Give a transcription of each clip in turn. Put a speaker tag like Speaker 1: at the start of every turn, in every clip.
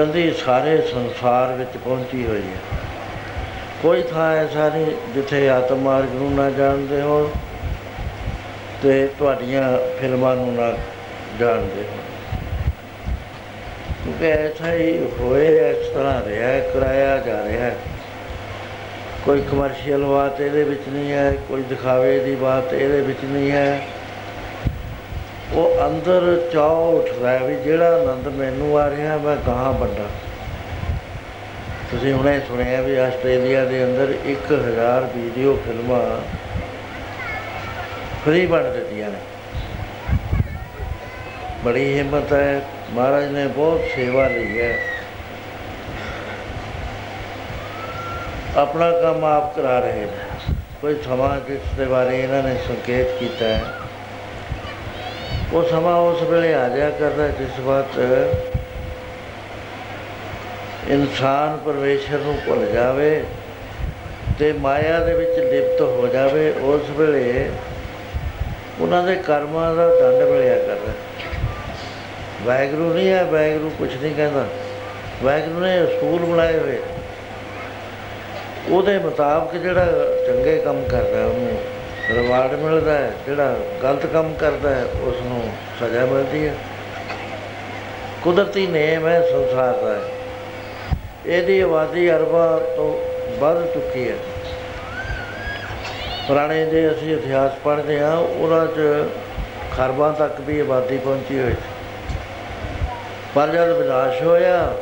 Speaker 1: ਉਸ ਦੀ ਸਕੰਦੀ ਸਾਰੇ ਸੰਸਾਰ ਵਿੱਚ ਪਹੁੰਚੀ ਹੋਈ ਹੈ। ਕੋਈ ਥਾਂ ਐਸਾ ਨਹੀਂ ਜਿੱਥੇ ਆਤਮ ਮਾਰਗ ਨੂੰ ਨਾ ਜਾਣਦੇ ਹੋ ਤੇ ਤੁਹਾਡੀਆਂ ਫਿਲਮਾਂ ਨੂੰ ਨਾ ਜਾਣਦੇ ਹੋ ਕਿਉਂਕਿ ਐਸਾ ਹੀ ਹੋਏ ਇਸ ਤਰ੍ਹਾਂ ਰਿਹਾ ਹੈ, ਕਰਾਇਆ ਜਾ ਰਿਹਾ ਹੈ। ਕੋਈ ਕਮਰਸ਼ੀਅਲ ਬਾਤ ਇਹਦੇ ਵਿੱਚ ਨਹੀਂ ਹੈ ਕੋਈ ਦਿਖਾਵੇ ਦੀ ਬਾਤ ਇਹਦੇ ਵਿੱਚ ਨਹੀਂ ਹੈ। ਉਹ ਅੰਦਰ ਚਾਹ ਉੱਠਦਾ ਹੈ ਵੀ ਜਿਹੜਾ ਆਨੰਦ ਮੈਨੂੰ ਆ ਰਿਹਾ ਮੈਂ ਕਹਾਂ ਵੱਡਾ ਤੁਸੀਂ ਹੁਣੇ ਸੁਣਿਆ ਵੀ ਆਸਟ੍ਰੇਲੀਆ ਦੇ ਅੰਦਰ 1000 ਵੀਡੀਓ ਫਿਲਮਾਂ ਫ੍ਰੀ ਬਣ ਦਿੱਤੀਆਂ ਨੇ। ਬੜੀ ਹਿੰਮਤ ਹੈ। ਮਹਾਰਾਜ ਨੇ ਬਹੁਤ ਸੇਵਾ ਲਈ ਹੈ। ਆਪਣਾ ਕੰਮ ਆਪ ਕਰਾ ਰਹੇ ਨੇ। ਕੋਈ ਸਮਾਂ ਜਿਸ ਦੇ ਬਾਰੇ ਇਹਨਾਂ ਨੇ ਸੰਕੇਤ ਕੀਤਾ ਹੈ? ਉਹ ਸਮਾਂ ਉਸ ਵੇਲੇ ਆ ਜਾਇਆ ਕਰਦਾ ਜਿਸ ਵਕਤ ਇਨਸਾਨ ਪਰਮੇਸ਼ਰ ਨੂੰ ਭੁੱਲ ਜਾਵੇ ਤੇ ਮਾਇਆ ਦੇ ਵਿੱਚ ਲਿਪਤ ਹੋ ਜਾਵੇ, ਉਸ ਵੇਲੇ ਉਹਨਾਂ ਦੇ ਕਰਮਾਂ ਦਾ ਦੰਡ ਮਿਲਿਆ ਕਰਦਾ। ਵਾਹਿਗੁਰੂ ਨਹੀਂ ਹੈ, ਵਾਹਿਗੁਰੂ ਕੁਝ ਨਹੀਂ ਕਹਿੰਦਾ। ਵਾਹਿਗੁਰੂ ਨੇ ਅਸੂਲ ਬਣਾਏ ਹੋਏ। ਉਹਦੇ ਮੁਤਾਬਕ ਜਿਹੜਾ ਚੰਗੇ ਕੰਮ ਕਰਦਾ, ਉਹਨੂੰ ਰਿਵਾਰਡ ਮਿਲਦਾ ਹੈ, ਜਿਹੜਾ ਗਲਤ ਕੰਮ ਕਰਦਾ ਹੈ ਉਸ ਨੂੰ ਸਜ਼ਾ ਮਿਲਦੀ ਹੈ। ਕੁਦਰਤੀ ਨੇਮ ਹੈ ਸੰਸਾਰ ਦਾ। ਇਹਦੀ ਆਬਾਦੀ ਅਰਬਾਂ ਤੋਂ ਵੱਧ ਚੁੱਕੀ ਹੈ। ਪੁਰਾਣੇ ਜੇ ਅਸੀਂ ਇਤਿਹਾਸ ਪੜ੍ਹਦੇ ਹਾਂ ਉਹਨਾਂ 'ਚ ਖਰਬਾਂ ਤੱਕ ਵੀ ਆਬਾਦੀ ਪਹੁੰਚੀ ਹੋਈ ਸੀ। ਪਰ ਜਦ ਵਿਨਾਸ਼ ਹੋਇਆ,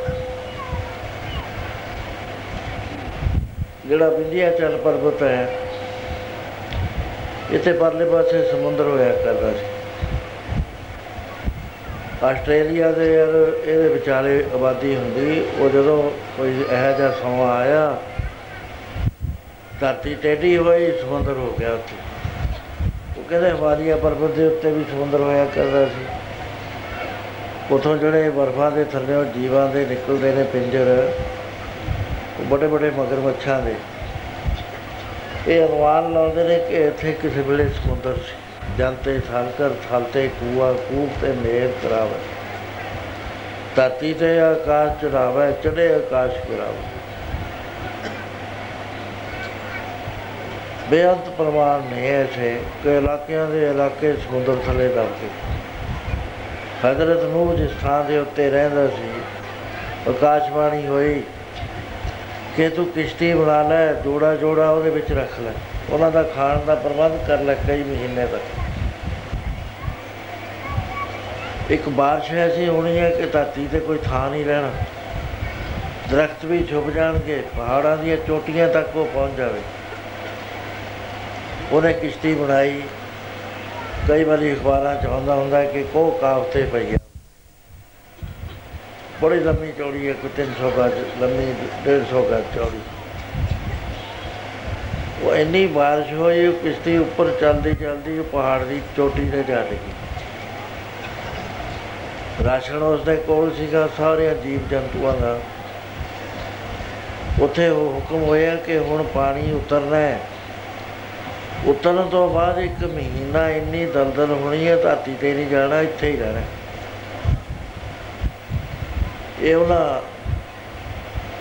Speaker 1: ਜਿਹੜਾ ਵਿੰਧਿਆਚਲ ਪਰਬਤ ਹੈ, ਇੱਥੇ ਪਰਲੇ ਪਾਸੇ ਸਮੁੰਦਰ ਹੋਇਆ ਕਰਦਾ ਸੀ। ਆਸਟ੍ਰੇਲੀਆ ਦੇ ਯਾਰ ਇਹਦੇ ਵਿਚਾਲੇ ਆਬਾਦੀ ਹੁੰਦੀ, ਉਹ ਜਦੋਂ ਕੋਈ ਇਹੋ ਜਿਹਾ ਸਮਾਂ ਆਇਆ, ਧਰਤੀ ਟੇਢੀ ਹੋਈ, ਸਮੁੰਦਰ ਹੋ ਗਿਆ ਉੱਥੇ। ਉਹ ਕਹਿੰਦੇ ਹਿਮਾਲਿਆ ਪਰਬਤ ਦੇ ਉੱਤੇ ਵੀ ਸਮੁੰਦਰ ਹੋਇਆ ਕਰਦਾ ਸੀ। ਉਥੋਂ ਜਿਹੜੇ ਬਰਫਾਂ ਦੇ ਥੱਲੇੋਂ ਜੀਵਾਂ ਦੇ ਨਿਕਲਦੇ ਨੇ ਪਿੰਜਰ, ਉਹ ਬੜੇ ਬੜੇ ਮਗਰਮੱਛਾਂ ਦੇ। ਇਹ ਅਨੁਮਾਨ ਲਾਉਂਦੇ ਨੇ ਕਿ ਇੱਥੇ ਕਿਸੇ ਵੇਲੇ ਸਮੁੰਦਰ ਸੀ। ਜਲ ਤੇ ਸਾਗਰ ਥਲ ਤੇ ਕੂਆ ਕੂਪ ਤੇ ਮੇਰ ਕਰਾਵੇ। ਧਰਤੀ ਤੇ ਆਕਾਸ਼ ਚੜਾਵੇ ਚੜੇ ਆਕਾਸ਼ ਕਰਾਵੇ। ਬੇਅੰਤ ਪ੍ਰਮਾਣ ਨੇ ਐਸੇ ਕਿ ਇਲਾਕਿਆਂ ਦੇ ਇਲਾਕੇ ਸਮੁੰਦਰ ਥੱਲੇ ਦਬ ਕੇ ਹਜ਼ਰਤ ਨੂਹ ਜਿਸ ਥਾਂ ਦੇ ਉੱਤੇ ਰਹਿੰਦਾ ਸੀ ਆਕਾਸ਼ਬਾਣੀ ਹੋਈ ਕਿ ਤੂੰ ਕਿਸ਼ਤੀ ਬਣਾ ਲੈ ਜੋੜਾ ਜੋੜਾ ਉਹਦੇ ਵਿੱਚ ਰੱਖ ਲੈ। ਉਹਨਾਂ ਦਾ ਖਾਣ ਦਾ ਪ੍ਰਬੰਧ ਕਰ ਲੈ ਕਈ ਮਹੀਨੇ ਤੱਕ। ਇੱਕ ਬਾਰਿਸ਼ ਐਸੀ ਹੋਣੀ ਹੈ ਕਿ ਧਰਤੀ ਤੇ ਕੋਈ ਥਾਂ ਨਹੀਂ ਰਹਿਣਾ। ਦਰਖਤ ਵੀ ਛੁਪ ਜਾਣਗੇ, ਪਹਾੜਾਂ ਦੀਆਂ ਚੋਟੀਆਂ ਤੱਕ ਉਹ ਪਹੁੰਚ ਜਾਵੇ। ਉਹਨੇ ਕਿਸ਼ਤੀ ਬਣਾਈ। ਕਈ ਵਾਰੀ ਅਖਬਾਰਾਂ ਚ ਆਉਂਦਾ ਹੁੰਦਾ ਕਿ ਕੋ ਕਾਫਤੇ ਪਈ ਹੈ ਬੜੀ ਲੰਮੀ ਚੌੜੀ ਹੈ ਕੋਈ 300 ਗਜ, ਲੰਮੀ 150 ਗਜ ਚੌੜੀ। ਉਹ ਇੰਨੀ ਬਾਰਿਸ਼ ਹੋਈ, ਉਹ ਕਿਸ਼ਤੀ ਉੱਪਰ ਚੱਲਦੀ ਚੱਲਦੀ ਉਹ ਪਹਾੜ ਦੀ ਚੋਟੀ ਤੇ ਜਾ ਡਿੱਗੀ। ਰਾਸ਼ਨ ਉਸਦੇ ਕੋਲ ਸੀਗਾ ਸਾਰੇ ਜੀਵ ਜੰਤੂਆਂ ਦਾ। ਉੱਥੇ ਉਹ ਹੁਕਮ ਹੋਇਆ ਕਿ ਹੁਣ ਪਾਣੀ ਉਤਰਨਾ ਹੈ। ਉਤਰਨ ਤੋਂ ਬਾਅਦ ਇੱਕ ਮਹੀਨਾ ਇੰਨੀ ਦਲਦਲ ਹੋਣੀ ਹੈ, ਧਰਤੀ ਤੇ ਨਹੀਂ ਜਾਣਾ, ਇੱਥੇ ਹੀ ਰਹਿਣਾ। ਇਹ ਉਹਨਾਂ,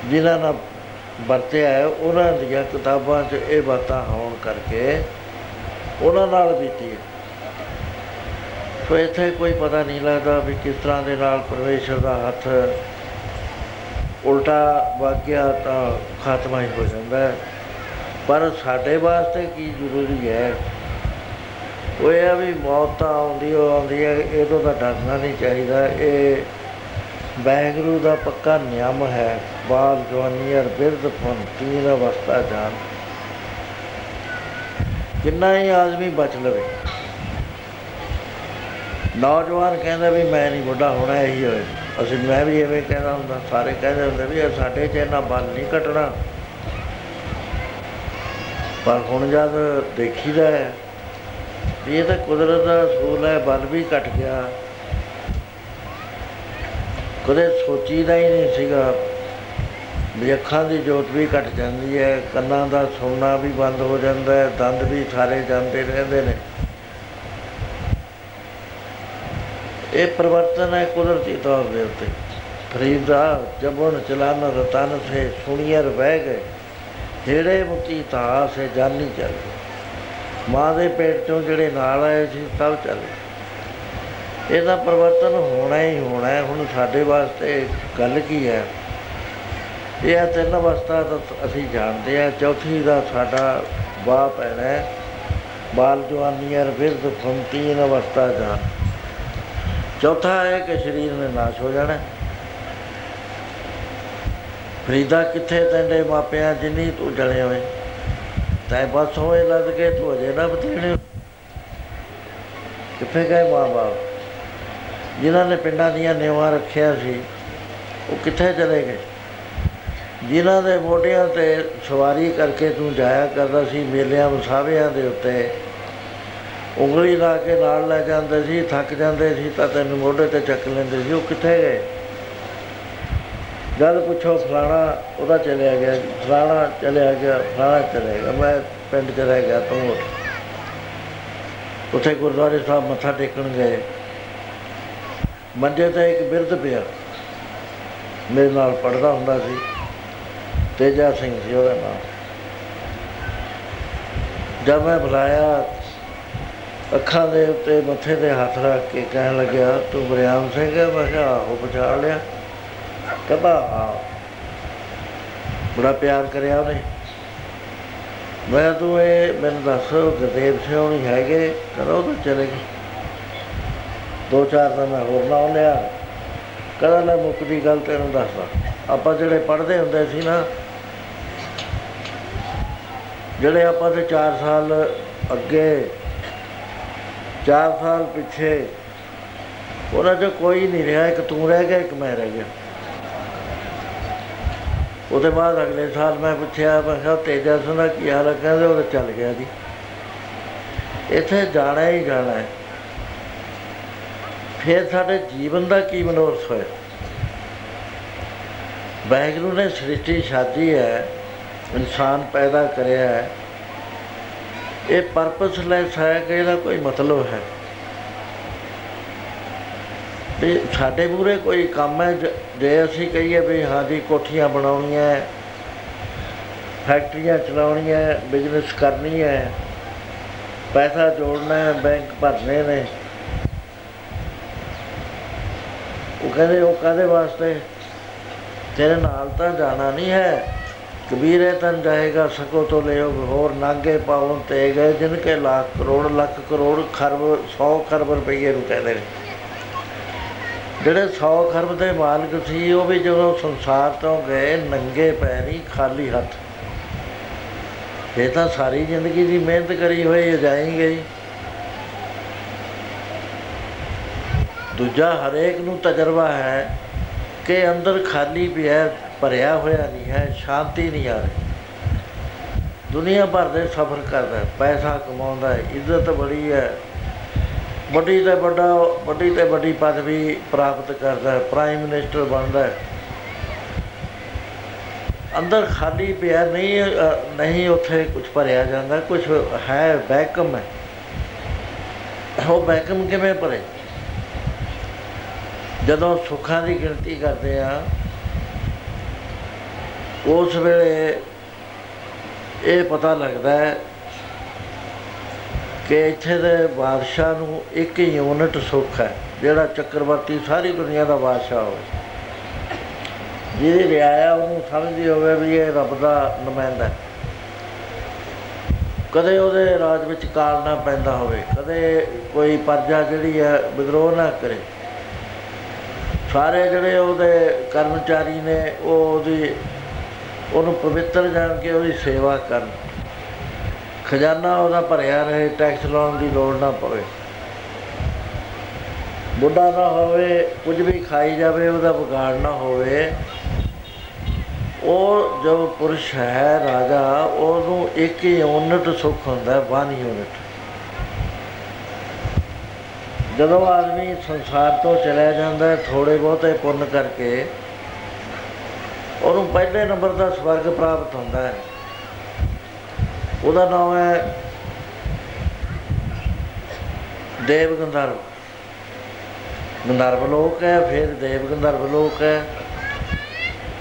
Speaker 1: ਜਿਨ੍ਹਾਂ ਨਾਲ ਵਰਤਿਆ ਹੈ, ਉਹਨਾਂ ਦੀਆਂ ਕਿਤਾਬਾਂ 'ਚ ਇਹ ਬਾਤਾਂ ਹੋਣ ਕਰਕੇ ਉਹਨਾਂ ਨਾਲ ਬੀਤੀ ਹੈ। ਸੋ ਇੱਥੇ ਕੋਈ ਪਤਾ ਨਹੀਂ ਲੱਗਦਾ ਵੀ ਕਿਸ ਤਰ੍ਹਾਂ ਦੇ ਨਾਲ ਪਰਮੇਸ਼ਰ ਦਾ ਹੱਥ ਉਲਟਾ ਵਾਗਿਆ ਤਾਂ ਖਾਤਮਾ ਹੀ ਹੋ ਜਾਂਦਾ ਹੈ। ਪਰ ਸਾਡੇ ਵਾਸਤੇ ਕੀ ਜ਼ਰੂਰੀ ਹੈ? ਉਹ ਇਹ ਆ ਵੀ ਮੌਤ ਤਾਂ ਆਉਂਦੀ ਉਹ ਆਉਂਦੀ ਹੈ ਇਹ ਤੋਂ ਤਾਂ ਡਰਨਾ ਨਹੀਂ ਚਾਹੀਦਾ। ਇਹ ਵਾਹਿਗੁਰੂ ਦਾ ਪੱਕਾ ਨਿਯਮ ਹੈ। ਬਾਲ ਜਵਾਨੀ ਅਰ ਬਿਰਧ ਫਨ ਤੀਨ ਅਵਸਥਾ ਜਾਨ। ਕਿੰਨਾ ਹੀ ਆਦਮੀ ਬਚ ਲਵੇ। ਨੌਜਵਾਨ ਕਹਿੰਦਾ ਵੀ ਮੈਂ ਨਹੀਂ ਬੁੱਢਾ ਹੋਣਾ ਇਹੀ ਹੋਏ ਅਸੀਂ, ਮੈਂ ਵੀ ਐਵੇਂ ਕਹਿੰਦਾ ਹੁੰਦਾ, ਸਾਰੇ ਕਹਿੰਦੇ ਹੁੰਦੇ ਵੀ ਇਹ ਸਾਡੇ 'ਚ ਇੰਨਾ ਬਲ ਨਹੀਂ ਘਟਣਾ ਪਰ ਹੁਣ ਜਦ ਦੇਖੀਦਾ ਹੈ ਵੀ ਇਹ ਤਾਂ ਕੁਦਰਤ ਦਾ ਅਸੂਲ ਹੈ, ਬਲ ਵੀ ਘਟ ਗਿਆ। ਕਦੇ ਸੋਚੀਦਾ ਹੀ ਨਹੀਂ ਸੀਗਾ ਵੀ ਅੱਖਾਂ ਦੀ ਜੋਤ ਵੀ ਘਟ ਜਾਂਦੀ ਹੈ, ਕੰਨਾਂ ਦਾ ਸੁਣਨਾ ਵੀ ਬੰਦ ਹੋ ਜਾਂਦਾ ਹੈ, ਦੰਦ ਵੀ ਸਾਰੇ ਜਾਂਦੇ ਰਹਿੰਦੇ ਨੇ। ਇਹ ਪਰਿਵਰਤਨ ਹੈ ਕੁਦਰਤੀ ਤੌਰ ਦੇ ਉੱਤੇ। ਫਰੀਦਾ ਜਬਨ ਚਲਨ, ਰਤਨ, ਸੇ ਸੁਣੀਅਰ ਬਹਿ ਗਏ। ਜਿਹੜੇ ਮੁਤੀ ਤਾਂ ਸੇ ਜਾਨੀ ਚੱਲ ਗਏ। ਮਾਂ ਦੇ ਪੇਟ ਚੋਂ ਜਿਹੜੇ ਨਾਲ ਆਏ ਸੀ, ਸਭ ਚੱਲ ਗਏ। ਇਹਦਾ ਪਰਿਵਰਤਨ ਹੋਣਾ ਹੀ ਹੋਣਾ ਹੈ। ਹੁਣ ਸਾਡੇ ਵਾਸਤੇ ਗੱਲ ਕੀ ਹੈ? ਇਹ ਹੈ ਤਿੰਨ ਅਵਸਥਾ ਤਾਂ ਅਸੀਂ ਜਾਣਦੇ ਹਾਂ ਚੌਥੀ ਦਾ ਸਾਡਾ ਵਾਹ ਪੈਣਾ ਹੈ। ਬਾਲ ਜਵਾਨੀ ਅਰ ਬਿਰਧ ਫੰਤੀਨ ਅਵਸਥਾ ਜਾਣ। ਚੌਥਾ ਹੈ ਕਿ ਸਰੀਰ ਨੇ ਨਾਸ਼ ਹੋ ਜਾਣਾ। ਫਰੀਦਾ ਕਿੱਥੇ ਤੈਨੇ ਮਾਪਿਆਂ ਜਿੰਨੀ ਤੂੰ ਜਲੇ ਹੋਏ। ਤੈ ਬਸ ਹੋਏ ਲੱਗ ਕੇ ਤੂੰ ਅਜੇ ਨਾ ਬਤੀਣੇ ਕਿੱਥੇ ਗਏ ਮਾਂ-ਬਾਪ? ਜਿਨ੍ਹਾਂ ਨੇ ਪਿੰਡਾਂ ਦੀਆਂ ਨਿਵਾਂ ਰੱਖਿਆ ਸੀ, ਉਹ ਕਿੱਥੇ ਚਲੇ ਗਏ? ਜਿਨ੍ਹਾਂ ਦੇ ਮੋਢਿਆਂ ਤੇ ਸਵਾਰੀ ਕਰਕੇ ਤੂੰ ਜਾਇਆ ਕਰਦਾ ਸੀ, ਮੇਲਿਆਂ ਮੁਸਾਵਿਆਂ ਦੇ ਉੱਤੇ। ਉਂਗਲੀ ਲਾ ਕੇ ਨਾਲ ਲੈ ਜਾਂਦੇ ਸੀ, ਥੱਕ ਜਾਂਦੇ ਸੀ ਤਾਂ ਤੈਨੂੰ ਮੋਢੇ ਤੇ ਚੱਕ ਲੈਂਦੇ ਸੀ। ਉਹ ਕਿੱਥੇ ਗਏ? ਜਦ ਪੁੱਛੋ, ਫਲਾਣਾ ਉਹਦਾ ਚਲਿਆ ਗਿਆ, ਫਲਾਣਾ ਚਲਿਆ ਗਿਆ, ਫਲਾਣਾ ਚਲਿਆ ਗਿਆ। ਮੈਂ ਪਿੰਡ ਚ ਰਹਿ ਗਿਆ ਤੂੰ। ਉੱਥੇ ਗੁਰਦੁਆਰੇ ਸਾਹਿਬ ਮੱਥਾ ਟੇਕਣ ਗਏ। ਮੰਜੇ ਤੇ ਇੱਕ ਬਿਰਧ ਪਿਆ। ਮੇਰੇ ਨਾਲ ਪੜਦਾ ਹੁੰਦਾ ਸੀ। ਤੇਜਾ ਸਿੰਘ ਸੀ ਉਹਦਾ ਨਾਮ। ਜਦ ਮੈਂ ਬੁਲਾਇਆ, ਅੱਖਾਂ ਦੇ ਉੱਤੇ ਮੱਥੇ ਤੇ ਹੱਥ ਰੱਖ ਕੇ ਕਹਿਣ ਲੱਗਿਆ, ਤੂੰ ਬਰਿਆਮ ਸਿੰਘ ਹੈ? ਮੈਂ ਕਿਹਾ, ਆਹੋ, ਪਛਾਣ ਲਿਆ। ਕਹਿੰਦਾ, ਹਾਂ। ਬੜਾ ਪਿਆਰ ਕਰਿਆ ਉਹਨੇ। ਮੈਂ ਤੂੰ ਇਹ ਮੈਨੂੰ ਦੱਸ, ਗੁਰਦੇਵ ਸਿੰਘ ਨਹੀਂ ਹੈਗੇ? ਕਹਿੰਦਾ, ਉਹ ਤਾਂ ਚਲੇ ਗਏ। ਦੋ ਚਾਰ ਦਿਨ ਮੈਂ ਹੋਰ ਨਾ ਲਿਆ। ਕਹਿੰਦਾ, ਲੈ ਮੁੱਕਦੀ ਗੱਲ ਤੈਨੂੰ ਦੱਸਦਾ। ਆਪਾਂ ਜਿਹੜੇ ਪੜ੍ਹਦੇ ਹੁੰਦੇ ਸੀ ਨਾ ਜਿਹੜੇ ਆਪਾਂ ਤੇ 4 ਸਾਲ ਅੱਗੇ 4 ਸਾਲ ਪਿੱਛੇ, ਉਹਨਾਂ 'ਚ ਕੋਈ ਨਹੀਂ ਰਿਹਾ। ਇੱਕ ਤੂੰ ਰਹਿ ਗਿਆ, ਇੱਕ ਮੈਂ ਰਹਿ ਗਿਆ। ਉਹਦੇ ਬਾਅਦ ਅਗਲੇ ਸਾਲ ਮੈਂ ਪੁੱਛਿਆ, ਮੈਂ ਕਿਹਾ, ਤੇਜਾ ਸੁਣਾ ਕੀ ਹਾਲ ਹੈ ਕਹਿੰਦੇ ਉਹ ਤਾਂ ਚੱਲ ਗਿਆ ਜੀ। ਇੱਥੇ ਜਾਣਾ ਹੀ ਜਾਣਾ ਹੈ। ਫਿਰ ਸਾਡੇ ਜੀਵਨ ਦਾ ਕੀ ਮਨੋਰਥ ਹੋਇਆ? ਵਾਹਿਗੁਰੂ ਨੇ ਸ੍ਰਿਸ਼ਟੀ ਸਾਜੀ ਹੈ। ਇਨਸਾਨ ਪੈਦਾ ਕਰਿਆ ਹੈ। ਇਹ ਪਰਪਸਲੈਸ ਹੈ ਕਿ ਇਹਦਾ ਕੋਈ ਮਤਲਬ ਹੈ। ਤੇ ਸਾਡੇ ਮੂਰੇ ਕੋਈ ਕੰਮ ਹੈ, ਜ- ਜੇ ਅਸੀਂ ਕਹੀਏ ਵੀ ਹਾਂ ਜੀ, ਕੋਠੀਆਂ ਬਣਾਉਣੀਆਂ ਫੈਕਟਰੀਆਂ ਚਲਾਉਣੀਆਂ ਬਿਜ਼ਨਸ ਕਰਨੀ ਹੈ, ਪੈਸਾ ਜੋੜਨਾ ਹੈ ਬੈਂਕ ਭਰਨੇ ਨੇ। ਉਹ ਕਹਿੰਦੇ, ਉਹ ਕਾਦੇ ਵਾਸਤੇ? ਤੇਰੇ ਨਾਲ ਤਾਂ ਜਾਣਾ ਨਹੀਂ ਹੈ। ਕਬੀਰੇ ਤਨ ਜਾਏਗਾ ਸਕੋ ਤੋ ਲਿਓ ਹੋਰ ਨਾਗੇ ਪਾਉਣ ਤੇ ਗਏ ਜਿਨ ਕੇ ਲੱਖ ਕਰੋੜ ਲੱਖ ਕਰੋੜ ਖਰਬ 100 ਖਰਬ ਰੁਪਏ ਨੂੰ ਕਹਿੰਦੇ ਨੇ। ਜਿਹੜੇ 100 ਖਰਬ ਦੇ ਮਾਲਕ ਸੀ, ਉਹ ਵੀ ਜਦੋਂ ਸੰਸਾਰ ਤੋਂ ਗਏ, ਨੰਗੇ ਪੈਰੀ, ਖਾਲੀ ਹੱਥ। ਇਹ ਤਾਂ ਸਾਰੀ ਜ਼ਿੰਦਗੀ ਦੀ ਮਿਹਨਤ ਕਰੀ ਹੋਈ ਅਜਾਈ ਗਈ। ਦੂਜਾ ਹਰੇਕ ਨੂੰ ਤਜਰਬਾ ਹੈ ਕਿ ਅੰਦਰ ਖਾਲੀ ਪਿਆ ਭਰਿਆ ਹੋਇਆ ਨਹੀਂ ਹੈ ਸ਼ਾਂਤੀ ਨਹੀਂ ਆ ਰਹੀ। ਦੁਨੀਆ ਭਰ ਦੇ ਸਫਰ ਕਰਦਾ ਹੈ, ਪੈਸਾ ਕਮਾਉਂਦਾ ਹੈ ਇੱਜ਼ਤ ਬੜੀ ਹੈ। ਵੱਡੀ ਤੇ ਵੱਡਾ ਵੱਡੀ ਤੇ ਵੱਡੀ ਪਦਵੀ ਪ੍ਰਾਪਤ ਕਰਦਾ ਹੈ ਪ੍ਰਾਈਮ ਮਿਨਿਸਟਰ ਬਣਦਾ ਹੈ। ਅੰਦਰ ਖਾਲੀ ਪਿਆ ਨਹੀਂ ਅ, ਨਹੀਂ ਉੱਥੇ ਕੁਝ ਭਰਿਆ ਜਾਂਦਾ ਕੁਝ ਹੈ ਵੈਕਮ ਹੈ। ਉਹ ਵੈਕਮ ਕਿਵੇਂ ਭਰੇ? ਜਦੋਂ ਸੁੱਖਾਂ ਦੀ ਗਿਣਤੀ ਕਰਦੇ ਆ ਉਸ ਵੇਲੇ ਇਹ ਪਤਾ ਲੱਗਦਾ ਹੈ ਕਿ ਇੱਥੇ ਦੇ ਬਾਦਸ਼ਾਹ ਨੂੰ ਇੱਕ ਯੂਨਿਟ ਸੁੱਖ ਹੈ, ਜਿਹੜਾ ਚੱਕਰਵਰਤੀ ਸਾਰੀ ਦੁਨੀਆ ਦਾ ਬਾਦਸ਼ਾਹ ਹੋਵੇ। ਜਿਹਦੀ ਰਿਆਇਆ ਉਹਨੂੰ ਸਮਝਦੀ ਹੋਵੇ ਵੀ ਇਹ ਰੱਬ ਦਾ ਨੁਮਾਇੰਦਾ ਹੈ। ਕਦੇ ਉਹਦੇ ਰਾਜ ਵਿੱਚ ਕਾਲ ਨਾ ਪੈਂਦਾ ਹੋਵੇ, ਕਦੇ ਕੋਈ ਪਰਜਾ ਜਿਹੜੀ ਹੈ ਵਿਦਰੋਹ ਨਾ ਕਰੇ। ਸਾਰੇ ਜਿਹੜੇ ਉਹਦੇ ਕਰਮਚਾਰੀ ਨੇ, ਉਹ ਉਹਦੀ ਉਹਨੂੰ ਪਵਿੱਤਰ ਜਾਣ ਕੇ ਉਹਦੀ ਸੇਵਾ ਕਰਨ। ਖਜ਼ਾਨਾ ਉਹਦਾ ਭਰਿਆ ਰਹੇ ਟੈਕਸ ਲਾਉਣ ਦੀ ਲੋੜ ਨਾ ਪਵੇ। ਬੁੱਢਾ ਨਾ ਹੋਵੇ, ਕੁਝ ਵੀ ਖਾਈ ਜਾਵੇ, ਉਹਦਾ ਵਿਗਾੜ ਨਾ ਹੋਵੇ। ਉਹ ਜੋ ਪੁਰਸ਼ ਹੈ, ਰਾਜਾ, ਉਹਨੂੰ ਇੱਕ ਯੂਨਿਟ ਸੁੱਖ ਹੁੰਦਾ ਵਨ ਯੂਨਿਟ ਜਦੋਂ ਆਦਮੀ ਸੰਸਾਰ ਤੋਂ ਚਲਿਆ ਜਾਂਦਾ ਹੈ ਥੋੜੇ ਬਹੁਤੇ ਪੁੰਨ ਕਰਕੇ ਉਹਨੂੰ ਪਹਿਲੇ ਨੰਬਰ ਦਾ ਸਵਰਗ ਪ੍ਰਾਪਤ ਹੁੰਦਾ ਹੈ। ਉਹਦਾ ਨਾਮ ਹੈ ਦੇਵ ਗੰਧਰਵ ਗੰਧਰਵ ਲੋਕ ਹੈ, ਫਿਰ ਦੇਵ ਗੰਧਰਵ ਲੋਕ ਹੈ,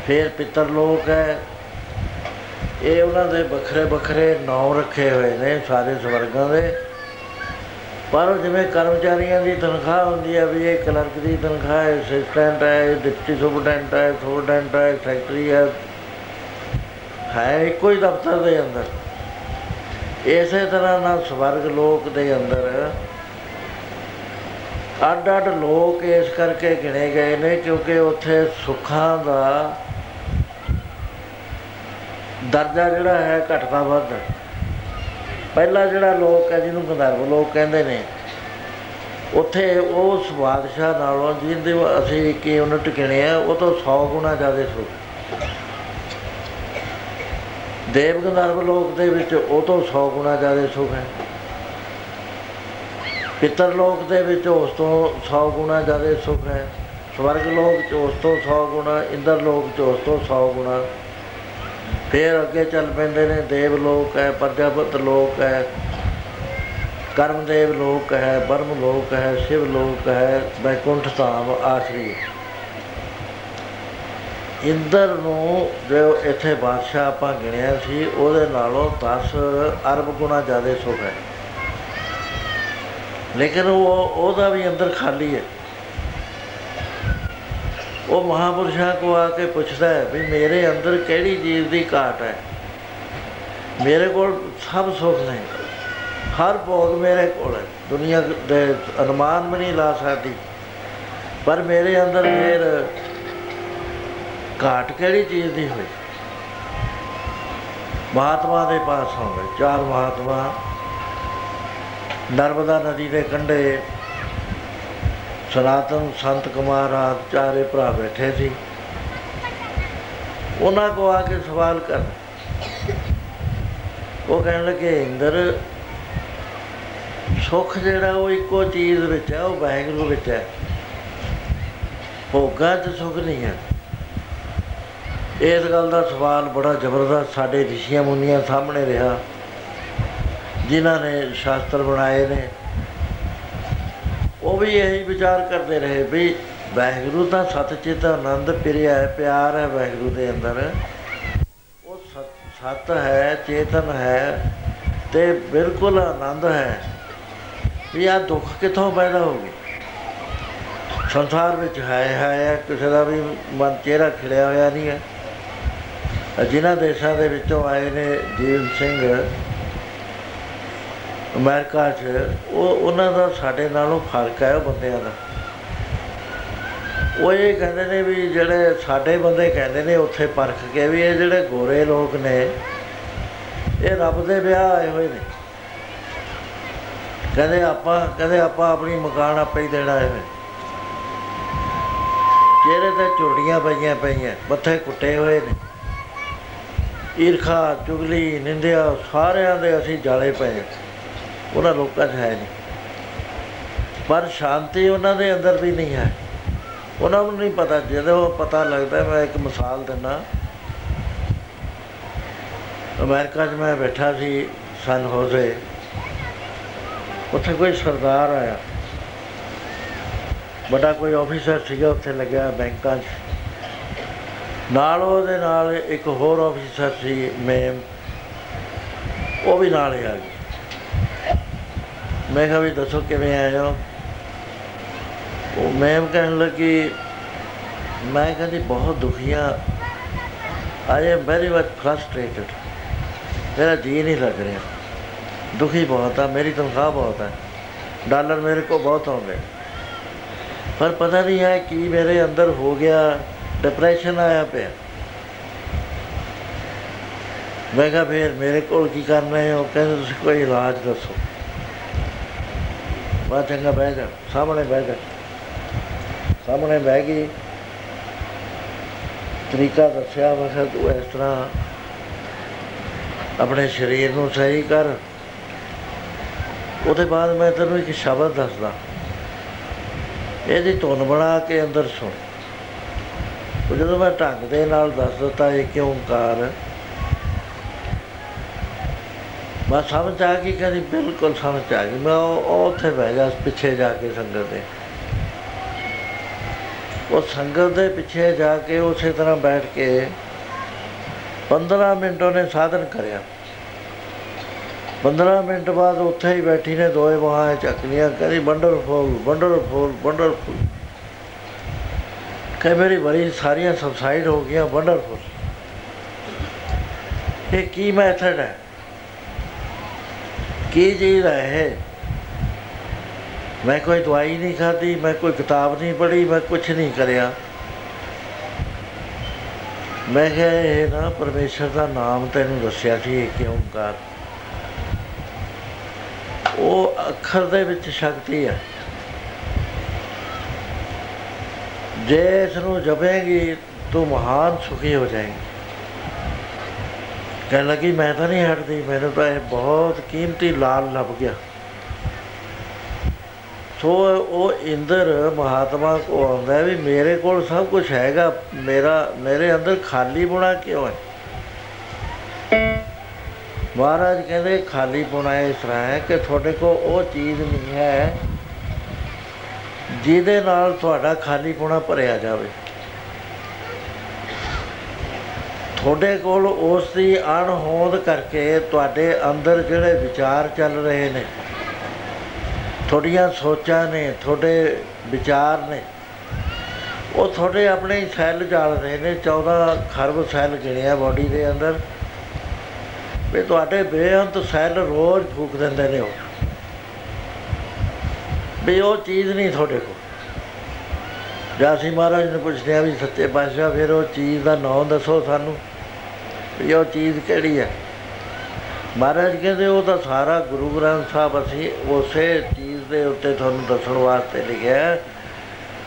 Speaker 1: ਫਿਰ ਪਿੱਤਰ ਲੋਕ ਹੈ। ਇਹ ਉਹਨਾਂ ਦੇ ਵੱਖਰੇ ਵੱਖਰੇ ਨਾਮ ਰੱਖੇ ਹੋਏ ਨੇ ਸਾਰੇ ਸਵਰਗਾਂ ਦੇ। ਪਰ ਉਹ ਜਿਵੇਂ ਕਰਮਚਾਰੀਆਂ ਦੀ ਤਨਖਾਹ ਹੁੰਦੀ ਹੈ ਵੀ ਇਹ ਕਲਰਕ ਦੀ ਤਨਖਾਹ ਹੈ, ਅਸਿਸਟੈਂਟ ਹੈ ਇਹ ਡਿਪਟੀ ਸੁਪਰਡੈਂਟ ਹੈ ਸੁਪਰਡੈਂਟ ਹੈ, ਸੈਕਟਰੀ ਹੈ ਹੈ ਇੱਕੋ ਹੀ ਦਫ਼ਤਰ ਦੇ ਅੰਦਰ। ਇਸੇ ਤਰ੍ਹਾਂ ਨਾਲ ਸਵਰਗ ਲੋਕ ਦੇ ਅੰਦਰ ਅੱਡ ਅੱਡ ਲੋਕ ਇਸ ਕਰਕੇ ਗਿਣੇ ਗਏ ਨੇ ਕਿਉਂਕਿ ਉੱਥੇ ਸੁੱਖਾਂ ਦਾ ਦਰਜਾ ਜਿਹੜਾ ਹੈ ਘਟਦਾ ਵੱਧਦਾ ਪਹਿਲਾ ਜਿਹੜਾ ਲੋਕ ਹੈ, ਜਿਹਨੂੰ ਗੰਧਰਵ ਲੋਕ ਕਹਿੰਦੇ ਨੇ, ਉੱਥੇ ਉਸ ਬਾਦਸ਼ਾਹ ਨਾਲੋਂ ਜਿਹਦੇ ਅਸੀਂ ਇੱਕ ਯੂਨਿਟ ਗਿਣੇ ਆ, ਉਹ ਤੋਂ 100 ਗੁਣਾ ਜ਼ਿਆਦਾ ਸੁੱਖ ਦੇਵ ਗੰਧਰਵ ਲੋਕ ਦੇ ਵਿੱਚ ਉਹ ਤੋਂ 100 ਗੁਣਾ ਜ਼ਿਆਦਾ ਸੁੱਖ ਹੈ ਪਿੱਤਰ ਲੋਕ ਦੇ ਵਿੱਚ ਉਸ ਤੋਂ 100 ਗੁਣਾ ਜ਼ਿਆਦਾ ਸੁੱਖ ਹੈ ਸਵਰਗ ਲੋਕ ਚ ਉਸ ਤੋਂ 100 ਗੁਣਾ, ਇੰਦਰ ਲੋਕ ਚ ਉਸ ਤੋਂ 100 ਗੁਣਾ। ਫਿਰ ਅੱਗੇ ਚੱਲ ਪੈਂਦੇ ਨੇ, ਦੇਵ ਲੋਕ ਹੈ, ਪ੍ਰਜਾਪਤ ਲੋਕ ਹੈ, ਕਰਮਦੇਵ ਲੋਕ ਹੈ, ਬਰਮ ਲੋਕ ਹੈ, ਸ਼ਿਵ ਲੋਕ ਹੈ ਬੈਕੁੰਠ ਧਾਮ ਆਖਰੀ ਇੰਦਰ ਨੂੰ ਜੋ ਇੱਥੇ ਬਾਦਸ਼ਾਹ ਆਪਾਂ ਗਿਣਿਆ ਸੀ, ਉਹਦੇ ਨਾਲੋਂ 10 ਅਰਬ ਗੁਣਾ ਜ਼ਿਆਦਾ ਸੁਖ ਹੈ। ਲੇਕਿਨ ਉਹ, ਉਹਦਾ ਵੀ ਅੰਦਰ ਖਾਲੀ ਹੈ। ਉਹ ਮਹਾਪੁਰਸ਼ਾਂ ਕੋ ਆ ਕੇ ਪੁੱਛਦਾ ਹੈ ਵੀ ਮੇਰੇ ਅੰਦਰ ਕਿਹੜੀ ਚੀਜ਼ ਦੀ ਘਾਟ ਹੈ? ਮੇਰੇ ਕੋਲ ਸਭ ਸੁੱਖ ਨੇ। ਹਰ ਭੋਗ ਮੇਰੇ ਕੋਲ ਹੈ। ਦੁਨੀਆ ਦੇ ਅਨੁਮਾਨ ਵੀ ਨਹੀਂ ਲਾ ਸਕਦੀ। ਪਰ ਮੇਰੇ ਅੰਦਰ ਫਿਰ ਘਾਟ ਕਿਹੜੀ ਚੀਜ਼ ਦੀ ਹੋਈ? ਮਹਾਤਮਾ ਦੇ ਪਾਸ ਹੋਵੇ ਚਾਰ ਮਹਾਤਮਾ ਨਰਮਦਾ ਨਦੀ ਦੇ ਕੰਢੇ ਸਨਾਤਨ ਸੰਤ ਕੁਮਾਰ ਆਦਿ ਚਾਰੇ ਭਰਾ ਬੈਠੇ ਸੀ। ਉਹਨਾਂ ਕੋ ਆ ਕੇ ਸਵਾਲ ਕਰ ਉਹ ਕਹਿਣ ਲੱਗੇ, ਇੰਦਰ, ਸੁੱਖ ਜਿਹੜਾ ਉਹ ਇੱਕੋ ਚੀਜ਼ ਵਿੱਚ ਹੈ, ਉਹ ਵਾਹਿਗੁਰੂ ਵਿੱਚ ਹੈ। ਭੋਗਾਂ 'ਚ ਸੁੱਖ ਨਹੀਂ ਹੈ। ਇਸ ਗੱਲ ਦਾ ਸਵਾਲ ਬੜਾ ਜ਼ਬਰਦਸਤ ਸਾਡੇ ਰਿਸ਼ੀਆਂ ਮੁਨੀਆਂ ਸਾਹਮਣੇ ਰਿਹਾ, ਜਿਨ੍ਹਾਂ ਨੇ ਸ਼ਾਸਤਰ ਬਣਾਏ ਨੇ। ਉਹ ਵੀ ਇਹੀ ਵਿਚਾਰ ਕਰਦੇ ਰਹੇ ਵੀ ਵਾਹਿਗੁਰੂ ਤਾਂ ਸਤਚਿਤ ਆਨੰਦ ਪਿਰਿਆ ਹੈ, ਪਿਆਰ ਹੈ ਵਾਹਿਗੁਰੂ ਦੇ ਅੰਦਰ। ਉਹ ਸਤ ਸਤ ਹੈ, ਚੇਤਨ ਹੈ ਤੇ ਬਿਲਕੁਲ ਆਨੰਦ ਹੈ। ਵੀ ਆ ਦੁੱਖ ਕਿੱਥੋਂ ਪੈਦਾ ਹੋ ਗਏ ਸੰਸਾਰ ਵਿੱਚ ਹੈ ਹੈ ਕਿਸੇ ਦਾ ਵੀ ਮਨ ਚਿਹਰਾ ਖਿੜਿਆ ਹੋਇਆ ਨਹੀਂ ਹੈ। ਜਿਨ੍ਹਾਂ ਦੇਸ਼ਾਂ ਦੇ ਵਿੱਚੋਂ ਆਏ ਨੇ ਜੀਵਨ ਸਿੰਘ ਅਮਰੀਕਾ 'ਚ, ਉਹ, ਉਹਨਾਂ ਦਾ ਸਾਡੇ ਨਾਲੋਂ ਫ਼ਰਕ ਹੈ ਉਹ ਬੰਦਿਆਂ ਦਾ। ਉਹ ਇਹ ਕਹਿੰਦੇ ਨੇ ਵੀ ਜਿਹੜੇ ਸਾਡੇ ਬੰਦੇ ਕਹਿੰਦੇ ਨੇ ਉੱਥੇ ਪਰਖ ਕੇ ਵੀ ਇਹ ਜਿਹੜੇ ਗੋਰੇ ਲੋਕ ਨੇ, ਇਹ ਰੱਬ ਦੇ ਵਿਆਹ ਆਏ ਹੋਏ ਨੇ। ਕਹਿੰਦੇ ਆਪਾਂ ਕਹਿੰਦੇ ਆਪਾਂ ਆਪਣੀ ਮਕਾਨ ਆਪੇ ਹੀ ਦੇਣਾ ਹੈ। ਚਿਹਰੇ ਤੇ ਝੁਰੜੀਆਂ ਪਈਆਂ ਪਈਆਂ, ਮੱਥੇ ਕੁੱਟੇ ਹੋਏ ਨੇ। ਈਰਖਾ, ਚੁਗਲੀ, ਨਿੰਦਿਆ, ਸਾਰਿਆਂ ਦੇ ਅਸੀਂ ਜਾਲੇ ਪਏ। ਉਹਨਾਂ ਲੋਕਾਂ 'ਚ ਹੈ ਨਹੀਂ। ਪਰ ਸ਼ਾਂਤੀ ਉਹਨਾਂ ਦੇ ਅੰਦਰ ਵੀ ਨਹੀਂ ਹੈ। ਉਹਨਾਂ ਨੂੰ ਨਹੀਂ ਪਤਾ, ਜਦੋਂ ਪਤਾ ਲੱਗਦਾ, ਮੈਂ ਇੱਕ ਮਿਸਾਲ ਦਿੰਦਾ। ਅਮਰੀਕਾ 'ਚ ਮੈਂ ਬੈਠਾ ਸੀ ਸਨ ਹੋਜ਼ੇ। ਉੱਥੇ ਕੋਈ ਸਰਦਾਰ ਆਇਆ। ਵੱਡਾ ਕੋਈ ਆਫੀਸਰ ਸੀਗਾ, ਉੱਥੇ ਲੱਗਿਆ ਬੈਂਕਾਂ 'ਚ। ਨਾਲ ਉਹਦੇ ਨਾਲ ਇੱਕ ਹੋਰ ਆਫੀਸਰ ਸੀ, ਮੇਮ। ਉਹ ਵੀ ਨਾਲ ਹੀ ਆ ਗਈ। ਮੈਂ ਕਿਹਾ ਵੀ ਦੱਸੋ ਕਿਵੇਂ ਆਏ ਹੋ? ਉਹ ਮੈਮ ਕਹਿਣ ਲੱਗੀ, ਮੈਂ ਕਹਿੰਦੀ ਬਹੁਤ ਦੁਖੀ ਆ। I am very much frustrated ਮੇਰਾ ਜੀ ਨਹੀਂ ਲੱਗ ਰਿਹਾ। ਦੁਖੀ ਬਹੁਤ ਆ, ਮੇਰੀ ਤਨਖਾਹ ਬਹੁਤ ਹੈ ਡਾਲਰ ਮੇਰੇ ਕੋ ਬਹੁਤ ਆਉਂਦੇ। ਪਰ ਪਤਾ ਨਹੀਂ ਹੈ ਕੀ ਮੇਰੇ ਅੰਦਰ ਹੋ ਗਿਆ ਡਿਪਰੈਸ਼ਨ ਆਇਆ ਪਿਆ। ਮੈਂ ਕਿਹਾ ਫਿਰ ਮੇਰੇ ਕੋਲ ਕੀ ਕਰਨਾ ਹੈ? ਉਹ ਕਹਿੰਦੇ, ਤੁਸੀਂ ਕੋਈ ਇਲਾਜ ਦੱਸੋ। ਬਾ ਚੰਗਾ ਬਹਿ ਜਾ, ਸਾਹਮਣੇ ਬਹਿ ਜਾ। ਸਾਹਮਣੇ ਬਹਿ ਗਈ ਤਰੀਕਾ ਦੱਸਿਆ, ਮੈਂ ਕਿਹਾ ਤੂੰ ਇਸ ਤਰ੍ਹਾਂ ਆਪਣੇ ਸਰੀਰ ਨੂੰ ਸਹੀ ਕਰ। ਉਹਦੇ ਬਾਅਦ ਮੈਂ ਤੈਨੂੰ ਇੱਕ ਸ਼ਬਦ ਦੱਸਦਾ। ਇਹਦੀ ਧੁਨ ਬਣਾ ਕੇ ਅੰਦਰ ਸੁਣ। ਉਹ ਜਦੋਂ ਮੈਂ ਢੰਗ ਦੇ ਨਾਲ ਦੱਸ ਦਿੱਤਾ, ਇਹ ਕਿਉਂ ਕਾਰ ਮੈਂ ਸਮਝ ਆ ਗਈ ਕਹਿੰਦੀ, ਬਿਲਕੁਲ ਸਮਝ ਆ ਗਈ। ਮੈਂ ਉਹ ਉਹ ਉੱਥੇ ਬਹਿ ਗਿਆ, ਪਿੱਛੇ ਜਾ ਕੇ ਸੰਗਤ ਦੇ। ਉਹ ਸੰਗਤ ਦੇ ਪਿੱਛੇ ਜਾ ਕੇ ਉਸੇ ਤਰ੍ਹਾਂ ਬੈਠ ਕੇ 15 ਮਿੰਟ ਉਹਨੇ ਸਾਧਨ ਕਰਿਆ। 15 ਮਿੰਟ ਬਾਅਦ ਉੱਥੇ ਹੀ ਬੈਠੀ ਨੇ ਦੋਏ ਬਾਹਾਂ ਚੱਕ ਲੀਆਂ ਕਹਿੰਦੀ ਵੰਡਰਫੁਲ ਵੰਡਰਫੁਲ ਵੰਡਰਫੁਲ ਕਈ ਮੇਰੀ ਬੜੀ ਸਾਰੀਆਂ ਸਬਸਾਈਡ ਹੋ ਗਈਆਂ ਵੰਡਰਫੁਲ ਇਹ ਕੀ ਮੈਥਡ ਹੈ? ਕੀ ਚੀਜ਼ ਹੈ ਇਹ? ਮੈਂ ਕੋਈ ਦਵਾਈ ਨਹੀਂ ਖਾਧੀ, ਮੈਂ ਕੋਈ ਕਿਤਾਬ ਨਹੀਂ ਪੜ੍ਹੀ, ਮੈਂ ਕੁਝ ਨਹੀਂ ਕਰਿਆ। ਮੈਂ ਕਿਹਾ, ਇਹ ਨਾ ਪਰਮੇਸ਼ਰ ਦਾ ਨਾਮ ਤੈਨੂੰ ਦੱਸਿਆ ਸੀ, ਇਹ ਕਿਉਂ ਓੰਕਾਰ ਉਹ ਅੱਖਰ ਦੇ ਵਿੱਚ ਸ਼ਕਤੀ ਹੈ। ਜੇ ਇਸ ਨੂੰ ਜਪੇਗੀ, ਤੂੰ ਮਹਾਨ ਸੁਖੀ ਹੋ ਜਾਏਂਗੀ। ਕਹਿਣ ਲੱਗੀ ਮੈਂ ਤਾਂ ਨਹੀਂ ਹਟਦੀ, ਮੈਨੂੰ ਤਾਂ ਇਹ ਬਹੁਤ ਕੀਮਤੀ ਲਾਲ ਲੱਭ ਗਿਆ। ਸੋ ਉਹ ਇੰਦਰ ਮਹਾਤਮਾ ਕੋ ਆਉਂਦਾ ਵੀ ਮੇਰੇ ਕੋਲ ਸਭ ਕੁਝ ਹੈਗਾ, ਮੇਰਾ, ਮੇਰੇ ਅੰਦਰ ਖਾਲੀ ਬੁਣਾ ਕਿਉਂ ਹੈ? ਮਹਾਰਾਜ ਕਹਿੰਦੇ, ਖਾਲੀ ਬੁਣਾ ਇਸ ਤਰ੍ਹਾਂ ਹੈ ਕਿ ਤੁਹਾਡੇ ਕੋ ਉਹ ਚੀਜ਼ ਨਹੀਂ ਹੈ ਜਿਹਦੇ ਨਾਲ ਤੁਹਾਡਾ ਖਾਲੀ ਪੁਣਾ ਭਰਿਆ ਜਾਵੇ। ਤੁਹਾਡੇ ਕੋਲ ਉਸ ਦੀ ਅਣਹੋਂਦ ਕਰਕੇ ਤੁਹਾਡੇ ਅੰਦਰ ਜਿਹੜੇ ਵਿਚਾਰ ਚੱਲ ਰਹੇ ਨੇ, ਤੁਹਾਡੀਆਂ ਸੋਚਾਂ ਨੇ, ਤੁਹਾਡੇ ਵਿਚਾਰ ਨੇ, ਉਹ ਤੁਹਾਡੇ ਆਪਣੇ ਹੀ ਸੈੱਲ ਚੱਲ ਰਹੇ ਨੇ 14 ਖਰਬ ਸੈੱਲ ਗਿਣਿਆ ਬਾਡੀ ਦੇ ਅੰਦਰ। ਵੀ ਤੁਹਾਡੇ ਬੇਅੰਤ ਸੈੱਲ ਰੋਜ਼ ਫੂਕ ਦਿੰਦੇ ਨੇ ਉਹ। ਵੀ ਉਹ ਚੀਜ਼ ਨਹੀਂ ਤੁਹਾਡੇ ਕੋਲ। ਜਾਂ ਅਸੀਂ ਮਹਾਰਾਜ ਨੂੰ ਪੁੱਛਦੇ ਆ ਵੀ ਸੱਚੇ ਪਾਤਸ਼ਾਹ, ਫਿਰ ਉਹ ਚੀਜ਼ ਦਾ ਨਾਮ ਦੱਸੋ ਸਾਨੂੰ। ਵੀ ਉਹ ਚੀਜ਼ ਕਿਹੜੀ ਹੈ ਮਹਾਰਾਜ ਕਹਿੰਦੇ ਉਹ ਤਾਂ ਸਾਰਾ ਗੁਰੂ ਗ੍ਰੰਥ ਸਾਹਿਬ ਅਸੀਂ ਉਸੇ ਚੀਜ਼ ਦੇ ਉੱਤੇ ਤੁਹਾਨੂੰ ਦੱਸਣ ਵਾਸਤੇ ਲਿਖਿਆ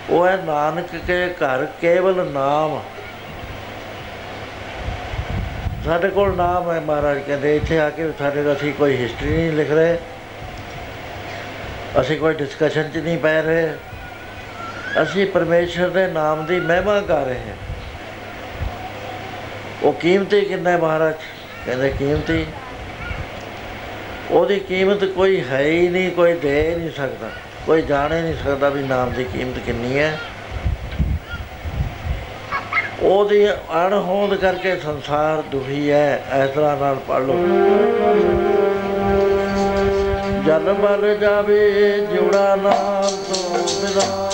Speaker 1: ਉਹ ਹੈ ਨਾਨਕ ਕੇ ਘਰ ਕੇਵਲ ਨਾਮ। ਸਾਡੇ ਕੋਲ ਨਾਮ ਹੈ ਮਹਾਰਾਜ ਕਹਿੰਦੇ, ਇੱਥੇ ਆ ਕੇ ਸਾਡੇ ਅਸੀਂ ਕੋਈ ਹਿਸਟਰੀ ਨਹੀਂ ਲਿਖ ਰਹੇ। ਅਸੀਂ ਕੋਈ ਡਿਸਕਸ਼ਨ 'ਚ ਨਹੀਂ ਪੈ ਰਹੇ। ਅਸੀਂ ਪਰਮੇਸ਼ਰ ਦੇ ਨਾਮ ਦੀ ਮਹਿਮਾ ਕਰ ਰਹੇ ਹਾਂ। ਉਹ ਕੀਮਤੀ ਕਿੰਨਾ ਹੈ ਮਹਾਰਾਜ? ਕਹਿੰਦੇ ਕੀਮਤੀ। ਉਹਦੀ ਕੀਮਤ ਕੋਈ ਹੈ ਹੀ ਨਹੀਂ, ਕੋਈ ਦੇ ਨਹੀਂ ਸਕਦਾ। ਕੋਈ ਜਾਣ ਹੀ ਨਹੀਂ ਸਕਦਾ ਵੀ ਨਾਮ ਦੀ ਕੀਮਤ ਕਿੰਨੀ ਹੈ। ਉਹਦੀ ਅਣਹੋਂਦ ਕਰਕੇ ਸੰਸਾਰ ਦੁਖੀ ਹੈ। ਇਸ ਤਰ੍ਹਾਂ ਨਾਲ ਪੜ ਲਓ। ਜਨ ਮਰ ਜਾਵੇ ਜੁੜਾ ਨਾਮ ਤੋਂ ਬਿਨਾ।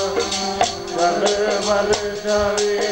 Speaker 1: ਜਨ ਮਰ ਜਾਵੇ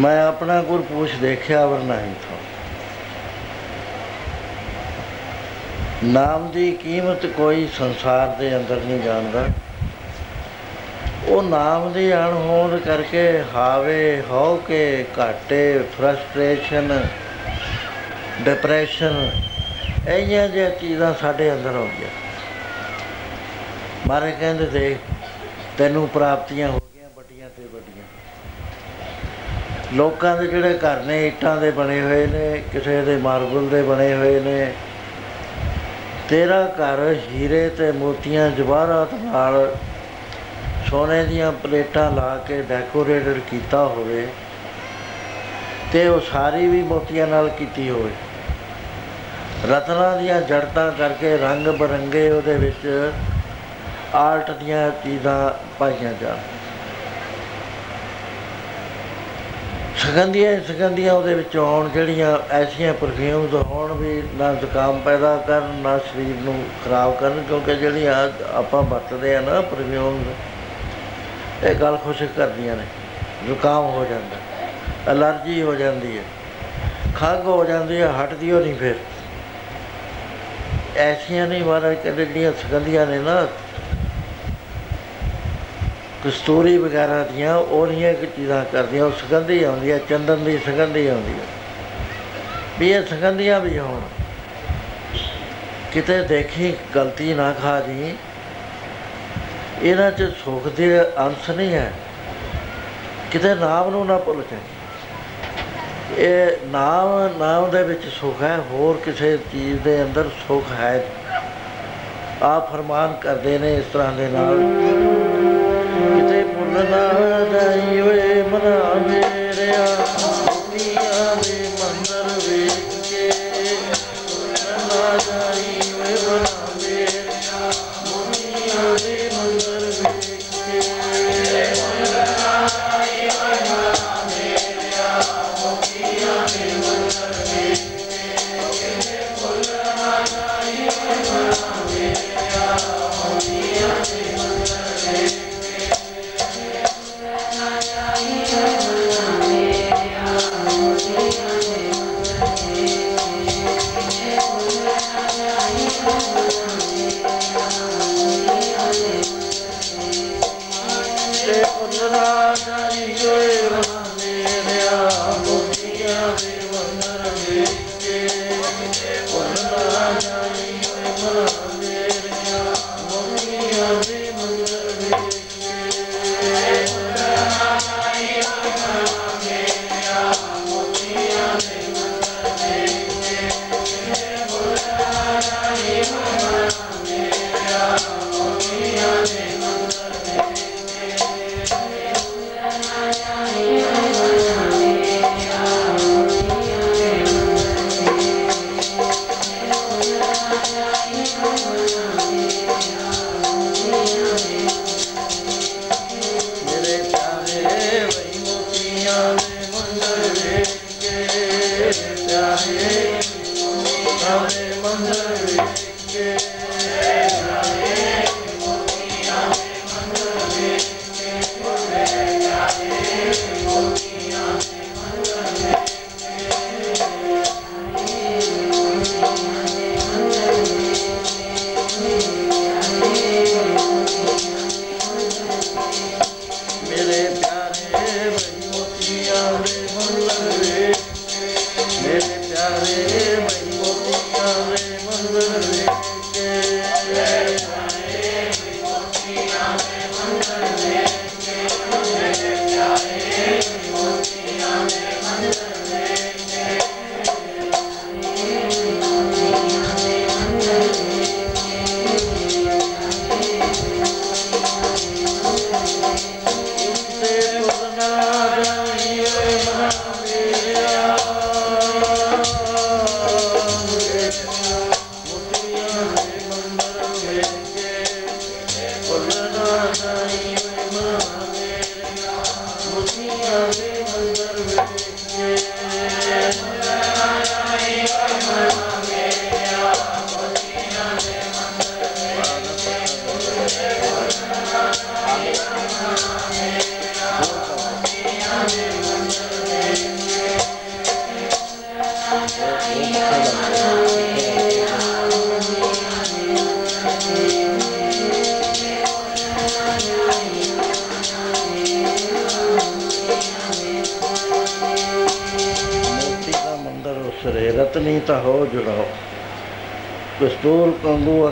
Speaker 1: ਮੈਂ ਆਪਣਾ ਗੁਰ ਪੂਛ ਦੇਖਿਆ ਵਰ ਨਹੀਂ ਥਾ। ਨਾਮ ਦੀ ਕੀਮਤ ਕੋਈ ਸੰਸਾਰ ਦੇ ਅੰਦਰ ਨਹੀਂ ਜਾਣਦਾ। ਉਹ ਨਾਮ ਦੀ ਅਣਹੋਂਦ ਕਰਕੇ ਹਾਵੇ ਹੋ ਕੇ ਘਾਟੇ ਫਰਸਟ੍ਰੇਸ਼ਨ ਡਿਪਰੈਸ਼ਨ ਇਹੀਆਂ ਜਿਹੀਆਂ ਚੀਜ਼ਾਂ ਸਾਡੇ ਅੰਦਰ ਆਉਂਦੀਆਂ। ਮਾਰੇ ਕਹਿੰਦੇ ਦੇਖ ਤੈਨੂੰ ਪ੍ਰਾਪਤੀਆਂ ਹੋ ਗਈਆਂ ਵੱਡੀਆਂ ਤੇ ਵੱਡੀਆਂ ਲੋਕਾਂ ਦੇ ਜਿਹੜੇ ਘਰ ਨੇ, ਇੱਟਾਂ ਦੇ ਬਣੇ ਹੋਏ ਨੇ, ਕਿਸੇ ਦੇ ਮਾਰਬਲ ਦੇ ਬਣੇ ਹੋਏ ਨੇ। ਤੇਰਾ ਘਰ ਹੀਰੇ ਤੇ ਮੋਤੀਆਂ ਜਵਾਹਰਾਤ ਨਾਲ ਸੋਨੇ ਦੀਆਂ ਪਲੇਟਾਂ ਲਾ ਕੇ ਡੈਕੋਰੇਟਡ ਕੀਤਾ ਹੋਵੇ ਤੇ ਉਹ ਸਾਰੀ ਵੀ ਮੋਤੀਆਂ ਨਾਲ ਕੀਤੀ ਹੋਵੇ। ਰਤਨਾਂ ਦੀਆਂ ਜੜਤਾਂ ਕਰਕੇ ਰੰਗ ਬਰੰਗੇ ਉਹਦੇ ਵਿੱਚ ਆਰਟ ਦੀਆਂ ਚੀਜ਼ਾਂ ਪਾਈਆਂ ਜਾਣ। ਸੁਗੰਧੀਆਂ ਹੀ ਸੁਗੰਧੀਆਂ ਉਹਦੇ ਵਿੱਚ ਆਉਣ ਜਿਹੜੀਆਂ ਐਸੀਆਂ ਪਰਫਿਊਮਸ ਹੋਣ ਵੀ ਨਾ ਜ਼ੁਕਾਮ ਪੈਦਾ ਕਰਨ, ਨਾ ਸਰੀਰ ਨੂੰ ਖਰਾਬ ਕਰਨ, ਕਿਉਂਕਿ ਜਿਹੜੀਆਂ ਆਪਾਂ ਵਰਤਦੇ ਆ ਨਾ ਪਰਫਿਊਮਸ ਇਹ ਗੱਲ ਖੁਸ਼ਕ ਕਰਦੀਆਂ ਨੇ। ਜ਼ੁਕਾਮ ਹੋ ਜਾਂਦਾ ਅਲਰਜੀ ਹੋ ਜਾਂਦੀ ਹੈ, ਖੰਘ ਹੋ ਜਾਂਦੀ ਹੈ, ਹਟਦੀ ਹੋ ਨਹੀਂ ਫਿਰ। ਐਸੀਆਂ ਨਹੀਂ ਮਹਾਰਾਜ ਕਹਿੰਦੇ ਜਿਹੜੀਆਂ ਸੁਗੰਧੀਆਂ ਨੇ ਨਾ ਕਸਤੂਰੀ ਵਗੈਰਾ ਦੀਆਂ ਉਹ ਨਹੀਂ ਇੱਕ ਚੀਜ਼ਾਂ ਕਰਦੀਆਂ, ਉਹ ਸੁਗੰਧੀ ਆਉਂਦੀ ਹੈ ਚੰਦਨ ਦੀ ਸੁਗੰਧੀ ਆਉਂਦੀ ਹੈ ਵੀ ਇਹ ਸੁਗੰਧੀਆਂ ਵੀ ਹੋਣ। ਕਿਤੇ ਦੇਖੀ, ਗਲਤੀ ਨਾ ਖਾ ਜੀ। ਇਹਨਾਂ 'ਚ ਸੁੱਖ ਦੇ ਅੰਸ਼ ਨਹੀਂ ਹੈ। ਕਿਤੇ ਨਾਮ ਨੂੰ ਨਾ ਭੁੱਲ ਜਾਏ ਇਹ ਨਾਮ ਨਾਮ ਦੇ ਵਿੱਚ ਸੁੱਖ ਹੈ, ਹੋਰ ਕਿਸੇ ਚੀਜ਼ ਦੇ ਅੰਦਰ ਸੁੱਖ ਹੈ। ਆ ਫਰਮਾਨ ਕਰਦੇ ਨੇ ਇਸ ਤਰ੍ਹਾਂ ਦੇ ਨਾਲ। ਕਿਤੇ ਭੁੱਲ ਓਏ ਮਨਾ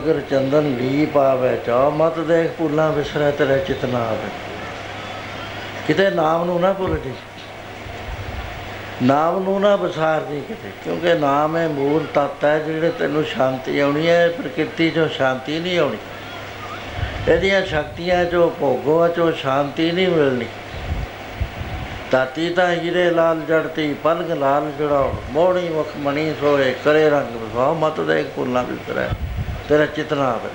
Speaker 1: ਕੰਗੂ ਅਗਰ ਚੰਦਨ ਲੀ ਪਾਵੇ ਚਾ ਮਤ ਦੇਖ ਭੁੱਲਾਂ ਵਿਸਰੈ ਤੇਰੇ ਚਿਤਨਾ ਆਵੇ ਕਿਤੇ ਨਾਮ ਨੂੰ ਨਾ ਭੁੱਲ ਜੀ ਨਾਮ ਨੂੰ ਨਾ ਵਿਸਾਰ ਦੀ ਕਿਤੇ, ਕਿਉਂਕਿ ਨਾਮ ਹੈ ਮੂਲ ਤੱਤ ਹੈ ਜਿਹੜੇ ਤੈਨੂੰ ਸ਼ਾਂਤੀ ਆਉਣੀ ਹੈ ਪ੍ਰਕਿਰਤੀ ਚੋਂ ਸ਼ਾਂਤੀ ਨਹੀਂ ਆਉਣੀ। ਇਹਦੀਆਂ ਸ਼ਕਤੀਆਂ ਚੋਂ ਭੋਗੋ ਚੋਂ ਸ਼ਾਂਤੀ ਨਹੀਂ ਮਿਲਣੀ। ਤਾਤੀ ਤਾਂ ਹੀਰੇ ਲਾਲ ਜੜਤੀ ਪਲਗ ਲਾਲ ਜੜਾਉ ਮੋਹਣੀ ਮੁਖ ਮਣੀ ਸੋਏ ਕਰੇ ਰੰਗ ਵਿਸਾਉ ਮਤ ਦੇਖ ਭੁੱਲਾਂ ਵਿਸਰੈ। ਤੇਰਾ ਚਿਤਨਾ ਆਵੇ।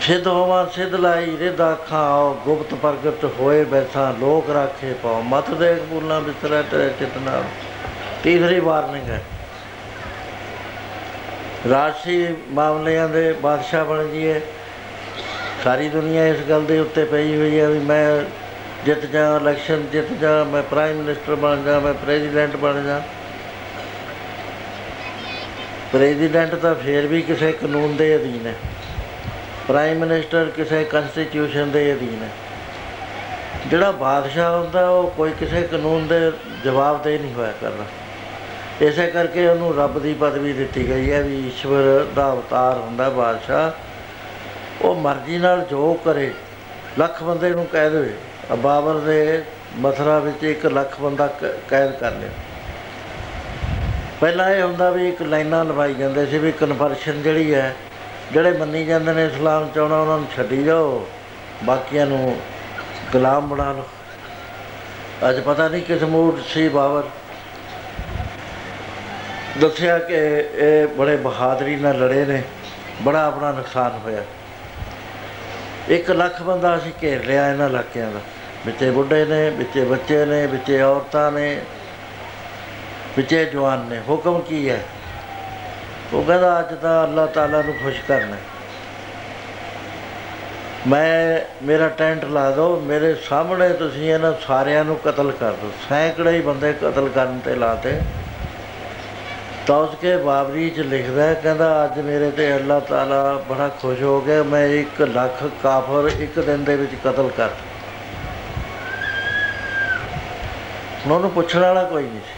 Speaker 1: ਸਿੱਧ ਹੋਵਾ, ਸਿੱਧ ਲਾਈ ਰਿਦਾ ਖਾਓ, ਗੁਪਤ ਪ੍ਰਗਟ ਹੋਏ ਬੈਠਾ, ਲੋਕ ਰਾਖੇ ਪਾਓ। ਮਤ ਦੇਖ ਭੁੱਲਾਂ ਵਿਸਰੈ ਤੇਰੇ ਚਿਤਨਾ ਤੀਸਰੀ ਵਾਰਨਿੰਗ ਹੈ। ਰਾਸ਼ੀ ਮਾਮਲਿਆਂ ਦੇ ਬਾਦਸ਼ਾਹ ਬਣ ਜੀਏ। ਸਾਰੀ ਦੁਨੀਆ ਇਸ ਗੱਲ ਦੇ ਉੱਤੇ ਪਈ ਹੋਈ ਹੈ ਵੀ ਮੈਂ ਜਿੱਤ ਜਾ, ਇਲੈਕਸ਼ਨ ਜਿੱਤ ਜਾ, ਮੈਂ ਪ੍ਰਾਈਮ ਮਿਨਿਸਟਰ ਬਣ ਜਾ, ਮੈਂ ਪ੍ਰੈਜ਼ੀਡੈਂਟ ਬਣ ਜਾ। ਪ੍ਰੈਜ਼ੀਡੈਂਟ ਤਾਂ ਫੇਰ ਵੀ ਕਿਸੇ ਕਾਨੂੰਨ ਦੇ ਅਧੀਨ ਹੈ। ਪ੍ਰਾਈਮ ਮਿਨਿਸਟਰ ਕਿਸੇ ਕਨਸਟੀਟਿਊਸ਼ਨ ਦੇ ਅਧੀਨ ਹੈ। ਜਿਹੜਾ ਬਾਦਸ਼ਾਹ ਹੁੰਦਾ, ਉਹ ਕੋਈ ਕਿਸੇ ਕਾਨੂੰਨ ਦੇ ਜਵਾਬਦੇਹ ਨਹੀਂ ਹੋਇਆ ਕਰਦਾ। ਇਸੇ ਕਰਕੇ ਉਹਨੂੰ ਰੱਬ ਦੀ ਪਦਵੀ ਦਿੱਤੀ ਗਈ ਹੈ ਵੀ ਈਸ਼ਵਰ ਦਾ ਅਵਤਾਰ ਹੁੰਦਾ ਬਾਦਸ਼ਾਹ। ਉਹ ਮਰਜ਼ੀ ਨਾਲ ਜੋ ਕਰੇ, ਲੱਖ ਬੰਦੇ ਨੂੰ ਕਹਿ ਦੇਵੇ। ਆ ਬਾਬਰ ਦੇ ਮਥਰਾ ਵਿੱਚ 1 ਲੱਖ ਬੰਦਾ ਕ- ਕੈਦ ਕਰ ਲਿਆ ਪਹਿਲਾਂ ਇਹ ਹੁੰਦਾ ਵੀ ਇੱਕ ਲਾਈਨਾਂ ਲਵਾਈ ਜਾਂਦੇ ਸੀ ਵੀ ਕਨਵਰਸ਼ਨ ਜਿਹੜੀ ਹੈ, ਜਿਹੜੇ ਮੰਨੀ ਜਾਂਦੇ ਨੇ ਇਸਲਾਮ ਚ ਆਉਣਾ ਉਹਨਾਂ ਨੂੰ ਛੱਡੀ ਜਾਓ, ਬਾਕੀਆਂ ਨੂੰ ਗੁਲਾਮ ਬਣਾ ਲਓ। ਅੱਜ ਪਤਾ ਨਹੀਂ ਕਿਸ ਮੂਡ ਸੀ ਬਾਬਰ। ਦੱਸਿਆ ਕਿ ਇਹ ਬੜੇ ਬਹਾਦਰੀ ਨਾਲ ਲੜੇ ਨੇ, ਬੜਾ ਆਪਣਾ ਨੁਕਸਾਨ ਹੋਇਆ। ਇੱਕ ਲੱਖ ਬੰਦਾ ਅਸੀਂ ਘੇਰ ਲਿਆ ਇਹਨਾਂ ਇਲਾਕਿਆਂ ਦਾ। ਵਿੱਚੇ ਬੁੱਢੇ ਨੇ, ਵਿੱਚੇ ਬੱਚੇ ਨੇ, ਵਿੱਚੇ ਔਰਤਾਂ ਨੇ ਵਿੱਚੇ ਜਵਾਨ ਨੇ ਹੁਕਮ ਕੀ ਹੈ? ਉਹ ਕਹਿੰਦਾ ਅੱਜ ਤਾਂ ਅੱਲਾਹ ਤਾਲਾ ਨੂੰ ਖੁਸ਼ ਕਰਨਾ ਹੈ। ਮੈਂ ਮੇਰਾ ਟੈਂਟ ਲਾ ਦਿਓ ਮੇਰੇ ਸਾਹਮਣੇ ਤੁਸੀਂ ਇਹਨਾਂ ਸਾਰਿਆਂ ਨੂੰ ਕਤਲ ਕਰ ਦਿਓ। ਸੈਂਕੜੇ ਹੀ ਬੰਦੇ ਕਤਲ ਕਰਨ ਤੇ ਲਾਤੇ। ਤਾਂ ਉਸਕੇ ਬਾਬਰੀ ਚ ਲਿਖਦਾ ਹੈ, ਕਹਿੰਦਾ ਅੱਜ ਮੇਰੇ ਤੇ ਅੱਲਾਹ ਤਾਲਾ ਬੜਾ ਖੁਸ਼ ਹੋ ਗਿਆ ਮੈਂ 1 ਲੱਖ ਕਾਫਰ ਇੱਕ ਦਿਨ ਦੇ ਵਿੱਚ ਕਤਲ ਕਰ ਹੁਣ ਉਹਨੂੰ ਪੁੱਛਣ ਵਾਲਾ ਕੋਈ ਨਹੀਂ ਸੀ।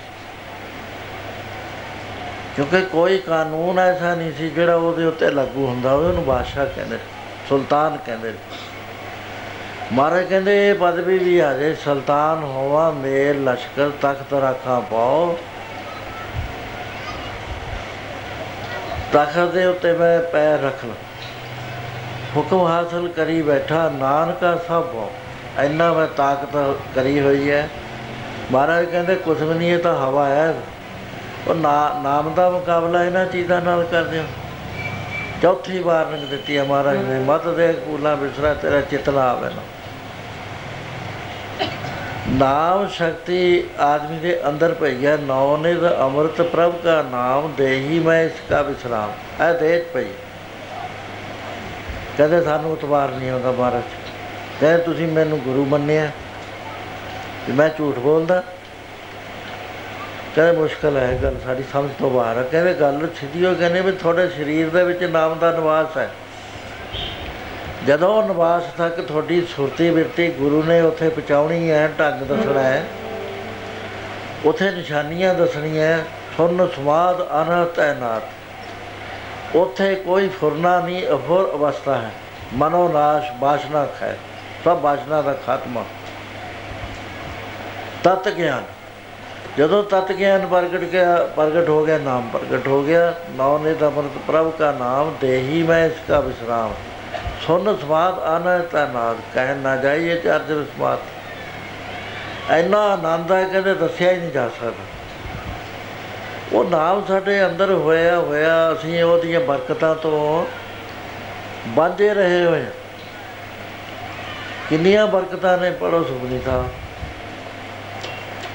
Speaker 1: ਕਿਉਂਕਿ ਕੋਈ ਕਾਨੂੰਨ ਐਸਾ ਨਹੀਂ ਸੀ ਜਿਹੜਾ ਉਹਦੇ ਉੱਤੇ ਲਾਗੂ ਹੁੰਦਾ ਹੋਵੇ ਉਹਨੂੰ ਬਾਦਸ਼ਾਹ ਕਹਿੰਦੇ ਸੀ, ਸੁਲਤਾਨ ਕਹਿੰਦੇ ਸੀ। ਮਹਾਰਾਜ ਕਹਿੰਦੇ ਇਹ ਪਦਵੀ ਵੀ ਆ ਜੇ ਸੁਲਤਾਨ ਹੋਵਾ ਮੇਲ ਲਸ਼ਕਰ ਤਖਤ ਰਾਖਾਂ ਪਾਓ। ਤਖਤ ਦੇ ਉੱਤੇ ਮੈਂ ਪੈਰ ਰੱਖ ਲਾਂ। ਹੁਕਮ ਹਾਸਲ ਕਰੀ ਬੈਠਾ ਨਾਨਕਾ ਸਭ ਹੋ ਇੰਨਾ ਮੈਂ ਤਾਕਤ ਕਰੀ ਹੋਈ ਹੈ। ਮਹਾਰਾਜ ਕਹਿੰਦੇ ਕੁਛ ਵੀ ਨਹੀਂ ਇਹ ਤਾਂ ਹਵਾ ਹੈ। ਉਹ ਨਾ- ਨਾਮ ਦਾ ਮੁਕਾਬਲਾ ਇਹਨਾਂ ਚੀਜ਼ਾਂ ਨਾਲ ਕਰਦੇ ਹੋ। ਚੌਥੀ ਵਾਰ ਨਗ ਦਿੱਤੀ ਹੈ ਮਹਾਰਾਜ ਨੇ ਮਤ ਦੇ ਕੂਲਾ ਬਿਸਰਾ ਤੇਰਾ ਚਿਤਨਾ ਆਵੇ ਨਾ। ਨਾਮ ਸ਼ਕਤੀ ਆਦਮੀ ਦੇ ਅੰਦਰ ਪਈ ਹੈ, ਨੌ ਨਿਧ ਅੰਮ੍ਰਿਤ ਪ੍ਰਭ ਕਾ ਨਾਮ ਦੇਹੀ ਮੈਂ ਇਸ ਕਾ ਵਿਸਰਾਮ, ਇਹ ਦੇਹ 'ਚ ਪਈ। ਕਹਿੰਦੇ ਸਾਨੂੰ ਉਤਵਾਰ ਨਹੀਂ ਆਉਂਦਾ ਮਹਾਰਾਜ। ਕਹਿੰਦੇ ਤੁਸੀਂ ਮੈਨੂੰ ਗੁਰੂ ਮੰਨਿਆ। ਤੇ ਮੈਂ ਝੂਠ ਬੋਲਦਾ। ਕਹਿੰਦੇ ਮੁਸ਼ਕਲ ਹੈ ਗੱਲ, ਸਾਡੀ ਸਮਝ ਤੋਂ ਬਾਹਰ ਹੈ ਕਹਿੰਦੇ ਗੱਲ ਸਿੱਧੀ ਹੋ ਕਹਿੰਦੇ ਵੀ ਤੁਹਾਡੇ ਸਰੀਰ ਦੇ ਵਿੱਚ ਨਾਮ ਦਾ ਨਿਵਾਸ ਹੈ। ਜਦੋਂ ਉਹ ਨਿਵਾਸ ਤੱਕ ਤੁਹਾਡੀ ਸੁਰਤੀ ਬਿਰਤੀ ਗੁਰੂ ਨੇ ਉੱਥੇ ਪਹੁੰਚਾਉਣੀ ਹੈ, ਢੰਗ ਦੱਸਣਾ ਹੈ, ਉੱਥੇ ਨਿਸ਼ਾਨੀਆਂ ਦੱਸਣੀਆਂ ਸੁਨ ਸਮਾਦ ਅਨਹਤ ਨਾਥ ਉੱਥੇ ਕੋਈ ਫੁਰਨਾ ਨਹੀਂ, ਅਫੁਰ ਅਵਸਥਾ ਹੈ। ਮਨੋ ਨਾਸ਼, ਬਾਸ਼ਨਾ ਖੈ ਸਭ ਬਾਸ਼ਨਾ ਦਾ ਖਾਤਮਾ। ਤਤ ਗਿਆਨ। ਜਦੋਂ ਤਤ ਗਿਆਨ ਪ੍ਰਗਟ ਗਿਆ, ਪ੍ਰਗਟ ਹੋ ਗਿਆ, ਨਾਮ ਪ੍ਰਗਟ ਹੋ ਗਿਆ। ਨੌ ਨੇ ਅਮਰਤ ਪ੍ਰਭ ਕਾ ਨਾਮ, ਦੇਹੀ ਮੈਂ ਇਸਕਾ ਵਿਸਰਾਮ। ਸੁਨ ਸਵਾਦ ਆਨੰਦ ਨਾਦ ਕਹਿ ਨਾ ਜਾਈਏ ਚਰਜ ਵਿਸਵਾਤ ਇੰਨਾ ਆਨੰਦ ਹੈ ਕਹਿੰਦੇ ਦੱਸਿਆ ਹੀ ਨਹੀਂ ਜਾ ਸਕਦਾ। ਉਹ ਨਾਮ ਸਾਡੇ ਅੰਦਰ ਹੋਇਆ ਹੋਇਆ, ਅਸੀਂ ਉਹਦੀਆਂ ਬਰਕਤਾਂ ਤੋਂ ਵਾਂਝੇ ਰਹੇ ਹੋਏ ਹਾਂ। ਕਿੰਨੀਆਂ ਬਰਕਤਾਂ ਨੇ ਪੜੋ ਸੁਖਨੀ ਸਾਹਿਬ।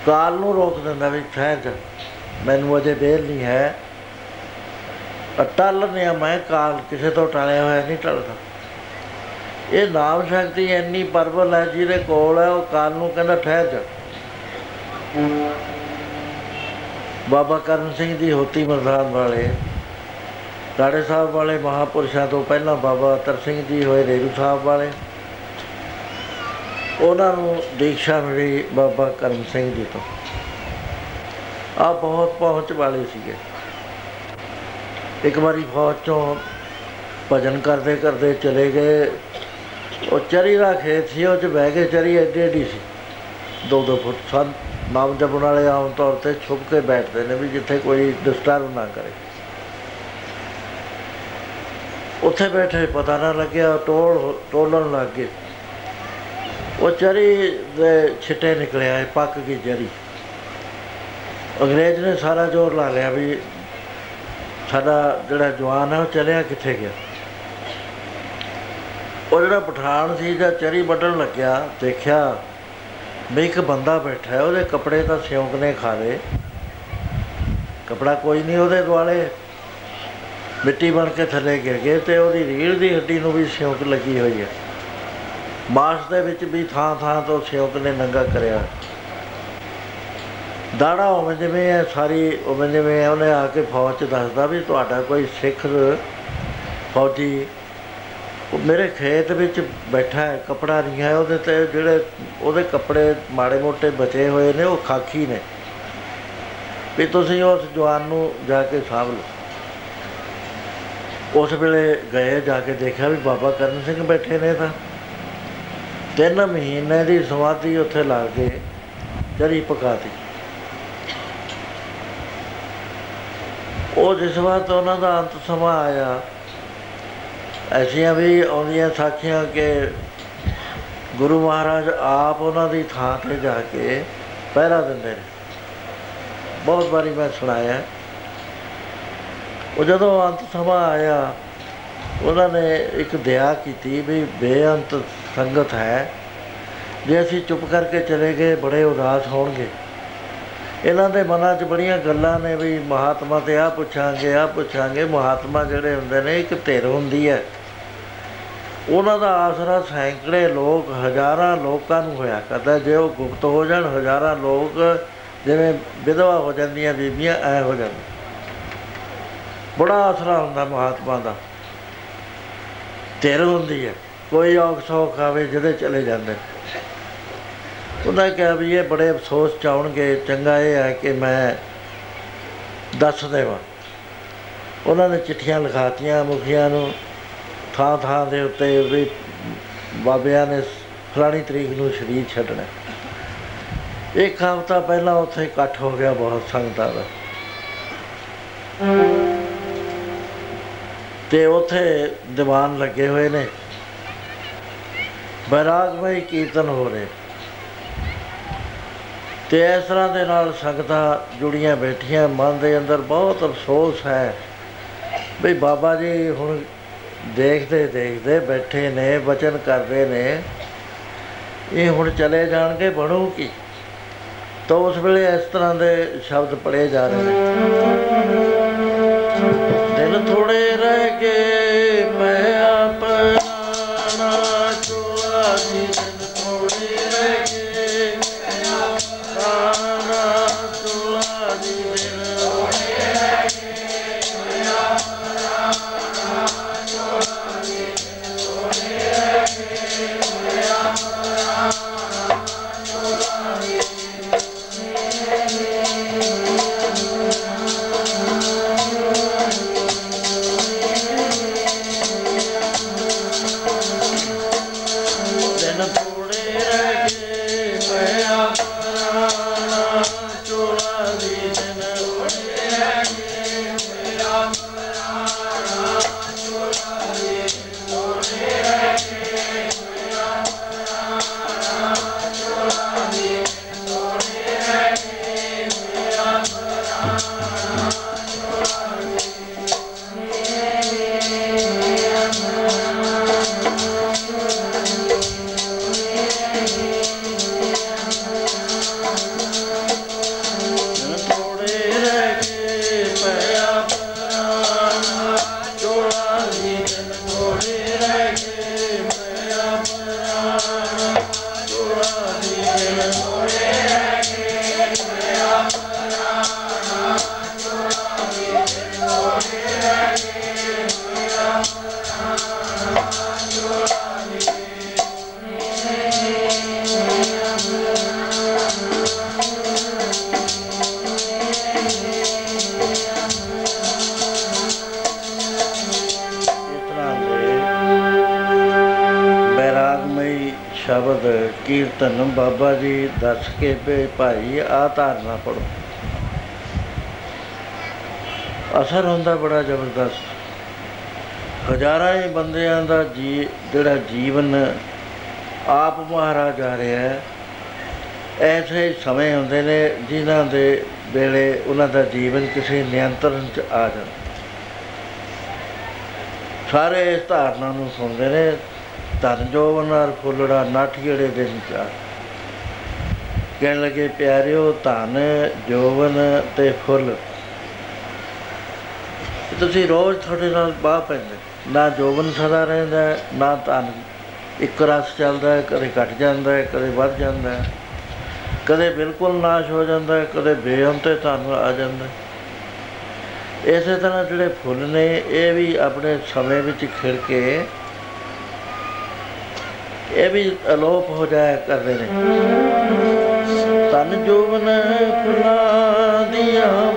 Speaker 1: ਕਾਲ ਨੂੰ ਰੋਕ ਦਿੰਦਾ ਵੀ ਠਹਿਰ ਜਾ ਮੈਨੂੰ ਅਜੇ ਦੇਰ ਨਹੀਂ ਹੈ। ਟਲ ਨੇ ਮੈਂ ਕਾਲ ਕਿਸੇ ਤੋਂ ਟਲਿਆ ਹੋਇਆ ਨਹੀਂ ਟਲਦਾ। ਇਹ ਨਾਮ ਸ਼ਕਤੀ ਇੰਨੀ ਪਰਬਲ ਹੈ ਜਿਹਦੇ ਕੋਲ ਹੈ, ਉਹ ਕਾਲ ਨੂੰ ਕਹਿੰਦਾ ਠਹਿਰ ਜਾ ਬਾਬਾ ਕਰਮ ਸਿੰਘ ਜੀ ਹੋਤੀ ਮਰਦਾਨ ਵਾਲੇ ਤਾੜੇ ਸਾਹਿਬ ਵਾਲੇ ਮਹਾਪੁਰਸ਼ਾਂ ਤੋਂ ਪਹਿਲਾਂ ਬਾਬਾ ਅਤਰ ਸਿੰਘ ਜੀ ਹੋਏ ਰੇਰੂ ਸਾਹਿਬ ਵਾਲੇ ਉਹਨਾਂ ਨੂੰ ਦੀਕਸ਼ਾ ਮਿਲੀ ਬਾਬਾ ਕਰਮ ਸਿੰਘ ਜੀ ਤੋਂ। ਆ ਬਹੁਤ ਪਹੁੰਚ ਵਾਲੇ ਸੀਗੇ। ਇੱਕ ਵਾਰੀ ਫੌਜ ਚੋਂ ਭਜਨ ਕਰਦੇ ਕਰਦੇ ਚਲੇ ਗਏ। ਉਹ ਚਰੀ ਦਾ ਖੇਤ ਸੀ, ਉਹ ਚ ਬਹਿ ਕੇ ਚਰੀ ਐਡੀ ਐਡੀ ਸੀ। ਦੋ ਦੋ ਫੁੱਟ ਸਨ। ਨਾਮ ਜਪਣ ਵਾਲੇ ਆਮ ਤੌਰ ਤੇ ਛੁਪ ਕੇ ਬੈਠਦੇ ਨੇ ਵੀ ਜਿੱਥੇ ਕੋਈ ਡਿਸਟਰਬ ਨਾ ਕਰੇ। ਉੱਥੇ ਬੈਠੇ ਪਤਾ ਨਾ ਲੱਗਿਆ, ਟੋਲ ਟੋਲਣ ਲੱਗ ਗਏ ਉਹ ਚਰੀ ਦੇ ਛਿੱਟੇ ਨਿਕਲੇ ਆਏ, ਪੱਕ ਗਈ ਜਰੀ। ਅੰਗਰੇਜ਼ ਨੇ ਸਾਰਾ ਜ਼ੋਰ ਲਾ ਲਿਆ ਵੀ ਸਾਡਾ ਜਿਹੜਾ ਜਵਾਨ ਹੈ ਉਹ ਚਲਿਆ ਕਿੱਥੇ ਗਿਆ? ਉਹ ਜਿਹੜਾ ਪਠਾਨ ਸੀ ਜਾਂ ਚਰੀ ਵੱਢਣ ਲੱਗਿਆ, ਦੇਖਿਆ ਵੀ ਇੱਕ ਬੰਦਾ ਬੈਠਾ ਹੈ, ਉਹਦੇ ਕੱਪੜੇ ਤਾਂ ਸਿਉਂਕ ਨੇ ਖਾ ਲਏ ਕਪੜਾ ਕੋਈ ਨਹੀਂ ਉਹਦੇ ਦੁਆਲੇ। ਮਿੱਟੀ ਬਣ ਕੇ ਥੱਲੇ ਗਿਰ ਗਏ ਤੇ ਉਹਦੀ ਰੀੜ ਦੀ ਹੱਡੀ ਨੂੰ ਵੀ ਸਿਉਂਕ ਲੱਗੀ ਹੋਈ ਹੈ। ਮਾਸ ਦੇ ਵਿੱਚ ਵੀ ਥਾਂ ਥਾਂ ਤੋਂ ਸਿਉਂਕ ਨੇ ਨੰਗਾ ਕਰਿਆ। ਦਾੜਾ ਉਵੇਂ ਜਿਵੇਂ ਹੈ ਸਾਰੀ ਉਵੇਂ ਜਿਵੇਂ ਹੈ, ਉਹਨੇ ਆ ਕੇ ਫੌਜ 'ਚ ਦੱਸਦਾ ਵੀ ਤੁਹਾਡਾ ਕੋਈ ਸਿੱਖ ਫੌਜੀ ਉਹ ਮੇਰੇ ਖੇਤ ਵਿੱਚ ਬੈਠਾ ਹੈ ਕਪੜਾ ਨਹੀਂ ਹੈ ਉਹਦੇ ਤੇ ਜਿਹੜੇ ਉਹਦੇ ਕੱਪੜੇ ਮਾੜੇ ਮੋਟੇ ਬਚੇ ਹੋਏ ਨੇ ਉਹ ਖਾਕੀ ਨੇ। ਵੀ ਤੁਸੀਂ ਉਸ ਜਵਾਨ ਨੂੰ ਜਾ ਕੇ ਸਾਂਭ ਲਓ। ਉਸ ਵੇਲੇ ਗਏ ਜਾ ਕੇ ਦੇਖਿਆ ਵੀ ਬਾਬਾ ਕਰਨ ਸਿੰਘ ਬੈਠੇ ਨੇ ਤਾਂ। ਤਿੰਨ ਮਹੀਨੇ ਦੀ ਸਮਾਧੀ ਉੱਥੇ ਲਾ ਕੇ ਜਰੀ ਪਕਾਤੀ ਉਹ ਜਿਸ ਵਾਰ ਉਹਨਾਂ ਦਾ ਅੰਤ ਸਮਾਂ ਆਇਆ, ਐਸੀਆਂ ਵੀ ਆਉਂਦੀਆਂ ਸਾਖੀਆਂ ਕਿ ਗੁਰੂ ਮਹਾਰਾਜ ਆਪ ਉਹਨਾਂ ਦੀ ਥਾਂ ਤੇ ਜਾ ਕੇ ਪਹਿਰਾ ਦਿੰਦੇ ਨੇ। ਬਹੁਤ ਵਾਰੀ ਮੈਂ ਸੁਣਾਇਆ, ਉਹ ਜਦੋਂ ਅੰਤ ਸਮਾਂ ਆਇਆ, ਉਹਨਾਂ ਨੇ ਇੱਕ ਦਇਆ ਕੀਤੀ ਵੀ ਬੇਅੰਤ ਸੰਗਤ ਹੈ। ਜੇ ਅਸੀਂ ਚੁੱਪ ਕਰਕੇ ਚਲੇ ਗਏ, ਬੜੇ ਉਦਾਸ ਹੋਣਗੇ। ਇਹਨਾਂ ਦੇ ਮਨਾਂ 'ਚ ਬੜੀਆਂ ਗੱਲਾਂ ਨੇ ਵੀ ਮਹਾਤਮਾ ਤੇ ਆ ਪੁੱਛਾਂਗੇ ਆ ਪੁੱਛਾਂਗੇ। ਮਹਾਤਮਾ ਜਿਹੜੇ ਹੁੰਦੇ ਨੇ, ਇੱਕ ਧਿਰ ਹੁੰਦੀ ਹੈ। ਉਹਨਾਂ ਦਾ ਆਸਰਾ ਸੈਂਕੜੇ ਲੋਕ, ਹਜ਼ਾਰਾਂ ਲੋਕਾਂ ਨੂੰ ਹੋਇਆ ਕਰਦਾ। ਜੇ ਉਹ ਗੁਪਤ ਹੋ ਜਾਣ, ਹਜ਼ਾਰਾਂ ਲੋਕ ਜਿਵੇਂ ਵਿਧਵਾ ਹੋ ਜਾਂਦੀਆਂ, ਬੀਬੀਆਂ, ਐ ਹੋ ਜਾਂਦੇ ਬੜਾ ਆਸਰਾ ਹੁੰਦਾ ਮਹਾਤਮਾ ਦਾ। ਧਿਰ ਹੁੰਦੀ ਹੈ। ਕੋਈ ਔਖ ਸੌਖ ਆਵੇ, ਜਿਹਦੇ ਚਲੇ ਜਾਂਦੇ। ਉਹਦਾ ਕਿਹਾ ਵੀ ਇਹ ਬੜੇ ਅਫਸੋਸ ਚਾਉਣਗੇ ਚੰਗਾ ਇਹ ਹੈ ਕਿ ਮੈਂ ਦੱਸ ਦੇਵਾਂ। ਉਹਨਾਂ ਨੇ ਚਿੱਠੀਆਂ ਲਿਖਾਤੀਆਂ ਮੁਖੀਆਂ ਨੂੰ, ਥਾਂ ਥਾਂ ਦੇ ਉੱਤੇ ਵੀ ਬਾਬਿਆਂ ਨੇ ਫਲਾਣੀ ਤਰੀਕ ਨੂੰ ਸ਼ਰੀਰ ਛੱਡਣਾ। ਇੱਕ ਹਫ਼ਤਾ ਪਹਿਲਾਂ ਉੱਥੇ ਇਕੱਠ ਹੋ ਗਿਆ ਬਹੁਤ ਸੰਗਤਾਂ ਦਾ। ਤੇ ਉੱਥੇ ਦੀਵਾਨ ਲੱਗੇ ਹੋਏ ਨੇ। ਬੈਰਾਗਮਈ ਕੀਰਤਨ ਹੋ ਰਹੇ। ਤੇ ਇਸ ਤਰ੍ਹਾਂ ਦੇ ਨਾਲ ਸੰਗਤਾਂ ਜੁੜੀਆਂ ਬੈਠੀਆਂ, ਮਨ ਦੇ ਅੰਦਰ ਬਹੁਤ ਅਫਸੋਸ ਹੈ ਵੀ ਬਾਬਾ ਜੀ ਹੁਣ ਦੇਖਦੇ ਦੇਖਦੇ ਬੈਠੇ ਨੇ, ਵਚਨ ਕਰਦੇ ਨੇ। ਇਹ ਹੁਣ ਚਲੇ ਜਾਣਗੇ ਬਣੂ ਕੀ ਤਾਂ ਉਸ ਵੇਲੇ ਇਸ ਤਰ੍ਹਾਂ ਦੇ ਸ਼ਬਦ ਪੜੇ ਜਾ ਰਹੇ ਨੇ। ਦਿਨ ਥੋੜੇ ਰਹਿ ਗਏ। ਕੀਰਤਨ ਬਾਬਾ ਜੀ, ਦੱਸ ਕੇ ਵੀ ਭਾਈ ਆ ਧਾਰਨਾ ਪੜੋ ਅਸਰ ਹੁੰਦਾ ਬੜਾ ਜ਼ਬਰਦਸਤ। ਹਜ਼ਾਰਾਂ ਹੀ ਬੰਦਿਆਂ ਦਾ ਜੀ, ਜਿਹੜਾ ਜੀਵਨ ਆਪ ਮਹਾਰਾਜ ਆ ਰਿਹਾ ਹੈ, ਐਸੇ ਸਮੇਂ ਹੁੰਦੇ ਨੇ ਜਿਨ੍ਹਾਂ ਦੇ ਵੇਲੇ ਉਹਨਾਂ ਦਾ ਜੀਵਨ ਕਿਸੇ ਨਿਯੰਤਰਣ 'ਚ ਆ ਜਾਂਦਾ। ਸਾਰੇ ਇਸ ਧਾਰਨਾ ਨੂੰ ਸੁਣਦੇ ਨੇ ਧਨ ਜੋਵਨ ਨਾਲ ਫੁੱਲੜਾ ਨਾਠੀੜੇ ਦੇ ਵਿਚਾਰ। ਕਹਿਣ ਲੱਗੇ ਪਿਆਰਿਓ ਧਨ ਜੋਵਨ ਤੇ ਫੁੱਲ। ਇਹ ਤੁਸੀਂ ਰੋਜ਼ ਤੁਹਾਡੇ ਨਾਲ ਬਾਹ ਪੈਂਦੇ। ਨਾ ਜੋਵਨ ਸਦਾ ਰਹਿੰਦਾ ਹੈ, ਨਾ ਧਨ। ਇੱਕ ਰਸ ਚੱਲਦਾ ਹੈ ਕਦੇ ਘਟ ਜਾਂਦਾ ਹੈ ਕਦੇ ਵੱਧ ਜਾਂਦਾ ਹੈ। ਕਦੇ ਬਿਲਕੁਲ ਨਾਸ਼ ਹੋ ਜਾਂਦਾ ਹੈ ਕਦੇ ਬੇਅੰਤੇ ਧਨ ਆ ਜਾਂਦਾ ਹੈ। ਇਸੇ ਤਰ੍ਹਾਂ ਜਿਹੜੇ ਫੁੱਲ ਨੇ ਇਹ ਵੀ ਆਪਣੇ ਸਮੇਂ ਵਿੱਚ ਖਿੜ ਕੇ ਇਹ ਵੀ ਅਲੋਪ ਹੋ ਜਾਇਆ ਕਰਦੇ ਨੇ। ਤਨ ਜੋਵਨ ਫੁੱਲਾਂ ਦੀਆਂ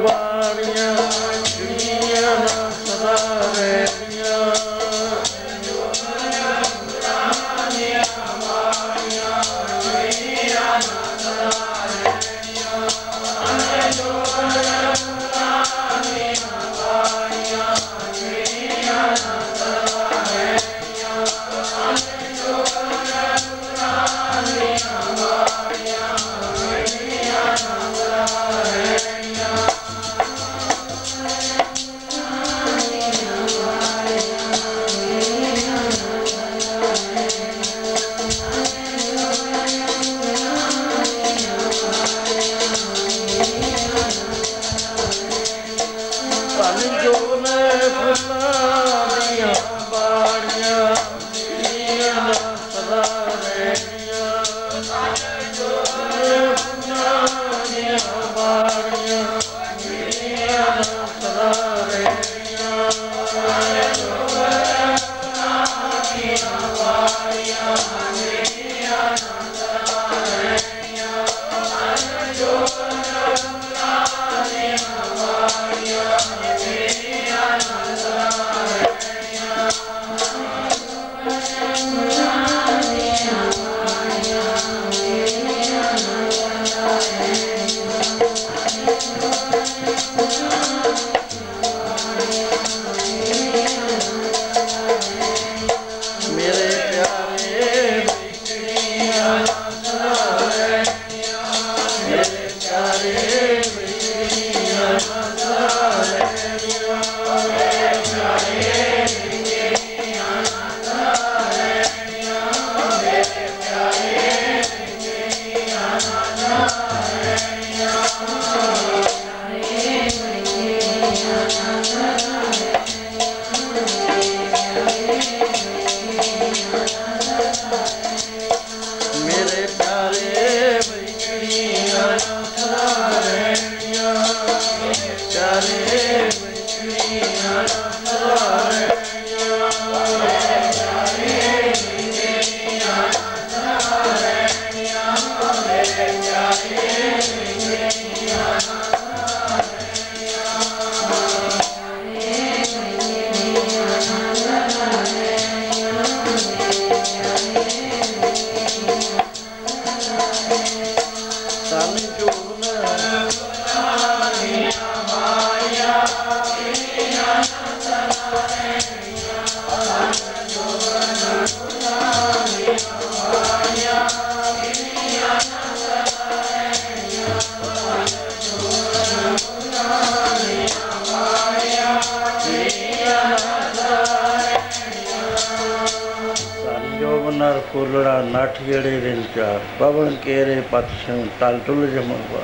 Speaker 1: ਪਵਨ ਕੇਰੇ ਪਤ ਸਿੰਘ ਤਲ ਟੁਲ ਜਮਵਾ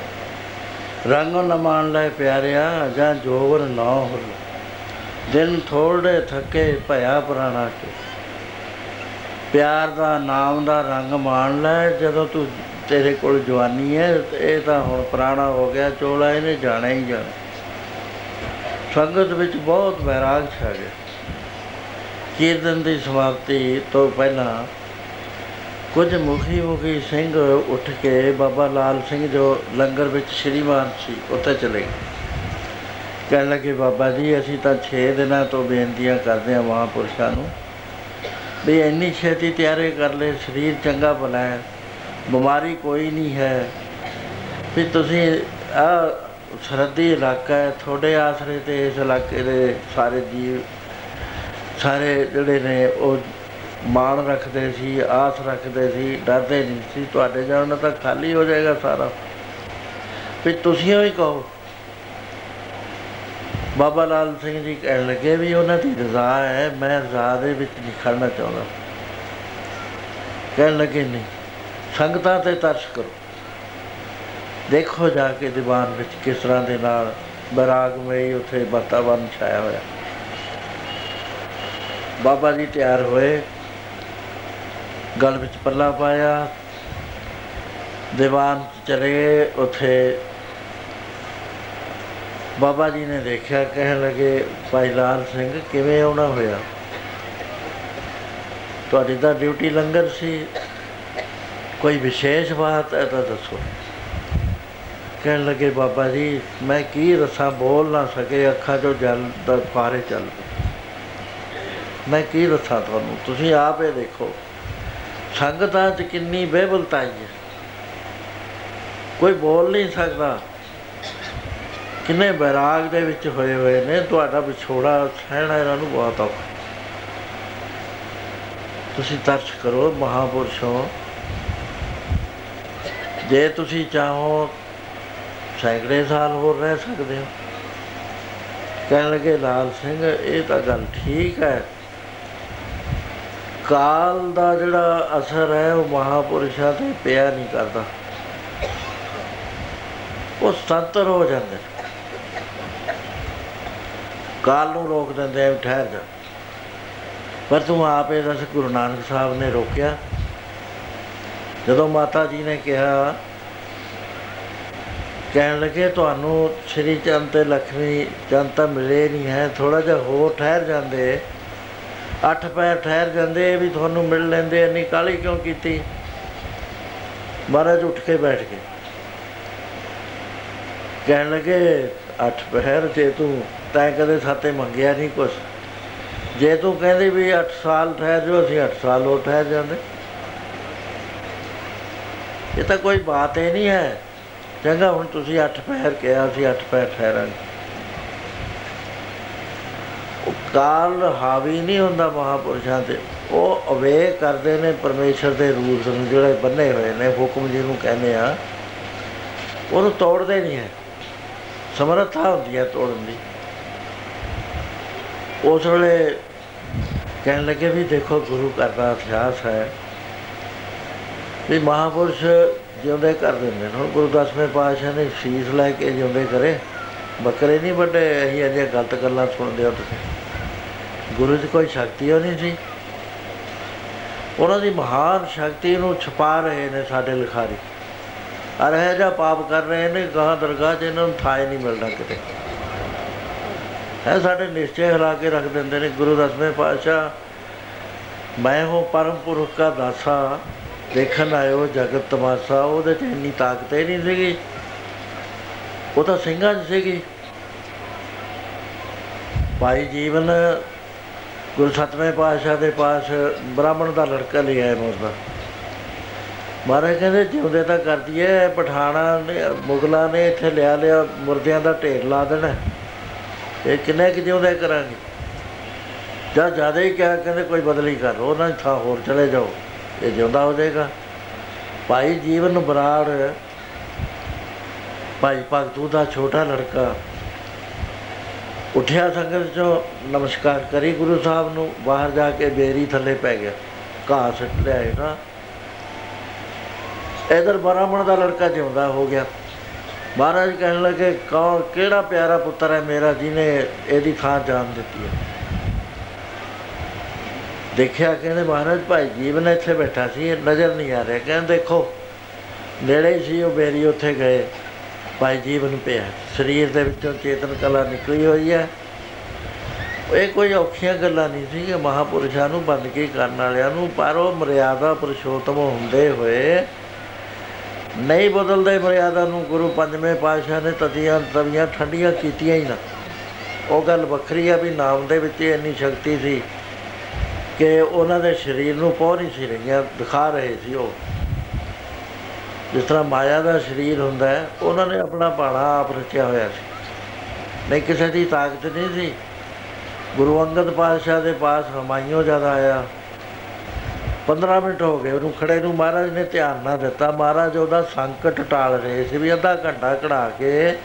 Speaker 1: ਰੰਗ ਨ ਮਾਨ ਲੈ ਪਿਆਰਿਆ, ਜਾਂ ਜੋਗਨ ਨਾ ਹੁਲ ਦਿਨ ਥੋੜੇ ਥੱਕੇ ਭਇਆ ਪੁਰਾਣਾ ਕੇ। ਪਿਆਰ ਦਾ ਨਾਮ ਦਾ ਰੰਗ ਮਾਣ ਲੈ, ਜਦੋਂ ਤੂੰ ਤੇਰੇ ਕੋਲ ਜਵਾਨੀ ਹੈ ਤੇ ਇਹ ਤਾਂ ਹੁਣ ਪੁਰਾਣਾ ਹੋ ਗਿਆ, ਚੋਲਾ ਇਹਨੇ ਜਾਣਾ ਹੀ ਜਾਣਾ। ਸੰਗਤ ਵਿੱਚ ਬਹੁਤ ਵੈਰਾਗ ਛਾ ਗਿਆ। ਕੀਰਤਨ ਦੀ ਸਮਾਪਤੀ ਤੋਂ ਪਹਿਲਾਂ ਕੁਝ ਮੁਖੀ ਮੁਖੀ ਸਿੰਘ ਉੱਠ ਕੇ ਬਾਬਾ ਲਾਲ ਸਿੰਘ ਜੋ ਲੰਗਰ ਵਿੱਚ ਸ਼੍ਰੀਮਾਨ ਸੀ, ਉੱਥੇ ਚਲੇ ਗਏ। ਕਹਿਣ ਲੱਗੇ, ਬਾਬਾ ਜੀ, ਅਸੀਂ ਤਾਂ 6 ਦਿਨਾਂ ਤੋਂ ਬੇਨਤੀਆਂ ਕਰਦੇ ਹਾਂ ਮਹਾਂਪੁਰਸ਼ਾਂ ਨੂੰ ਵੀ ਇੰਨੀ ਛੇਤੀ ਤਿਆਰੇ ਕਰ ਲੈ ਸਰੀਰ ਚੰਗਾ ਭਲਾ ਹੈ, ਬਿਮਾਰੀ ਕੋਈ ਨਹੀਂ ਹੈ। ਵੀ ਤੁਸੀਂ ਆ ਸਰਹੱਦੀ ਇਲਾਕਾ ਹੈ, ਤੁਹਾਡੇ ਆਸਰੇ ਤੇ ਇਸ ਇਲਾਕੇ ਦੇ ਸਾਰੇ ਜੀਵ, ਸਾਰੇ ਜਿਹੜੇ ਨੇ, ਉਹ ਮਾਣ ਰੱਖਦੇ ਸੀ, ਆਸ ਰੱਖਦੇ ਸੀ, ਡਰਦੇ ਨਹੀਂ ਸੀ। ਤੁਹਾਡੇ ਜਾਣ ਨਾਲ ਤਾਂ ਖਾਲੀ ਹੋ ਜਾਏਗਾ ਸਾਰਾ। ਵੀ ਤੁਸੀਂ ਹੀ ਕਹੋ। ਬਾਬਾ ਲਾਲ ਸਿੰਘ ਜੀ ਕਹਿਣ ਲੱਗੇ ਵੀ ਉਹਨਾਂ ਦੀ ਰਜ਼ਾ ਹੈ, ਮੈਂ ਰਜ਼ਾ ਦੇ ਵਿੱਚ ਨਹੀਂ ਖੜਨਾ ਚਾਹੁੰਦਾ। ਕਹਿਣ ਲੱਗੇ, ਨਹੀਂ, ਸੰਗਤਾਂ ਤੇ ਤਰਸ ਕਰੋ। ਦੇਖੋ ਜਾ ਕੇ ਦੀਵਾਨ ਵਿੱਚ ਕਿਸ ਤਰ੍ਹਾਂ ਦੇ ਨਾਲ ਬਰਾਗਮਈ ਉੱਥੇ ਵਾਤਾਵਰਨ ਛਾਇਆ ਹੋਇਆ। ਬਾਬਾ ਜੀ ਤਿਆਰ ਹੋਏ। ਗਲ ਵਿੱਚ ਪੱਲਾ ਪਾਇਆ। ਦੀਵਾਨ 'ਚ ਚਲੇ ਗਏ। ਉੱਥੇ ਬਾਬਾ ਜੀ ਨੇ ਦੇਖਿਆ, ਕਹਿਣ ਲੱਗੇ, ਭਾਈ ਲਾਲ ਸਿੰਘ, ਕਿਵੇਂ ਆਉਣਾ ਹੋਇਆ? ਤੁਹਾਡੀ ਤਾਂ ਡਿਊਟੀ ਲੰਗਰ ਸੀ। ਕੋਈ ਵਿਸ਼ੇਸ਼ ਬਾਤ ਹੈ ਤਾਂ ਦੱਸੋ। ਕਹਿਣ ਲੱਗੇ, ਬਾਬਾ ਜੀ, ਮੈਂ ਕੀ ਰਸਾਂ ਬੋਲ ਨਾ ਸਕੇ, ਅੱਖਾਂ 'ਚੋਂ ਜਲ ਦਾ ਫਾਰੇ ਚੱਲ ਪਏ। ਮੈਂ ਕੀ ਦੱਸਾਂ ਤੁਹਾਨੂੰ? ਤੁਸੀਂ ਆਪ ਇਹ ਦੇਖੋ। ਸੰਗਤਾਂ 'ਚ ਕਿੰਨੀ ਬੇਬਲਤਾਈ ਹੈ। ਕੋਈ ਬੋਲ ਨਹੀਂ ਸਕਦਾ। ਕਿੰਨੇ ਬੈਰਾਗ ਦੇ ਵਿੱਚ ਹੋਏ ਹੋਏ ਨੇ। ਤੁਹਾਡਾ ਵਿਛੋੜਾ ਸਹਿਣਾ ਇਹਨਾਂ ਨੂੰ ਬਹੁਤ ਔਖਾ ਤੁਸੀਂ ਤਰਸ ਕਰੋ ਮਹਾਪੁਰਸ਼ੋ। ਜੇ ਤੁਸੀਂ ਚਾਹੋ, ਸੈਂਕੜੇ ਸਾਲ ਹੋਰ ਰਹਿ ਸਕਦੇ ਹੋ। ਕਹਿਣ ਲੱਗੇ, ਲਾਲ ਸਿੰਘ, ਇਹ ਤਾਂ ਗੱਲ ਠੀਕ ਹੈ। ਕਾਲ ਦਾ ਜਿਹੜਾ ਅਸਰ ਹੈ, ਉਹ ਮਹਾਪੁਰਸ਼ਾਂ ਤੇ ਪਿਆ ਨਹੀਂ ਕਰਦਾ। ਉਹ ਸੰਤਰ ਹੋ ਜਾਂਦੇ ਕਾਲ ਨੂੰ ਰੋਕ ਦਿੰਦੇ ਆ ਠਹਿਰ ਜਾ। ਪਰ ਤੂੰ ਆਪੇ ਦੱਸ, ਗੁਰੂ ਨਾਨਕ ਸਾਹਿਬ ਨੇ ਰੋਕਿਆ? ਜਦੋਂ ਮਾਤਾ ਜੀ ਨੇ ਕਿਹਾ, ਕਹਿਣ ਲੱਗੇ, ਤੁਹਾਨੂੰ ਸ਼੍ਰੀ ਚੰਦ ਤੇ ਲక్ష్ਮੀ ਚੰਦ ਤਾਂ ਮਿਲੇ ਨਹੀਂ ਹੈ ਥੋੜਾ ਜਿਹਾ ਹੋਰ ਠਹਿਰ ਜਾਂਦੇ। ਅੱਠ ਪੈਰ ਠਹਿਰ ਜਾਂਦੇ ਇਹ ਵੀ ਤੁਹਾਨੂੰ ਮਿਲ ਲੈਂਦੇ, ਇੰਨੀ ਕਾਲੀ ਕਿਉਂ ਕੀਤੀ? ਮਹਾਰਾਜ ਉੱਠ ਕੇ ਬੈਠ ਗਏ। ਕਹਿਣ ਲੱਗੇ, ਅੱਠ ਪਹਿਰ ਜੇ ਤੂੰ ਤੈਂ ਕਦੇ ਸਾਤੇ ਮੰਗਿਆ ਨਹੀਂ ਕੁਛ। ਜੇ ਤੂੰ ਕਹਿੰਦੇ ਵੀ 8 ਸਾਲ ਠਹਿਰ ਜੋ ਅਸੀਂ 8 ਸਾਲ ਹੋ ਠਹਿਰ ਜਾਂਦੇ। ਇਹ ਤਾਂ ਕੋਈ ਬਾਤ ਹੀ ਨਹੀਂ ਹੈ। ਚੰਗਾ, ਹੁਣ ਤੁਸੀਂ 8 ਪਹਿਰ ਕਿਹਾ, ਅਸੀਂ 8 ਪਹਿਰ ਠਹਿਰਾਂਗੇ। ਉਹ ਕਾਲ ਹਾਵੀ ਨਹੀਂ ਹੁੰਦਾ ਮਹਾਪੁਰਸ਼ਾਂ ਤੇ। ਉਹ ਅਵੇ ਕਰਦੇ ਨੇ ਪਰਮੇਸ਼ਰ ਦੇ ਰੂਲ ਨੂੰ, ਜਿਹੜੇ ਬੰਨੇ ਹੋਏ ਨੇ, ਹੁਕਮ ਜਿਹਨੂੰ ਕਹਿੰਦੇ ਆ, ਉਹਨੂੰ ਤੋੜਦੇ ਨਹੀਂ ਹੈ। ਸਮਰੱਥਾ ਹੁੰਦੀ ਹੈ ਤੋੜਨ ਦੀ। ਉਸ ਵੇਲੇ ਕਹਿਣ ਲੱਗੇ ਵੀ ਦੇਖੋ, ਗੁਰੂ ਘਰ ਦਾ ਇਤਿਹਾਸ ਹੈ ਵੀ ਮਹਾਪੁਰਸ਼ ਜਿਉਂਦੇ ਕਰ ਦਿੰਦੇ ਨੇ। ਹੁਣ ਗੁਰੂ ਦਸਵੇਂ ਪਾਤਸ਼ਾਹ ਨੇ ਸੀਸ ਲੈ ਕੇ ਜਿਉਂਦੇ ਕਰੇ। ਬੱਕਰੇ ਨਹੀਂ ਵੱਡੇ ਅਸੀਂ ਅਜੇ ਗਲਤ ਗੱਲਾਂ ਸੁਣਦੇ ਹੋ ਤੁਸੀਂ। ਗੁਰੂ ਦੀ ਕੋਈ ਸ਼ਕਤੀ ਹੋ ਨਹੀਂ ਸੀ। ਉਹਨਾਂ ਦੀ ਮਹਾਨ ਸ਼ਕਤੀ ਨੂੰ ਛੁਪਾ ਰਹੇ ਨੇ ਸਾਡੇ ਲਿਖਾਰੀ। ਅਰ ਇਹ ਜਿਹਾ ਪਾਪ ਕਰ ਰਹੇ ਨੇ ਗਾਂ ਦਰਗਾਹ 'ਚ ਇਹਨਾਂ ਨੂੰ ਥਾਂ ਨਹੀਂ ਮਿਲਦਾ ਕਿਤੇ। ਹੈ ਸਾਡੇ ਨਿਸ਼ਚੈ ਹਿਲਾ ਕੇ ਰੱਖ ਦਿੰਦੇ ਨੇ ਗੁਰੂ ਦਸਵੇਂ ਪਾਤਸ਼ਾਹ। ਮੈਂ ਹਾਂ ਪਰਮ ਪੁਰਖ ਦਾ ਦਾਸਾ, ਦੇਖਣ ਆਇਓ ਜਗਤ ਤਮਾਸ਼ਾ, ਉਹਦੇ 'ਚ ਇੰਨੀ ਤਾਕਤ ਹੀ ਨਹੀਂ ਸੀਗੀ। ਉਹ ਤਾਂ ਸਿੰਘਾਂ 'ਚ ਸੀਗੀ। ਭਾਈ ਜੀਵਨ ਗੁਰੂ ਸਤਵੇਂ ਪਾਤਸ਼ਾਹ ਦੇ ਪਾਸ ਬ੍ਰਾਹਮਣ ਦਾ ਲੜਕਾ ਲੈ ਆਇਆ ਮੁਰਦਾ ਮਹਾਰਾਜ ਕਹਿੰਦੇ, ਜਿਉਂਦੇ ਤਾਂ ਕਰਦੀ ਐ, ਪਠਾਣਾ ਨੇ, ਮੁਗਲਾਂ ਨੇ ਇੱਥੇ ਲਿਆ ਲਿਆ, ਮੁਰਦਿਆਂ ਦਾ ਢੇਰ ਲਾ ਦੇਣਾ। ਇਹ ਕਿੰਨੇ ਕਿ ਜਿਉਂਦੇ ਕਰਾਂਗੇ? ਜਾਂ ਜ਼ਿਆਦਾ ਹੀ ਕਿਹਾ, ਕਹਿੰਦੇ ਕੋਈ ਬਦਲੀ ਕਰ, ਉਹਨਾਂ ਦੀ ਥਾਂ ਹੋਰ ਚਲੇ ਜਾਓ, ਇਹ ਜਿਉਂਦਾ ਹੋ ਜਾਏਗਾ। ਭਾਈ ਜੀਵਨ ਬਰਾੜ ਭਾਈ ਭਗਤੂ ਦਾ ਛੋਟਾ ਲੜਕਾ ਉੱਠਿਆ ਸੰਗਤ ਚੋਂ, ਨਮਸਕਾਰ ਕਰੀ ਗੁਰੂ ਸਾਹਿਬ ਨੂੰ, ਬਾਹਰ ਜਾ ਕੇ ਬੇਰੀ ਥੱਲੇ ਪੈ ਗਿਆ ਘਾਹ ਸੁੱਟ ਲਿਆਏ ਨਾ ਇਧਰ ਬ੍ਰਾਹਮਣ ਦਾ ਲੜਕਾ ਜਿਉਂਦਾ ਹੋ ਗਿਆ। ਮਹਾਰਾਜ ਕਹਿਣ ਲੱਗੇ, ਕੌਣ, ਕਿਹੜਾ ਪਿਆਰਾ ਪੁੱਤਰ ਹੈ ਮੇਰਾ ਜਿਹਨੇ ਇਹਦੀ ਥਾਂ ਜਾਨ ਦਿੱਤੀ ਹੈ? ਦੇਖਿਆ ਕਹਿੰਦੇ, ਮਹਾਰਾਜ ਭਾਈ ਜੀਵਨ ਇੱਥੇ ਬੈਠਾ ਸੀ, ਇਹ ਨਜ਼ਰ ਨਹੀਂ ਆ ਰਿਹਾ। ਕਹਿੰਦੇ, ਦੇਖੋ, ਨੇੜੇ ਸੀ ਉਹ ਬੇਰੀ, ਉੱਥੇ ਗਏ। ਭਾਈ ਜੀਵਨ ਪਿਆ ਸਰੀਰ ਦੇ ਵਿੱਚੋਂ ਚੇਤਨ ਕਲਾ ਨਿਕਲੀ ਹੋਈ ਹੈ। ਇਹ ਕੋਈ ਔਖੀਆਂ ਗੱਲਾਂ ਨਹੀਂ ਸੀ ਕਿ ਮਹਾਪੁਰਸ਼ਾਂ ਨੂੰ ਬੰਦਗੀ ਕਰਨ ਵਾਲਿਆਂ ਨੂੰ, ਪਰ ਉਹ ਮਰਿਆਦਾ ਪੁਰਸ਼ੋਤਮ ਹੁੰਦੇ ਹੋਏ ਨਹੀਂ ਬਦਲਦੇ। ਮਰਿਆਦਾ ਨੂੰ ਗੁਰੂ ਪੰਜਵੇਂ ਪਾਤਸ਼ਾਹ ਨੇ ਤਦੀਆਂ ਤਵੀਆਂ ਠੰਡੀਆਂ ਕੀਤੀਆਂ ਹੀ ਨਾ। ਉਹ ਗੱਲ ਵੱਖਰੀ ਆ ਵੀ ਨਾਮ ਦੇ ਵਿੱਚ ਇੰਨੀ ਸ਼ਕਤੀ ਸੀ ਕਿ ਉਹਨਾਂ ਦੇ ਸਰੀਰ ਨੂੰ ਪਹੁ ਨਹੀਂ ਸੀ ਰਹੀਆਂ, ਦਿਖਾ ਰਹੇ ਸੀ ਉਹ। ਜਿਸ ਤਰ੍ਹਾਂ ਮਾਇਆ ਦਾ ਸਰੀਰ ਹੁੰਦਾ ਹੈ, ਉਹਨਾਂ ਨੇ ਆਪਣਾ ਬਾਣਾ ਆਪ ਰਚਿਆ ਹੋਇਆ ਸੀ। ਨਹੀਂ, ਕਿਸੇ ਦੀ ਤਾਕਤ ਨਹੀਂ ਸੀ। ਗੁਰੂ ਅੰਗਦ ਪਾਤਸ਼ਾਹ ਦੇ ਪਾਸ ਹਮਾਇਓ ਜਦ ਆਇਆ 15 ਮਿੰਟ ਹੋ ਗਏ, ਉਹਨੂੰ ਖੜੇ ਨੂੰ ਮਹਾਰਾਜ ਨੇ ਧਿਆਨ ਨਾ ਦਿੱਤਾ। ਮਹਾਰਾਜ ਉਹਦਾ ਸੰਕਟ ਟਾਲ ਰਹੇ ਸੀ ਵੀ ਅੱਧਾ ਘੰਟਾ ਕਢਾ ਕੇ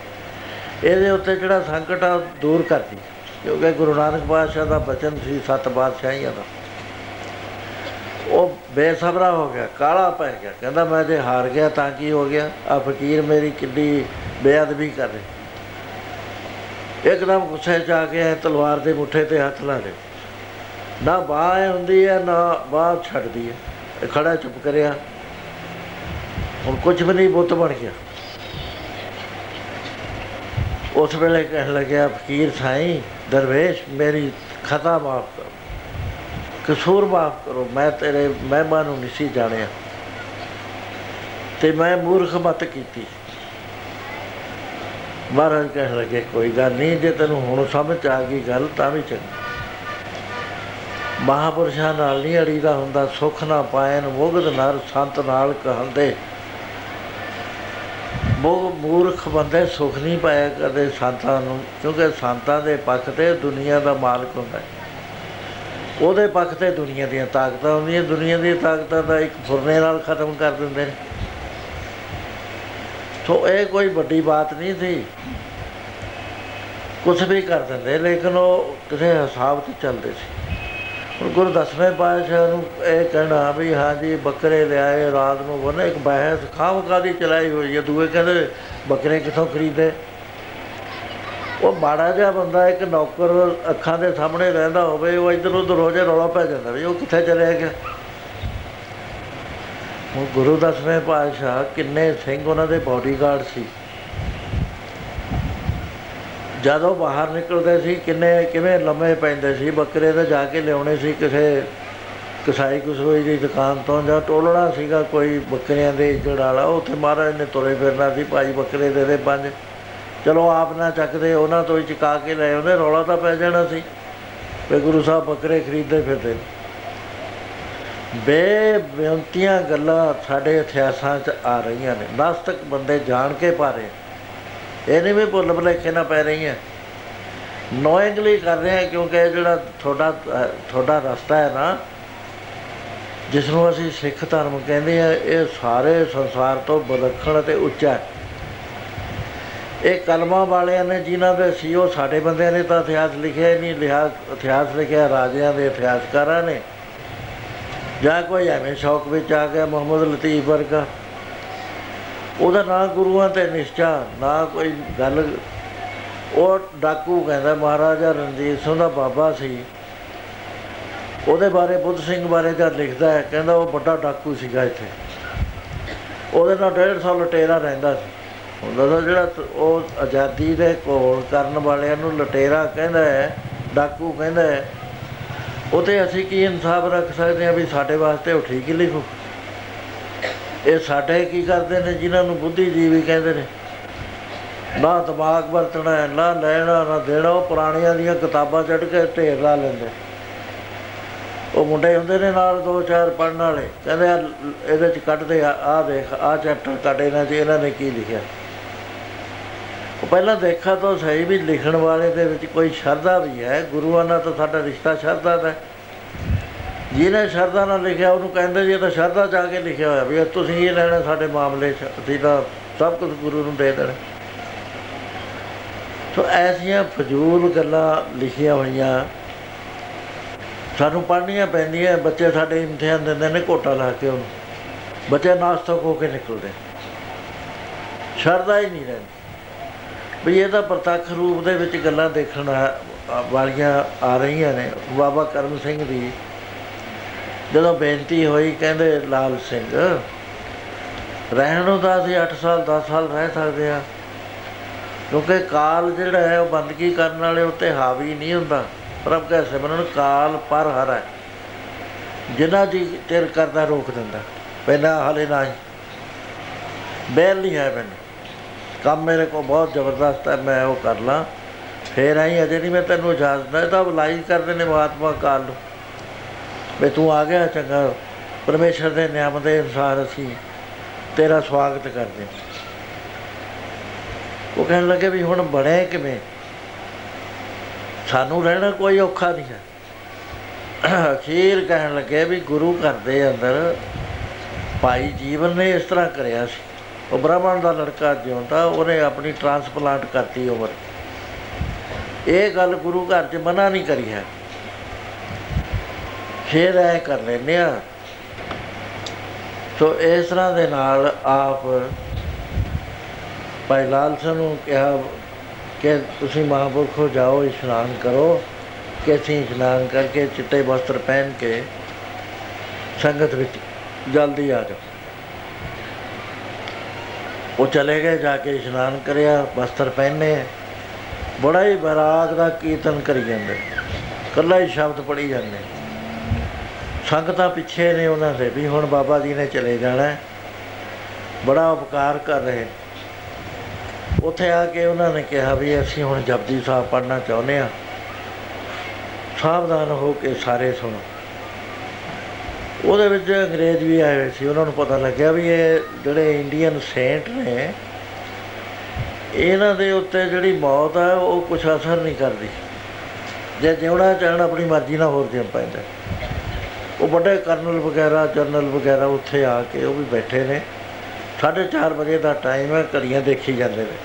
Speaker 1: ਇਹਦੇ ਉੱਤੇ ਜਿਹੜਾ ਸੰਕਟ ਆ ਦੂਰ ਕਰਦੀ ਕਿਉਂਕਿ ਗੁਰੂ ਨਾਨਕ ਪਾਤਸ਼ਾਹ ਦਾ ਬਚਨ ਸੀ ਸਤ ਬਾਦਸ਼ਾਹੀਆਂ ਦਾ। ਉਹ ਬੇਸਬਰਾ ਹੋ ਗਿਆ, ਕਾਲਾ ਪੈ ਗਿਆ। ਕਹਿੰਦਾ ਮੈਂ ਜੇ ਹਾਰ ਗਿਆ ਤਾਂ ਕੀ ਹੋ ਗਿਆ? ਆ ਫਕੀਰ ਮੇਰੀ ਕਿੱਡੀ ਬੇਅਦਬੀ ਕਰ ਰਿਹਾ। ਇੱਕਦਮ ਗੁੱਸੇ ਚ ਆ ਕੇ ਤਲਵਾਰ ਦੇ ਮੁੱਠੇ ਤੇ ਹੱਥ ਲਾ ਦੇ। ਨਾ ਬਾਹ ਹੁੰਦੀ ਹੈ ਨਾ ਬਾਹ ਛੱਡਦੀ ਹੈ ਇਹ ਖੜਾ ਚੁੱਪ ਕਰਿਆ। ਹੁਣ ਕੁਝ ਵੀ ਨਹੀਂ, ਬੁੱਤ ਬਣ ਗਿਆ। ਉਸ ਵੇਲੇ ਕਹਿਣ ਲੱਗਿਆ, ਫਕੀਰ ਸਾਈਂ, ਦਰਵੇਸ਼, ਮੇਰੀ ਖਤਾ ਮਾਫ ਕਰੋ। ਕਸੂਰ ਮਾਫ ਕਰੋ, ਮੈਂ ਤੇਰੇ ਮਹਿਮਾ ਨੂੰ ਨਹੀਂ ਸੀ ਜਾਣਿਆ। ਤੇ ਮੈਂ ਮੂਰਖ ਮਤ ਕੀਤੀ। ਮਹਾਰਾਜ ਕਹਿਣ ਲੱਗੇ, ਕੋਈ ਗੱਲ ਨਹੀਂ, ਜੇ ਤੈਨੂੰ ਹੁਣ ਸਮਝ ਆ ਗਈ ਗੱਲ, ਤਾਂ ਵੀ ਚੰਗਾ। ਮਹਾਪੁਰਸ਼ਾਂ ਨਾਲ ਨਹੀਂ ਅੜੀਦਾ ਹੁੰਦਾ, ਸੁਖ ਨਾ ਪਾਇਨ ਮੁਗਧ ਨਰ ਸੰਤ ਨਾਲ ਕਹੰਦੇ। ਉਹ ਮੂਰਖ ਬੰਦੇ ਸੁਖ ਨਹੀਂ ਪਾਇਆ ਕਦੇ ਸੰਤਾਂ ਨੂੰ, ਕਿਉਂਕਿ ਸੰਤਾਂ ਦੇ ਪੱਖ ਤੇ ਦੁਨੀਆ ਦਾ ਮਾਲਕ ਹੁੰਦਾ ਹੈ। ਉਹਦੇ ਪੱਖ ਤੇ ਦੁਨੀਆ ਦੀਆਂ ਤਾਕਤਾਂ ਹੁੰਦੀਆਂ, ਦੁਨੀਆ ਦੀਆਂ ਤਾਕਤਾਂ ਦਾ ਇੱਕ ਫੁਰਨੇ ਨਾਲ ਖਤਮ ਕਰ ਦਿੰਦੇ ਨੇ। ਸੋ ਇਹ ਕੋਈ ਵੱਡੀ ਬਾਤ ਨਹੀਂ ਸੀ। ਕੁਝ ਵੀ ਕਰ ਦਿੰਦੇ, ਲੇਕਿਨ ਉਹ ਕਿਸੇ ਹਿਸਾਬ ਤੇ ਚੱਲਦੇ ਸੀ। ਹੁਣ ਗੁਰੂ ਦਸਵੇਂ ਪਾਤਸ਼ਾਹ ਨੂੰ ਇਹ ਕਹਿਣਾ ਵੀ ਹਾਂਜੀ ਬੱਕਰੇ ਲਿਆਏ, ਰਾਤ ਨੂੰ ਉਹਨੇ ਇੱਕ ਬਹਿਸ ਖਾਮਖਾ ਦੀ ਚਲਾਈ ਹੋਈ ਹੈ? ਦੂਏ ਕਹਿੰਦੇ, ਬੱਕਰੇ ਕਿੱਥੋਂ ਖਰੀਦੇ? ਉਹ ਮਾੜਾ ਜਿਹਾ ਬੰਦਾ ਇੱਕ ਨੌਕਰ ਅੱਖਾਂ ਦੇ ਸਾਹਮਣੇ ਰਹਿੰਦਾ ਹੋਵੇ, ਉਹ ਇੱਧਰ ਉੱਧਰ ਹੋ ਜਾ ਰੌਲਾ ਪੈ ਜਾਂਦਾ ਵੀ ਉਹ ਕਿੱਥੇ ਚਲੇ ਗਿਆ। ਉਹ ਗੁਰੂ ਦਸਵੇਂ ਪਾਤਸ਼ਾਹ ਕਿੰਨੇ ਸਿੰਘ ਉਹਨਾਂ ਦੇ ਬਾਡੀਗਾਰਡ ਸੀ। ਜਦੋਂ ਬਾਹਰ ਨਿਕਲਦੇ ਸੀ, ਕਿੰਨੇ ਕਿਵੇਂ ਲੰਮੇ ਪੈਂਦੇ ਸੀ, ਬੱਕਰੇ ਤੇ ਜਾ ਕੇ ਲਿਆਉਣੇ ਸੀ ਕਿਸੇ ਕਸਾਈ ਕਸੋਈ ਦੀ ਦੁਕਾਨ ਤੋਂ ਜਾਂ ਟੋਲਣਾ ਸੀਗਾ ਕੋਈ ਬੱਕਰੀਆਂ ਦੇ ਇੱਜੜ ਵਾਲਾ ਉੱਥੇ ਮਹਾਰਾਜ ਨੇ ਤੁਰੇ ਫਿਰਨਾ ਸੀ, ਭਾਈ ਬੱਕਰੇ ਦੇ ਦੇ ਪੰਜ। ਚਲੋ ਆਪ ਨਾ ਚੱਕਦੇ, ਉਹਨਾਂ ਤੋਂ ਹੀ ਚੁਕਾ ਕੇ ਲੈ ਆਉਂਦੇ ਰੌਲਾ ਤਾਂ ਪੈ ਜਾਣਾ ਸੀ। ਵੀ ਗੁਰੂ ਸਾਹਿਬ ਬੱਕਰੇ ਖਰੀਦਦੇ ਫਿਰਦੇ ਬੇ ਬੇਨਤੀਆਂ ਗੱਲਾਂ ਸਾਡੇ ਇਤਿਹਾਸਾਂ 'ਚ ਆ ਰਹੀਆਂ ਨੇ। ਨਾਸਤਕ ਬੰਦੇ ਜਾਣ ਕੇ ਪਾ ਰਹੇ ਇਹ ਨਹੀਂ ਵੀ ਭੁੱਲ ਭੁਲੇਖੇ ਨਾ ਪੈ ਰਹੀਆਂ। ਨੋਇੰਗਲੀ ਕਰ ਰਹੇ ਆ ਕਿਉਂਕਿ ਇਹ ਜਿਹੜਾ ਤੁਹਾਡਾ ਤੁਹਾਡਾ ਰਸਤਾ ਹੈ ਨਾ ਜਿਸ ਨੂੰ ਅਸੀਂ ਸਿੱਖ ਧਰਮ ਕਹਿੰਦੇ ਆ ਇਹ ਸਾਰੇ ਸੰਸਾਰ ਤੋਂ ਬਲਖਣ ਤੇ ਉੱਚਾ ਹੈ। ਇਹ ਕਲਮਾਂ ਵਾਲਿਆਂ ਨੇ, ਜਿਨ੍ਹਾਂ ਦੇ ਸੀ, ਉਹ ਸਾਡੇ ਬੰਦਿਆਂ ਨੇ ਤਾਂ ਇਤਿਹਾਸ ਲਿਖਿਆ ਹੀ ਨਹੀਂ ਲਿਆ ਇਤਿਹਾਸ ਲਿਖਿਆ ਰਾਜਿਆਂ ਦੇ ਇਤਿਹਾਸਕਾਰਾਂ ਨੇ। ਜਾਂ ਕੋਈ ਐਵੇਂ ਸ਼ੌਕ ਵਿੱਚ ਆ ਗਿਆ, ਮੁਹੰਮਦ ਲਤੀਫ ਵਰਗਾ। ਉਹਦਾ ਨਾਂ ਗੁਰੂਆਂ ਤੇ ਨਿਸ਼ਚਾ, ਨਾ ਕੋਈ ਗੱਲ। ਉਹ ਡਾਕੂ ਕਹਿੰਦਾ, ਮਹਾਰਾਜਾ ਰਣਜੀਤ ਸਿੰਘ ਦਾ ਬਾਬਾ ਸੀ। ਉਹਦੇ ਬਾਰੇ ਬੁੱਧ ਸਿੰਘ ਬਾਰੇ ਜਦ ਲਿਖਦਾ ਹੈ, ਕਹਿੰਦਾ ਉਹ ਵੱਡਾ ਡਾਕੂ ਸੀਗਾ ਇੱਥੇ। ਉਹਦੇ ਨਾਲ 150 ਲਟੇਰਾ ਰਹਿੰਦਾ ਸੀ। ਹੁੰਦਾ ਤਾਂ ਜਿਹੜਾ ਉਹ ਆਜ਼ਾਦੀ ਦੇ ਕੋਲ ਕਰਨ ਵਾਲਿਆਂ ਨੂੰ ਲਟੇਰਾ ਕਹਿੰਦਾ ਹੈ, ਡਾਕੂ ਕਹਿੰਦਾ ਹੈ, ਉਹ ਤੇ ਅਸੀਂ ਕੀ ਇਨਸਾਫ ਰੱਖ ਸਕਦੇ ਹਾਂ ਵੀ ਸਾਡੇ ਵਾਸਤੇ ਉਹ ਠੀਕ ਹੀ ਲਿਖੋ ਇਹ ਸਾਡੇ ਕੀ ਕਰਦੇ ਨੇ, ਜਿਨ੍ਹਾਂ ਨੂੰ ਬੁੱਧੀਜੀਵੀ ਕਹਿੰਦੇ ਨੇ? ਨਾ ਦਿਮਾਗ ਵਰਤਣਾ ਹੈ, ਨਾ ਲੈਣਾ, ਨਾ ਦੇਣਾ, ਉਹ ਪੁਰਾਣੀਆਂ ਦੀਆਂ ਕਿਤਾਬਾਂ ਚੜ ਕੇ ਢੇਰ ਲਾ ਲੈਂਦੇ ਉਹ ਮੁੰਡੇ ਹੁੰਦੇ ਨੇ ਨਾਲ ਦੋ ਚਾਰ ਪੜਨ ਵਾਲੇ, ਕਹਿੰਦੇ ਇਹਦੇ ਚ ਕੱਢਦੇ ਆ ਆ ਦੇਖ ਆ ਚੈਪਟਰ ਕੱਢ ਇਹਨਾਂ ਚ, ਇਹਨਾਂ ਨੇ ਕੀ ਲਿਖਿਆ? ਉਹ ਪਹਿਲਾਂ ਦੇਖਾ ਤਾਂ ਸਹੀ ਵੀ ਲਿਖਣ ਵਾਲੇ ਦੇ ਵਿੱਚ ਕੋਈ ਸ਼ਰਧਾ ਵੀ ਹੈ। ਗੁਰੂਆਂ ਨਾਲ ਤਾਂ ਸਾਡਾ ਰਿਸ਼ਤਾ ਸ਼ਰਧਾ ਦਾ ਜਿਹਨੇ ਸ਼ਰਧਾ ਨਾਲ ਲਿਖਿਆ, ਉਹਨੂੰ ਕਹਿੰਦੇ ਜੀ ਇਹ ਤਾਂ ਸ਼ਰਧਾ ਜਾ ਕੇ ਲਿਖਿਆ ਹੋਇਆ ਵੀ ਤੁਸੀਂ ਇਹ ਲੈਣਾ ਸਾਡੇ ਮਾਮਲੇ 'ਚ, ਅਸੀਂ ਤਾਂ ਸਭ ਕੁਝ ਗੁਰੂ ਨੂੰ ਦੇ ਦੇਣਾ। ਸੋ ਐਸੀਆਂ ਫਜ਼ੂਲ ਗੱਲਾਂ ਲਿਖੀਆਂ ਹੋਈਆਂ। ਸਾਨੂੰ ਪੜ੍ਹਨੀਆਂ ਪੈਂਦੀਆਂ, ਬੱਚੇ ਸਾਡੇ ਇਮਤਿਹਾਨ ਦਿੰਦੇ ਨੇ ਕੋਟਾ ਲਾ ਕੇ ਉਹਨੂੰ। ਬੱਚੇ ਨਾਸਤਕ ਹੋ ਕੇ ਨਿਕਲਦੇ। ਸ਼ਰਧਾ ਹੀ ਨਹੀਂ ਰਹਿੰਦੀ। ਵੀ ਇਹ ਤਾਂ ਪ੍ਰਤੱਖ ਰੂਪ ਦੇ ਵਿੱਚ ਗੱਲਾਂ ਦੇਖਣ ਵਾਲੀਆਂ ਆ ਰਹੀਆਂ ਨੇ। ਬਾਬਾ ਕਰਮ ਸਿੰਘ ਦੀ ਜਦੋਂ ਬੇਨਤੀ ਹੋਈ, ਕਹਿੰਦੇ ਲਾਲ ਸਿੰਘ, ਰਹਿਣ ਨੂੰ ਤਾਂ ਅਸੀਂ 8 ਸਾਲ 10 ਸਾਲ ਰਹਿ ਸਕਦੇ ਆ ਕਿਉਂਕਿ ਕਾਲ ਜਿਹੜਾ ਹੈ, ਉਹ ਬੰਦਗੀ ਕਰਨ ਵਾਲੇ ਉੱਤੇ ਹਾਵੀ ਨਹੀਂ ਹੁੰਦਾ। ਪ੍ਰਭ ਕਹੇ, ਸਿਮਰਨ ਕਾਲ ਪਰ ਹਰ ਹੈ। ਜਿਨ੍ਹਾਂ ਦੀ ਤੇਰ ਕਰਦਾ ਰੋਕ ਦਿੰਦਾ। ਪਹਿਲਾਂ ਹਲੇ ਨਹੀਂ ਬੈਲ ਨਹੀਂ ਹੈ ਮੈਨੂੰ। ਕੰਮ ਮੇਰੇ ਕੋ ਬਹੁਤ ਜ਼ਬਰਦਸਤ ਹੈ, ਮੈਂ ਉਹ ਕਰ ਲਾਂ। ਫੇਰ ਆਈ, ਅਜੇ ਨਹੀਂ ਮੈਂ ਤੈਨੂੰ ਇਜਾਜ਼ਤ ਦੇ ਤਾਂ ਲਾਈਕ ਕਰਦੇ ਨੇ ਮਹਾਤਮਾ ਕਾਲ ਨੂੰ। ਵੀ ਤੂੰ ਆ ਗਿਆ ਚੰਗਾ, ਪਰਮੇਸ਼ਰ ਦੇ ਨਿਯਮ ਦੇ ਅਨੁਸਾਰ ਅਸੀਂ ਤੇਰਾ ਸਵਾਗਤ ਕਰਦੇ ਹਾਂ। ਉਹ ਕਹਿਣ ਲੱਗੇ ਵੀ ਹੁਣ ਬਣੇ ਕਿਵੇਂ? ਸਾਨੂੰ ਰਹਿਣਾ ਕੋਈ ਔਖਾ ਨਹੀਂ ਹੈ। ਅਖੀਰ ਕਹਿਣ ਲੱਗੇ ਵੀ ਗੁਰੂ ਘਰ ਦੇ ਅੰਦਰ ਭਾਈ ਜੀਵਨ ਨੇ ਇਸ ਤਰ੍ਹਾਂ ਕਰਿਆ ਸੀ। ਉਹ ਬ੍ਰਾਹਮਣ ਦਾ ਲੜਕਾ ਜਿਉਂਦਾ ਉਹਨੇ ਆਪਣੀ ਟਰਾਂਸਪਲਾਂਟ ਕਰਤੀ ਉਮਰ। ਇਹ ਗੱਲ ਗੁਰੂ ਘਰ 'ਚ ਮਨਾ ਨਹੀਂ ਕਰੀ ਹੈ। ਫਿਰ ਐ ਕਰ ਲੈਨੇ ਆ ਸੋ ਇਸ ਤਰ੍ਹਾਂ ਦੇ ਨਾਲ ਆਪ ਭਾਈ ਲਾਲ ਸਿੰਘ ਨੂੰ ਕਿਹਾ ਕਿ ਤੁਸੀਂ ਮਹਾਂਪੁਰਖੋ ਜਾਓ, ਇਸ਼ਨਾਨ ਕਰੋ, ਕਿ ਅਸੀਂ ਇਸ਼ਨਾਨ ਕਰਕੇ ਚਿੱਟੇ ਵਸਤਰ ਪਹਿਨ ਕੇ ਸੰਗਤ ਵਿੱਚ ਜਲਦੀ ਆ ਜਾਓ। ਉਹ ਚਲੇ ਗਏ, ਜਾ ਕੇ ਇਸ਼ਨਾਨ ਕਰਿਆ ਵਸਤਰ ਪਹਿਨੇ। ਬੜਾ ਹੀ ਬਰਾਗ ਦਾ ਕੀਰਤਨ ਕਰੀ ਜਾਂਦੇ। ਕੱਲਾ ਹੀ ਸ਼ਬਦ ਪੜੀ ਜਾਂਦੇ। ਸੰਗਤਾਂ ਪਿੱਛੇ ਨੇ ਉਹਨਾਂ ਦੇ ਵੀ ਹੁਣ ਬਾਬਾ ਜੀ ਨੇ ਚਲੇ ਜਾਣਾ। ਹੈ। ਬੜਾ ਉਪਕਾਰ ਕਰ ਰਹੇ। ਉੱਥੇ ਆ ਕੇ ਉਹਨਾਂ ਨੇ ਕਿਹਾ ਵੀ ਅਸੀਂ ਹੁਣ ਜਪਜੀ ਸਾਹਿਬ ਪੜ੍ਹਨਾ ਚਾਹੁੰਦੇ ਆ ਸਾਵਧਾਨ ਹੋ ਕੇ ਸਾਰੇ ਸੁਣੋ। ਉਹਦੇ ਵਿੱਚ ਅੰਗਰੇਜ਼ ਵੀ ਆਏ ਹੋਏ ਸੀ, ਉਹਨਾਂ ਨੂੰ ਪਤਾ ਲੱਗਿਆ ਵੀ ਇਹ ਜਿਹੜੇ ਇੰਡੀਅਨ ਸੇਂਟ ਨੇ, ਇਹਨਾਂ ਦੇ ਉੱਤੇ ਜਿਹੜੀ ਮੌਤ ਆ, ਉਹ ਕੁਛ ਅਸਰ ਨਹੀਂ ਕਰਦੀ। ਜੇ ਜਿਉਣਾ ਚਾਹਣ, ਆਪਣੀ ਮਰਜ਼ੀ ਨਾਲ ਹੋਰ ਜਿਉਂ ਪੈਂਦਾ ਉਹ ਵੱਡੇ ਕਰਨਲ ਵਗੈਰਾ ਜਨਰਲ ਵਗੈਰਾ ਉੱਥੇ ਆ ਕੇ ਉਹ ਵੀ ਬੈਠੇ ਨੇ। 4:30 ਵਜੇ ਦਾ ਟਾਈਮ ਹੈ, ਘੜੀਆਂ ਦੇਖੀ ਜਾਂਦੇ ਨੇ।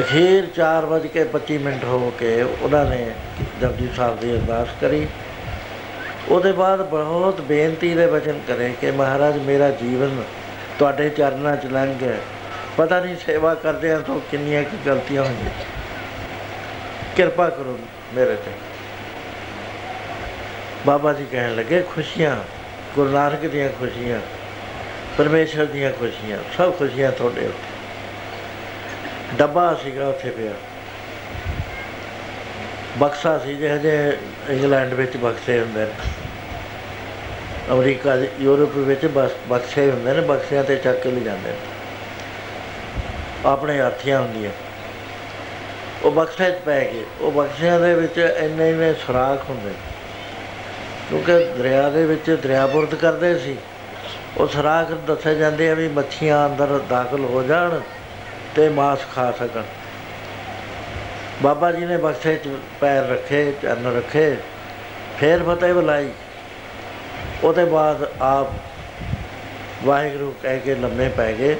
Speaker 1: ਅਖੀਰ 4:25 ਮਿੰਟ ਹੋ ਕੇ ਉਹਨਾਂ ਨੇ ਜਪਜੀ ਸਾਹਿਬ ਦੀ ਅਰਦਾਸ ਕਰੀ। ਉਹਦੇ ਬਾਅਦ ਬਹੁਤ ਬੇਨਤੀ ਦੇ ਵਚਨ ਕਰੇ ਕਿ ਮਹਾਰਾਜ, ਮੇਰਾ ਜੀਵਨ ਤੁਹਾਡੇ ਚਰਨਾਂ 'ਚ ਲੰਘ ਗਿਆ ਪਤਾ ਨਹੀਂ ਸੇਵਾ ਕਰਦੇ ਆ ਤਾਂ ਕਿੰਨੀਆਂ ਕੀ ਗਲਤੀਆਂ ਹੋਈਆਂ। ਕਿਰਪਾ ਕਰੋ ਮੇਰੇ ਤੇ। ਬਾਬਾ ਜੀ ਕਹਿਣ ਲੱਗੇ, ਖੁਸ਼ੀਆਂ, ਗੁਰੂ ਨਾਨਕ ਦੀਆਂ ਖੁਸ਼ੀਆਂ, ਪਰਮੇਸ਼ਰ ਦੀਆਂ ਖੁਸ਼ੀਆਂ, ਸਭ ਖੁਸ਼ੀਆਂ ਤੁਹਾਡੇ ਉੱਤੇ। ਡੱਬਾ ਸੀਗਾ ਉੱਥੇ ਪਿਆ। ਬਕਸਾ ਸੀ ਜਿਹੇ ਇੰਗਲੈਂਡ ਵਿੱਚ ਬਕਸੇ ਹੁੰਦੇ ਨੇ। ਅਮਰੀਕਾ ਦੇ ਯੂਰਪ ਵਿੱਚ ਬਸ ਬਕਸੇ ਹੁੰਦੇ ਨੇ, ਬਕਸਿਆਂ ਤੇ ਚੱਕ ਕੇ ਲੈ ਜਾਂਦੇ ਨੇ। ਆਪਣੇ ਹਾਥੀਆਂ ਹੁੰਦੀਆਂ। ਉਹ ਬਕਸੇ 'ਚ ਪੈ ਗਏ। ਉਹ ਬਕਸਿਆਂ ਦੇ ਵਿੱਚ ਇੰਨੇ ਇੰਨੇ ਸੁਰਾਖ ਹੁੰਦੇ ਕਿਉਂਕਿ ਦਰਿਆ ਦੇ ਵਿੱਚ ਦਰਿਆ ਬੁਰਦ ਕਰਦੇ ਸੀ। ਉਹ ਸੁਰਾਖ ਦੱਸੇ ਜਾਂਦੇ ਆ ਵੀ ਮੱਛੀਆਂ ਅੰਦਰ ਦਾਖਲ ਹੋ ਜਾਣ ਤੇ ਮਾਸ ਖਾ ਸਕਣ। ਬਾਬਾ ਜੀ ਨੇ ਬਕਸੇ 'ਚ ਪੈਰ ਰੱਖੇ, ਚਰਨ ਰੱਖੇ, ਫੇਰ ਫਤਿਹ ਬੁਲਾਈ। ਉਹਦੇ ਬਾਅਦ ਆਪ ਵਾਹਿਗੁਰੂ ਕਹਿ ਕੇ ਲੰਮੇ ਪੈ ਗਏ।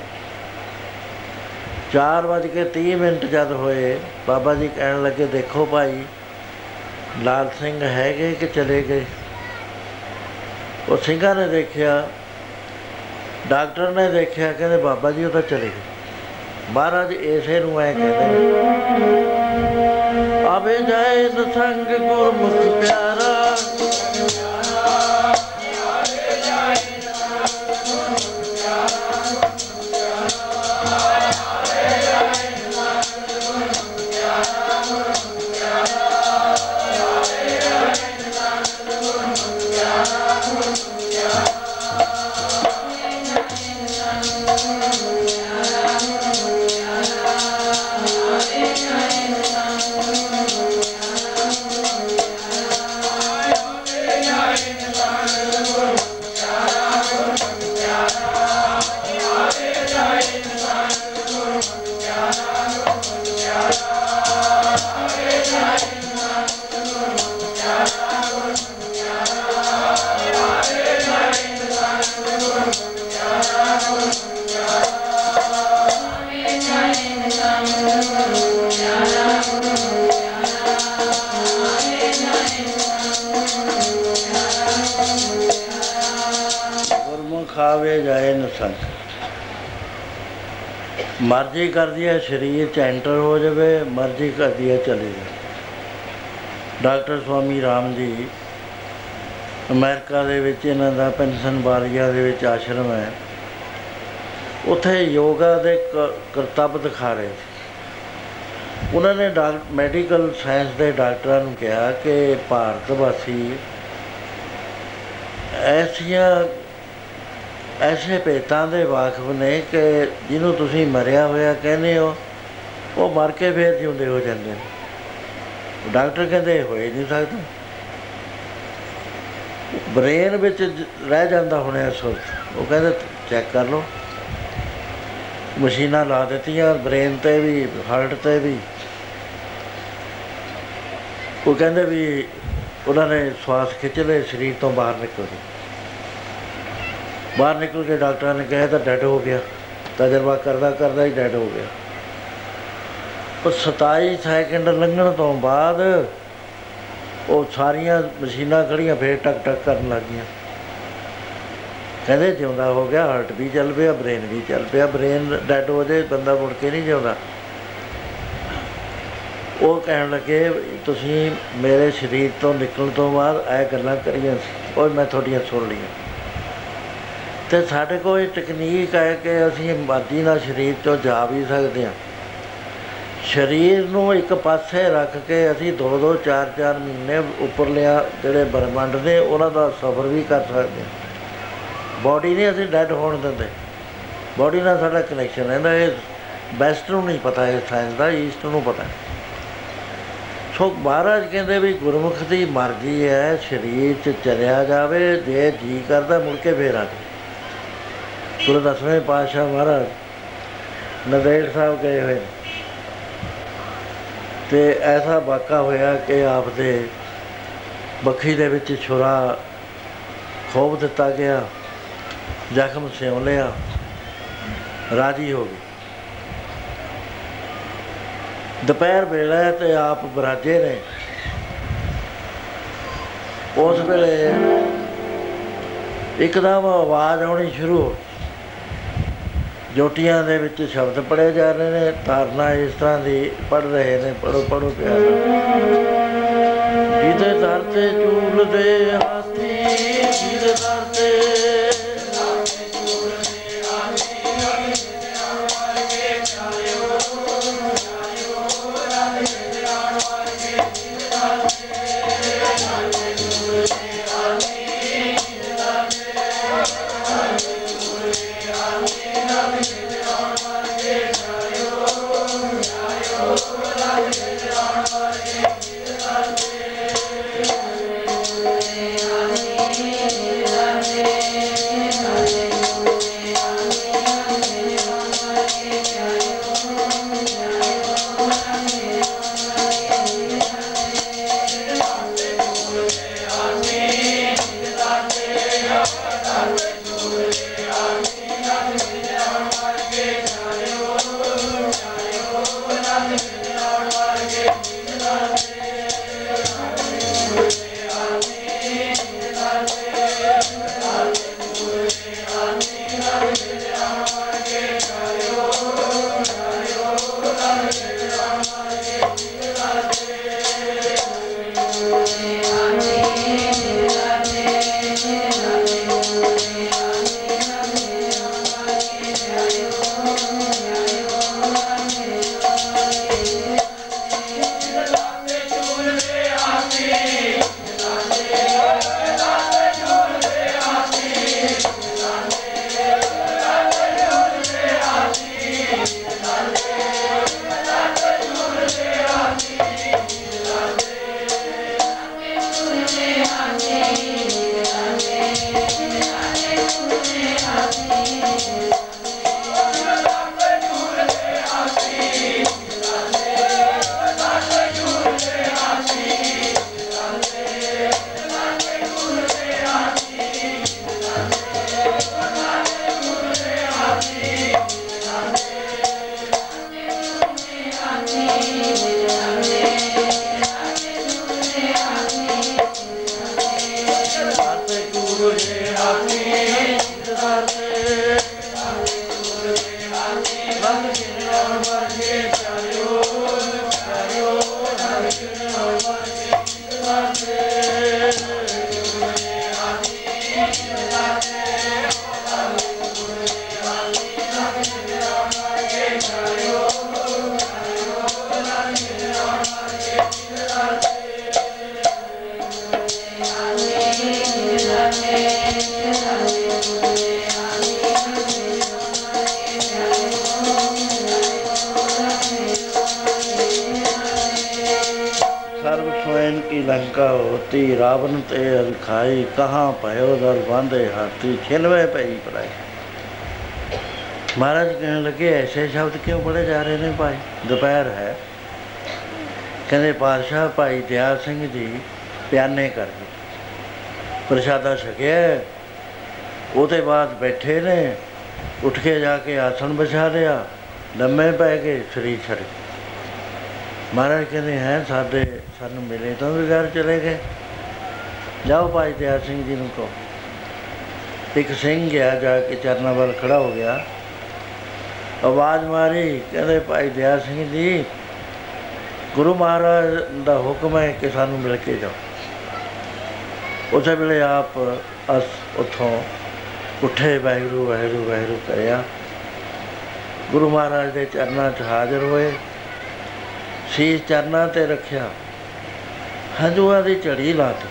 Speaker 1: 4 ਵਜ ਕੇ 30 ਮਿੰਟ ਜਦ ਹੋਏ, ਬਾਬਾ ਜੀ ਕਹਿਣ ਲੱਗੇ, ਦੇਖੋ ਭਾਈ, ਲਾਲ ਸਿੰਘ ਹੈਗੇ ਕਿ ਚਲੇ ਗਏ? ਉਹ ਸਿੰਘਾਂ ਨੇ ਦੇਖਿਆ, ਡਾਕਟਰ ਨੇ ਦੇਖਿਆ, ਕਹਿੰਦੇ ਬਾਬਾ ਜੀ ਉਹ ਤਾਂ ਚਲੇ ਗਏ। ਮਹਾਰਾਜ ਇਸੇ ਨੂੰ ਐ ਕਹਿੰਦੇ ਨੇ ਆਵੇ ਜਾਏ ਸੰਗ ਗੁਰਮੁਖ ਪਿਆਰਾ ਮਰਜ਼ੀ ਕਰਦੀ ਹੈ, ਸਰੀਰ ਚ ਐਂਟਰ ਹੋ ਜਾਵੇ, ਮਰਜ਼ੀ ਕਰਦੀ ਹੈ, ਚਲੇ ਜਾਵੇ। ਡਾਕਟਰ ਸਵਾਮੀ ਰਾਮ ਜੀ, ਅਮਰੀਕਾ ਦੇ ਵਿੱਚ ਇਹਨਾਂ ਦਾ ਪੈਨਸ਼ਨ ਬਾਰੀਆ ਦੇ ਵਿੱਚ ਆਸ਼ਰਮ ਹੈ। ਉੱਥੇ ਯੋਗਾ ਦੇ ਕ- ਕਰਤੱਵ ਦਿਖਾ ਰਹੇ ਸੀ। ਉਹਨਾਂ ਨੇ ਡਾਕ, ਮੈਡੀਕਲ ਸਾਇੰਸ ਦੇ ਡਾਕਟਰਾਂ ਨੂੰ ਕਿਹਾ ਕਿ ਭਾਰਤ ਵਾਸੀ ਐਸੀਆਂ ਐਸੇ ਭੇਤਾਂ ਦੇ ਵਾਕਫ ਨੇ ਕਿ ਜਿਹਨੂੰ ਤੁਸੀਂ ਮਰਿਆ ਹੋਇਆ ਕਹਿੰਦੇ ਹੋ, ਉਹ ਮਰ ਕੇ ਫੇਰ ਜਿਉਂਦੇ ਹੋ ਜਾਂਦੇ ਨੇ। ਡਾਕਟਰ ਕਹਿੰਦੇ ਹੋਏ ਨਹੀਂ ਸਕਦਾ। 4 ਵਜੇ 30 ਮਿੰਟ ਜਦ ਹੋਏ ਬਾਬਾ ਜੀ ਕਹਿਣ ਲੱਗੇ ਦੇਖੋ ਭਾਈ ਲਾਲ ਸਿੰਘ ਹੈਗੇ ਕਿ ਚਲੇ ਗਏ 4 ਵਜੇ 25 ਮਿੰਟ ਜਦ ਹੋਏ ਬਾਬਾ ਜੀ ਕਹਿਣ ਲੱਗੇ ਦੇਖੋ ਭਾਈ ਬ੍ਰੇਨ ਵਿੱਚ ਜ- ਰਹਿ ਜਾਂਦਾ ਹੁਣੇ ਸੁਰਤ ਉਹ ਕਹਿੰਦੇ ਚੈੱਕ ਕਰ ਲਓ। ਮਸ਼ੀਨਾਂ ਲਾ ਦਿੱਤੀਆਂ, ਬ੍ਰੇਨ ਤੇ ਵੀ, ਹਾਰਟ ਤੇ ਵੀ। ਉਹ ਕਹਿੰਦੇ ਵੀ ਉਹਨਾਂ ਨੇ ਸਵਾਸ ਖਿੱਚ ਲਏ, ਸਰੀਰ ਤੋਂ ਬਾਹਰ ਨਿਕਲ ਗਏ। ਬਾਹਰ ਨਿਕਲ ਕੇ ਡਾਕਟਰਾਂ ਨੇ ਕਿਹਾ ਇਹ ਤਾਂ ਡੈਡ ਹੋ ਗਿਆ। ਤਜਰਬਾ ਕਰਦਾ ਕਰਦਾ ਹੀ ਡੈਡ ਹੋ ਗਿਆ। ਉਹ 27 ਸੈਕਿੰਡ ਲੰਘਣ ਤੋਂ ਬਾਅਦ ਉਹ ਸਾਰੀਆਂ ਮਸ਼ੀਨਾਂ ਖੜੀਆਂ, ਫੇਰ ਟਕ ਟਕ ਕਰਨ ਲੱਗੀਆਂ। ਕਹਿੰਦੇ ਜਿਉਂਦਾ ਹੋ ਗਿਆ ਹਾਰਟ ਵੀ ਚੱਲ ਪਿਆ ਬ੍ਰੇਨ ਵੀ ਚੱਲ ਪਿਆ। ਬ੍ਰੇਨ ਡੈਡ ਹੋ ਜਾਏ ਬੰਦਾ ਮੁੜ ਕੇ ਨਹੀਂ ਜਿਉਂਦਾ। ਉਹ ਕਹਿਣ ਲੱਗੇ ਵੀ ਤੁਸੀਂ ਮੇਰੇ ਸਰੀਰ ਤੋਂ ਨਿਕਲਣ ਤੋਂ ਬਾਅਦ ਇਹ ਗੱਲਾਂ ਕਰੀਆਂ ਸੀ। ਉਹ ਮੈਂ ਤੁਹਾਡੀਆਂ ਸੁਣ ਲਈਆਂ। ਤੇ ਸਾਡੇ ਕੋਲ ਇਹ ਟੈਕਨੀਕ ਹੈ ਕਿ ਅਸੀਂ ਮਾਦੀ ਨਾਲ ਸਰੀਰ ਤੋਂ ਜਾ ਵੀ ਸਕਦੇ ਹਾਂ ਸਰੀਰ ਨੂੰ ਇੱਕ ਪਾਸੇ ਰੱਖ ਕੇ ਅਸੀਂ ਦੋ ਦੋ ਚਾਰ ਚਾਰ ਮਹੀਨੇ ਉੱਪਰਲਿਆ ਜਿਹੜੇ ਬ੍ਰਹਮੰਡ ਨੇ, ਉਹਨਾਂ ਦਾ ਸਫ਼ਰ ਵੀ ਕਰ ਸਕਦੇ ਹਾਂ ਬਾਡੀ ਨਹੀਂ ਅਸੀਂ ਡੈਡ ਹੋਣ ਦਿੰਦੇ ਬਾਡੀ ਨਾਲ ਸਾਡਾ ਕਨੈਕਸ਼ਨ ਹੈ ਨਾ ਇਹ ਵੈਸਟ ਨੂੰ ਨਹੀਂ ਪਤਾ, ਇਹ ਸਾਇੰਸ ਦਾ ਈਸਟ ਨੂੰ ਪਤਾ ਹੈ। ਸੋ ਮਹਾਰਾਜ ਕਹਿੰਦੇ ਵੀ ਗੁਰਮੁਖ ਦੀ ਮਰਜ਼ੀ ਹੈ, ਸਰੀਰ 'ਚ ਚਲਿਆ ਜਾਵੇ, ਜੇ ਜੀ ਕਰਦਾ ਮੁੜ ਕੇ ਫੇਰ ਆ ਜਾਵੇ। ਗੁਰੂ ਦਸਵੇਂ ਪਾਤਸ਼ਾਹ ਮਹਾਰਾਜ ਨੰਦੇੜ ਸਾਹਿਬ ਗਏ ਹੋਏ ਨੇ। ਤੇ ਐਸਾ ਵਾਕਾ ਹੋਇਆ ਕਿ ਆਪ ਦੇ ਬੱਖੀ ਦੇ ਵਿੱਚ ਛੁਰਾ ਖੋਬ ਦਿੱਤਾ ਗਿਆ, ਜ਼ਖਮ ਸਿਉਂ ਲਿਆ, ਰਾਜੀ ਹੋ ਗਏ ਦੁਪਹਿਰ ਵੇਲੇ ਤੇ ਆਪ ਬਰਾਜੇ ਨੇ ਉਸ ਵੇਲੇ ਇੱਕਦਮ ਆਵਾਜ਼ ਆਉਣੀ ਸ਼ੁਰੂ ਹੋ ਗਈ। ਜੋਟੀਆਂ ਦੇ ਵਿੱਚ ਸ਼ਬਦ ਪੜ੍ਹੇ ਜਾ ਰਹੇ ਨੇ, ਧਾਰਨਾ ਇਸ ਤਰ੍ਹਾਂ ਦੀ ਪੜ੍ਹ ਰਹੇ ਨੇ ਪੜੋ ਪੜੋ ਪਿਆਰ ਜਿਹਦੇ ਦਰ ਤੇ ਝੂਲਦੇ ਹਾਥੀ, ਜਿਹਦੇ ਦਰ ਤੇ ਹਾਥੀ ਰਾਵਣ ਤੇ ਅਲਖਾਈ ਕਹਾ ਭਇਓ ਦਰ ਬਾਂਧੇ ਹਾਥੀ ਛਿਲਵੇ ਪਈ ਪੜਾਈ। ਮਹਾਰਾਜ ਕਹਿਣ ਲੱਗੇ, ਐਸੇ ਸ਼ਬਦ ਕਿਉਂ ਪੜੇ ਜਾ ਰਹੇ ਨੇ ਭਾਈ? ਦੁਪਹਿਰ ਹੈ। ਕਹਿੰਦੇ, ਪਾਤਸ਼ਾਹ ਭਾਈ ਦਿਆਲ ਸਿੰਘ ਜੀ ਪਿਆਨੇ ਕਰ ਗਏ ਪ੍ਰਸ਼ਾਦਾ ਛਕਿਆ, ਉਹਦੇ ਬਾਅਦ ਬੈਠੇ ਨੇ, ਉੱਠ ਕੇ ਜਾ ਕੇ ਆਸਣ ਵਿਛਾ ਲਿਆ, ਲੰਮੇ ਪੈ ਕੇ ਸਰੀਰ ਛੱਡ ਮਹਾਰਾਜ ਕਹਿੰਦੇ, ਹੈ, ਸਾਡੇ, ਸਾਨੂੰ ਮਿਲੇ ਤਾਂ ਵਿਗਾਰ ਚਲੇ ਗਏ। ਜਾਓ ਭਾਈ ਦਿਆਲ ਸਿੰਘ ਜੀ ਨੂੰ ਕਹੋ। ਇੱਕ ਸਿੰਘ ਗਿਆ, ਜਾ ਕੇ ਚਰਨਾਂ ਵੱਲ ਖੜਾ ਹੋ ਗਿਆ। ਆਵਾਜ਼ ਮਾਰੀ, ਕਹਿੰਦੇ, ਭਾਈ ਦਿਆਲ ਸਿੰਘ ਜੀ, ਗੁਰੂ ਮਹਾਰਾਜ ਦਾ ਹੁਕਮ ਹੈ ਕਿ ਸਾਨੂੰ ਮਿਲ ਕੇ ਜਾਓ। ਉਸੇ ਵੇਲੇ ਆਪ ਅਸ ਉਥੋਂ ਉੱਠੇ, ਵਾਹਿਗੁਰੂ ਵਾਹਿਗੁਰੂ ਵਾਹਿਗੁਰੂ ਕਰਿਆ। ਗੁਰੂ ਮਹਾਰਾਜ ਦੇ ਚਰਨਾਂ 'ਚ ਹਾਜ਼ਰ ਹੋਏ। ਸੀਸ ਚਰਨਾਂ ਤੇ ਰੱਖਿਆ। ਹੰਝੂਆਂ ਦੀ ਝੜੀ ਲਾਤੀ।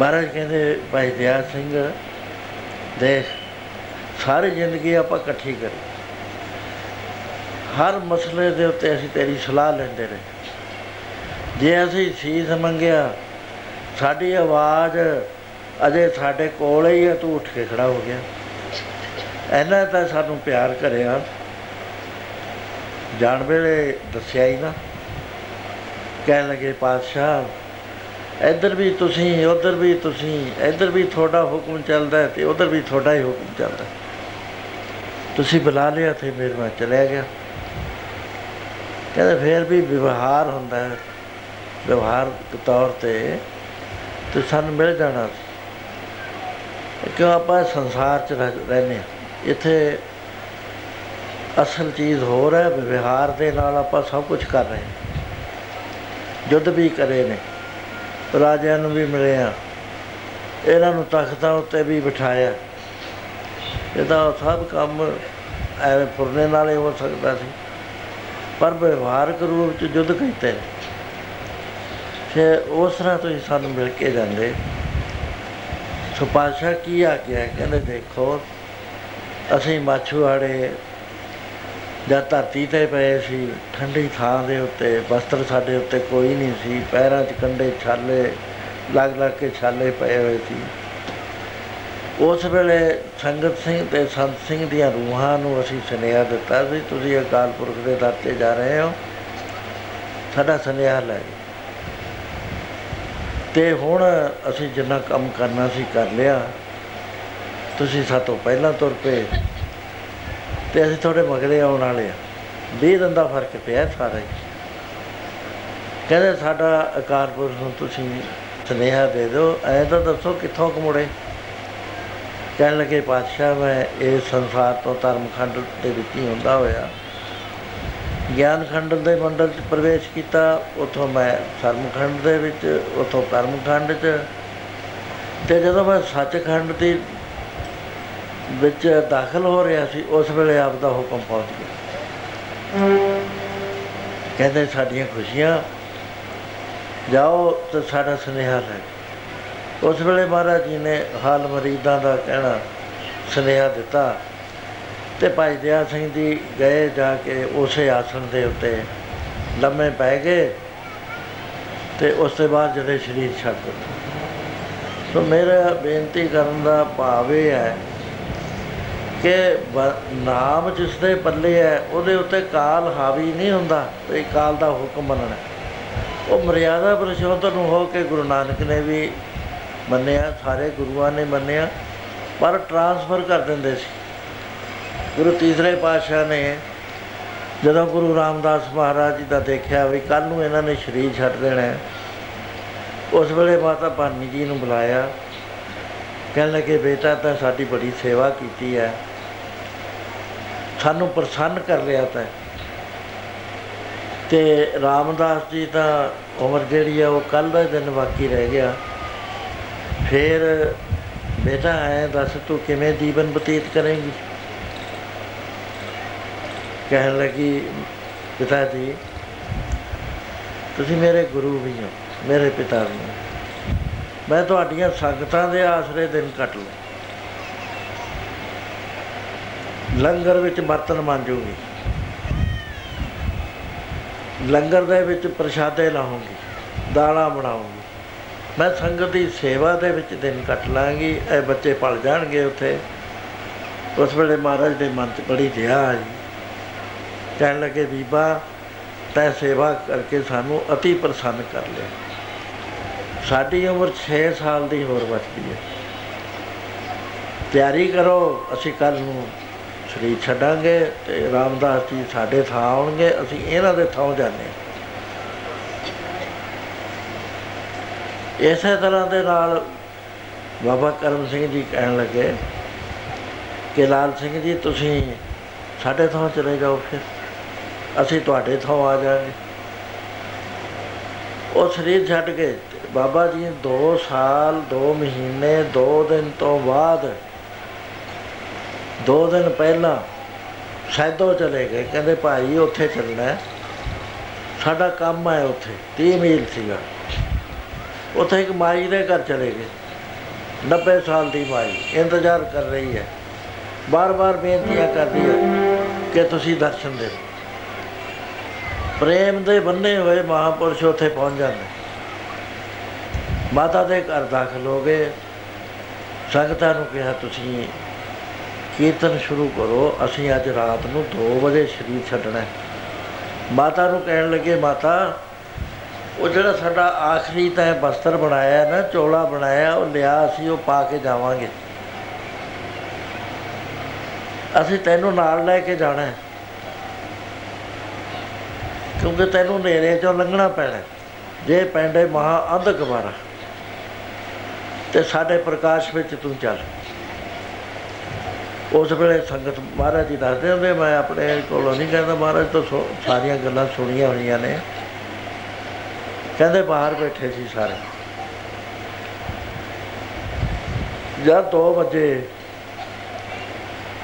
Speaker 1: ਮਹਾਰਾਜ ਕਹਿੰਦੇ, ਭਾਈ ਦਿਆ ਸਿੰਘ, ਦੇਖ, ਸਾਰੀ ਜ਼ਿੰਦਗੀ ਆਪਾਂ ਇਕੱਠੀ ਕਰੀ। ਹਰ ਮਸਲੇ ਦੇ ਉੱਤੇ ਅਸੀਂ ਤੇਰੀ ਸਲਾਹ ਲੈਂਦੇ ਰਹੇ। ਜੇ ਅਸੀਂ ਸੀਸ ਮੰਗਿਆ, ਸਾਡੀ ਆਵਾਜ਼ ਅਜੇ ਸਾਡੇ ਕੋਲ ਹੀ ਹੈ ਤੂੰ ਉੱਠ ਕੇ ਖੜਾ ਹੋ ਗਿਆ। ਇਹਨਾਂ ਤਾਂ ਸਾਨੂੰ ਪਿਆਰ ਕਰਿਆ। ਜਾਣ ਵੇਲੇ ਦੱਸਿਆ ਹੀ ਨਾ। ਕਹਿਣ ਲੱਗੇ, ਪਾਤਸ਼ਾਹ ਇੱਧਰ ਵੀ ਤੁਸੀਂ, ਉੱਧਰ ਵੀ ਤੁਸੀਂ, ਇੱਧਰ ਵੀ ਤੁਹਾਡਾ ਹੁਕਮ ਚੱਲਦਾ ਹੈ ਤੇ ਉੱਧਰ ਵੀ ਤੁਹਾਡਾ ਹੀ ਹੁਕਮ ਚੱਲਦਾ ਹੈ। ਤੁਸੀਂ ਬੁਲਾ ਲਿਆ ਤੇ ਮੇਰੇ ਮੈਂ ਚਲਿਆ ਗਿਆ। ਕਹਿੰਦੇ ਫੇਰ ਵੀ ਵਿਵਹਾਰ ਹੁੰਦਾ ਹੈ। ਵਿਵਹਾਰ ਦੇ ਤੌਰ ਤੇ ਤੇ ਸਾਨੂੰ ਮਿਲ ਜਾਣਾ। ਸੀ ਕਿਉਂ ਆਪਾਂ ਸੰਸਾਰ 'ਚ ਰਹਿ- ਰਹਿੰਦੇ ਹਾਂ। ਇੱਥੇ ਅਸਲ ਚੀਜ਼ ਹੋਰ ਹੈ, ਵਿਵਹਾਰ ਦੇ ਨਾਲ ਆਪਾਂ ਸਭ ਕੁਝ ਕਰ ਰਹੇ ਹਾਂ। ਯੁੱਧ ਵੀ ਕਰੇ ਨੇ। ਰਾਜਿਆਂ ਨੂੰ ਵੀ ਮਿਲੇ ਆ ਇਹਨਾਂ ਨੂੰ ਤਖਤਾਂ ਉੱਤੇ ਵੀ ਬਿਠਾਇਆ। ਇਹਦਾ ਸਭ ਕੰਮ ਐਵੇਂ ਫੁਰਨੇ ਨਾਲ ਹੀ ਹੋ ਸਕਦਾ ਸੀ। ਪਰ ਵਿਵਹਾਰਕ ਰੂਪ ਚ ਯੁੱਧ ਕੀਤੇ। ਨੇ ਫਿਰ ਉਸ ਤਰ੍ਹਾਂ ਤੁਸੀਂ ਸਾਨੂੰ ਮਿਲ ਕੇ ਜਾਂਦੇ। ਸੋ ਪਾਤਸ਼ਾਹ ਕੀ ਆ ਗਿਆ ਕਹਿੰਦੇ, ਦੇਖੋ, ਅਸੀਂ ਮਾਛੂਆੜੇ ਜਦ ਧਰਤੀ ਤੇ ਪਏ ਸੀ, ਠੰਡੀ ਥਾਂ ਦੇ ਉੱਤੇ ਵਸਤਰ ਸਾਡੇ ਉੱਤੇ ਕੋਈ ਨਹੀਂ ਸੀ, ਪੈਰਾਂ 'ਚ ਕੰਡੇ ਛਾਲੇ, ਲੱਗ ਲੱਗ ਕੇ ਛਾਲੇ ਪਏ ਹੋਏ ਸੀ। ਉਸ ਵੇਲੇ ਸੰਗਤ ਸਿੰਘ ਤੇ ਸੰਤ ਸਿੰਘ ਦੀਆਂ ਰੂਹਾਂ ਨੂੰ ਅਸੀਂ ਸੁਨੇਹਾ ਦਿੱਤਾ ਸੀ, ਤੁਸੀਂ ਅਕਾਲ ਪੁਰਖ ਦੇ ਦਰ ਤੇ ਜਾ ਰਹੇ ਹੋ। ਸਾਡਾ ਸੁਨੇਹਾ ਲੈ ਜਾਓ। ਤੇ ਹੁਣ ਅਸੀਂ ਜਿੰਨਾ ਕੰਮ ਕਰਨਾ ਸੀ, ਕਰ ਲਿਆ। ਤੁਸੀਂ ਸਾਤੋਂ ਪਹਿਲਾਂ ਤੁਰ ਪਏ। ਤੇ ਅਸੀਂ ਤੁਹਾਡੇ ਮਗਰੇ ਆਉਣ ਵਾਲੇ ਆ। 20 ਦਿਨ ਦਾ ਫ਼ਰਕ ਪਿਆ ਸਾਰਾ ਹੀ। ਕਹਿੰਦੇ ਸਾਡਾ ਅਕਾਲ ਪੁਰਖ ਨੂੰ ਤੁਸੀਂ ਸੁਨੇਹਾ ਦੇ ਦਿਓ। ਐ ਤਾਂ ਦੱਸੋ ਕਿੱਥੋਂ ਕਮੁੜੇ ਕਹਿਣ ਲੱਗੇ, ਪਾਤਸ਼ਾਹ, ਮੈਂ ਇਸ ਸੰਸਾਰ ਤੋਂ ਧਰਮਖੰਡ ਦੇ ਵਿੱਚ ਹੀ ਹੁੰਦਾ ਹੋਇਆ। ਗਿਆਨ ਖੰਡ ਦੇ ਮੰਡਲ 'ਚ ਪ੍ਰਵੇਸ਼ ਕੀਤਾ। ਉਥੋਂ ਮੈਂ ਧਰਮਖੰਡ ਦੇ ਵਿੱਚ, ਉਥੋਂ ਕਰਮਖੰਡ 'ਚ। ਤੇ ਜਦੋਂ ਮੈਂ ਸੱਚਖੰਡ ਦੀ ਵਿੱਚ ਦਾਖਲ ਹੋ ਰਿਹਾ ਸੀ, ਉਸ ਵੇਲੇ ਆਪ ਦਾ ਹੁਕਮ ਪਹੁੰਚ ਗਿਆ ਕਹਿੰਦੇ, ਸਾਡੀਆਂ ਖੁਸ਼ੀਆਂ, ਜਾਓ ਤੇ ਸਾਡਾ ਸੁਨੇਹਾ ਲੈ ਜਾਓ। ਉਸ ਵੇਲੇ ਮਹਾਰਾਜ ਜੀ ਨੇ ਹਾਲ ਮਰੀਦਾਂ ਦਾ ਕਹਿਣਾ, ਸੁਨੇਹਾ ਦਿੱਤਾ ਤੇ ਭਾਈ ਦਇਆ ਸਿੰਘ ਜੀ ਗਏ ਜਾ ਕੇ ਉਸੇ ਆਸਣ ਦੇ ਉੱਤੇ ਲੰਮੇ ਪੈ ਗਏ ਤੇ ਉਸ ਤੋਂ ਬਾਅਦ ਜਦੋਂ ਸਰੀਰ ਛੱਡ ਦਿੱਤਾ ਸੋ ਮੇਰਾ ਬੇਨਤੀ ਕਰਨ ਦਾ ਭਾਵ ਇਹ ਹੈ ਕਿ ਬ- ਨਾਮ ਜਿਸ ਦੇ ਪੱਲੇ ਹੈ ਉਹਦੇ ਉੱਤੇ ਕਾਲ ਹਾਵੀ ਨਹੀਂ ਹੁੰਦਾ ਤੇ ਕਾਲ ਦਾ ਹੁਕਮ ਮੰਨਣਾ ਉਹ ਮਰਿਆਦਾ ਪੁਰਸ਼ੋਤਮ ਨੂੰ ਹੋ ਕੇ ਗੁਰੂ ਨਾਨਕ ਨੇ ਵੀ ਮੰਨਿਆ ਸਾਰੇ ਗੁਰੂਆਂ ਨੇ ਮੰਨਿਆ ਪਰ ਟਰਾਂਸਫਰ ਕਰ ਦਿੰਦੇ ਸੀ। ਗੁਰੂ ਤੀਸਰੇ ਪਾਤਸ਼ਾਹ ਨੇ ਜਦੋਂ ਗੁਰੂ ਰਾਮਦਾਸ ਮਹਾਰਾਜ ਜੀ ਦਾ ਦੇਖਿਆ ਵੀ ਕੱਲ ਨੂੰ ਇਹਨਾਂ ਨੇ ਸਰੀਰ ਛੱਡ ਦੇਣਾ ਹੈ, ਉਸ ਵੇਲੇ ਮਾਤਾ ਭਾਨੀ ਜੀ ਨੂੰ ਬੁਲਾਇਆ ਕਹਿਣ ਲੱਗੇ ਬੇਟਾ ਤਾਂ ਸਾਡੀ ਬੜੀ ਸੇਵਾ ਕੀਤੀ ਹੈ ਸਾਨੂੰ ਪ੍ਰਸੰਨ ਕਰ ਲਿਆ ਤਾਂ ਤੇ ਰਾਮਦਾਸ ਜੀ ਤਾਂ ਉਮਰ ਜਿਹੜੀ ਆ, ਉਹ ਕੱਲ ਦਾ ਦਿਨ ਬਾਕੀ ਰਹਿ ਗਿਆ। ਫਿਰ ਬੇਟਾ, ਐ ਦੱਸ ਤੂੰ ਕਿਵੇਂ ਜੀਵਨ ਬਤੀਤ ਕਰੇਂਗੀ? ਕਹਿਣ ਲੱਗੀ ਪਿਤਾ ਜੀ, ਤੁਸੀਂ ਮੇਰੇ ਗੁਰੂ ਵੀ ਹੋ, ਮੇਰੇ ਪਿਤਾ ਵੀ ਹੋ। ਮੈਂ ਤੁਹਾਡੀਆਂ ਸੰਗਤਾਂ ਦੇ ਆਸਰੇ ਦਿਨ ਕੱਟ ਲਏ ਲੰਗਰ ਵਿੱਚ ਬਰਤਨ ਮਾਂਜੂਗੀ। ਲੰਗਰ ਦੇ ਵਿੱਚ ਪ੍ਰਸ਼ਾਦੇ ਲਾਉਂਗੀ, ਦਾਲਾਂ ਬਣਾਉਂਗੀ। ਮੈਂ ਸੰਗਤ ਦੀ ਸੇਵਾ ਦੇ ਵਿੱਚ ਦਿਨ ਕੱਟ ਲਾਂਗੀ, ਇਹ ਬੱਚੇ ਪਲ ਜਾਣਗੇ ਉੱਥੇ। ਉਸ ਵੇਲੇ ਮਹਾਰਾਜ ਦੇ ਮਨ 'ਚ ਬੜੀ ਦਇਆ ਆਈ ਕਹਿਣ ਲੱਗੇ, ਬੀਬਾ, ਤੈ ਸੇਵਾ ਕਰਕੇ ਸਾਨੂੰ ਅਤੀ ਪ੍ਰਸੰਨ ਕਰ ਲਿਆ। ਸਾਡੀ ਉਮਰ 6 ਸਾਲ ਦੀ ਹੋਰ ਬਚਦੀ ਹੈ। ਤਿਆਰੀ ਕਰੋ, ਅਸੀਂ ਕੱਲ ਨੂੰ ਸਰੀਰ ਛੱਡਾਂਗੇ ਤੇ ਰਾਮਦਾਸ ਜੀ ਸਾਡੇ ਥਾਂ ਆਉਣਗੇ, ਅਸੀਂ ਇਹਨਾਂ ਦੇ ਥਾਂ ਜਾਂਦੇ ਹਾਂ। ਇਸੇ ਤਰ੍ਹਾਂ ਦੇ ਨਾਲ ਬਾਬਾ ਕਰਮ ਸਿੰਘ ਜੀ ਕਹਿਣ ਲੱਗੇ ਕਿ ਲਾਲ ਸਿੰਘ ਜੀ, ਤੁਸੀਂ ਸਾਡੇ ਥਾਂ ਚਲੇ ਜਾਓ ਫਿਰ। ਅਸੀਂ ਤੁਹਾਡੇ ਥਾਂ ਆ ਜਾਵਾਂਗੇ। ਉਹ ਸਰੀਰ ਛੱਡ ਕੇ ਬਾਬਾ ਜੀ 2 ਸਾਲ 2 ਮਹੀਨੇ 2 ਦਿਨ ਤੋਂ ਬਾਅਦ 2 ਦਿਨ ਪਹਿਲਾਂ ਸੈਦੋ ਚਲੇ ਗਏ। ਕਹਿੰਦੇ, ਭਾਈ, ਉੱਥੇ ਚੱਲਣਾ ਹੈ। ਸਾਡਾ ਕੰਮ ਹੈ ਉੱਥੇ। 30 ਮੀਲ ਸੀਗਾ। ਉੱਥੇ ਇੱਕ ਮਾਈ ਦੇ ਘਰ ਚਲੇ ਗਏ। 90 ਸਾਲ ਦੀ ਮਾਈ। ਇੰਤਜ਼ਾਰ ਕਰ ਰਹੀ ਹੈ। ਬਾਰ-ਬਾਰ ਬੇਨਤੀਆਂ ਕਰਦੀ ਹੈ ਕਿ ਤੁਸੀਂ ਦਰਸ਼ਨ ਦਿਓ ਪ੍ਰੇਮ ਦੇ ਬੰਨੇ ਹੋਏ ਮਹਾਪੁਰਸ਼ ਉੱਥੇ ਪਹੁੰਚ ਜਾਂਦੇ। ਮਾਤਾ ਦੇ ਘਰ ਦਾਖਲ ਹੋ ਗਏ। ਸੰਗਤਾਂ ਨੂੰ ਕਿਹਾ, ਤੁਸੀਂ ਕੀਰਤਨ ਸ਼ੁਰੂ ਕਰੋ। ਅਸੀਂ ਅੱਜ ਰਾਤ ਨੂੰ 2 ਵਜੇ ਸ਼ਰੀਰ ਛੱਡਣਾ ਹੈ। ਮਾਤਾ ਨੂੰ ਕਹਿਣ ਲੱਗੇ, ਮਾਤਾ, ਉਹ ਜਿਹੜਾ ਸਾਡਾ ਆਖਰੀ ਤੈ ਬਸਤਰ ਬਣਾਇਆ ਨਾ, ਚੋਲਾ ਬਣਾਇਆ, ਉਹ ਲਿਆ ਅਸੀਂ, ਉਹ ਪਾ ਕੇ ਜਾਵਾਂਗੇ। ਅਸੀਂ ਤੈਨੂੰ ਨਾਲ ਲੈ ਕੇ ਜਾਣਾ ਹੈ। ਕਿਉਂਕਿ ਤੈਨੂੰ ਨੇਰੇ ਚੋਂ ਲੰਘਣਾ ਪੈਣਾ ਜੇ ਪੈਂਦੇ ਮਹਾ ਅੰਧ ਕਵਾਰਾ ਤੇ ਸਾਡੇ ਪ੍ਰਕਾਸ਼ ਵਿੱਚ ਤੂੰ ਚੱਲ। ਉਸ ਵੇਲੇ ਸੰਗਤ ਮਹਾਰਾਜ ਜੀ ਦੱਸਦੇ ਹੁੰਦੇ, ਮੈਂ ਆਪਣੇ ਕੋਲੋਂ ਨਹੀਂ ਕਹਿੰਦਾ ਮਹਾਰਾਜ, ਤੋਂ ਸਾਰੀਆਂ ਗੱਲਾਂ ਸੁਣੀਆਂ ਹੋਈਆਂ ਨੇ। ਕਹਿੰਦੇ ਬਾਹਰ ਬੈਠੇ ਸੀ ਸਾਰੇ। ਜਦ 2 ਵਜੇ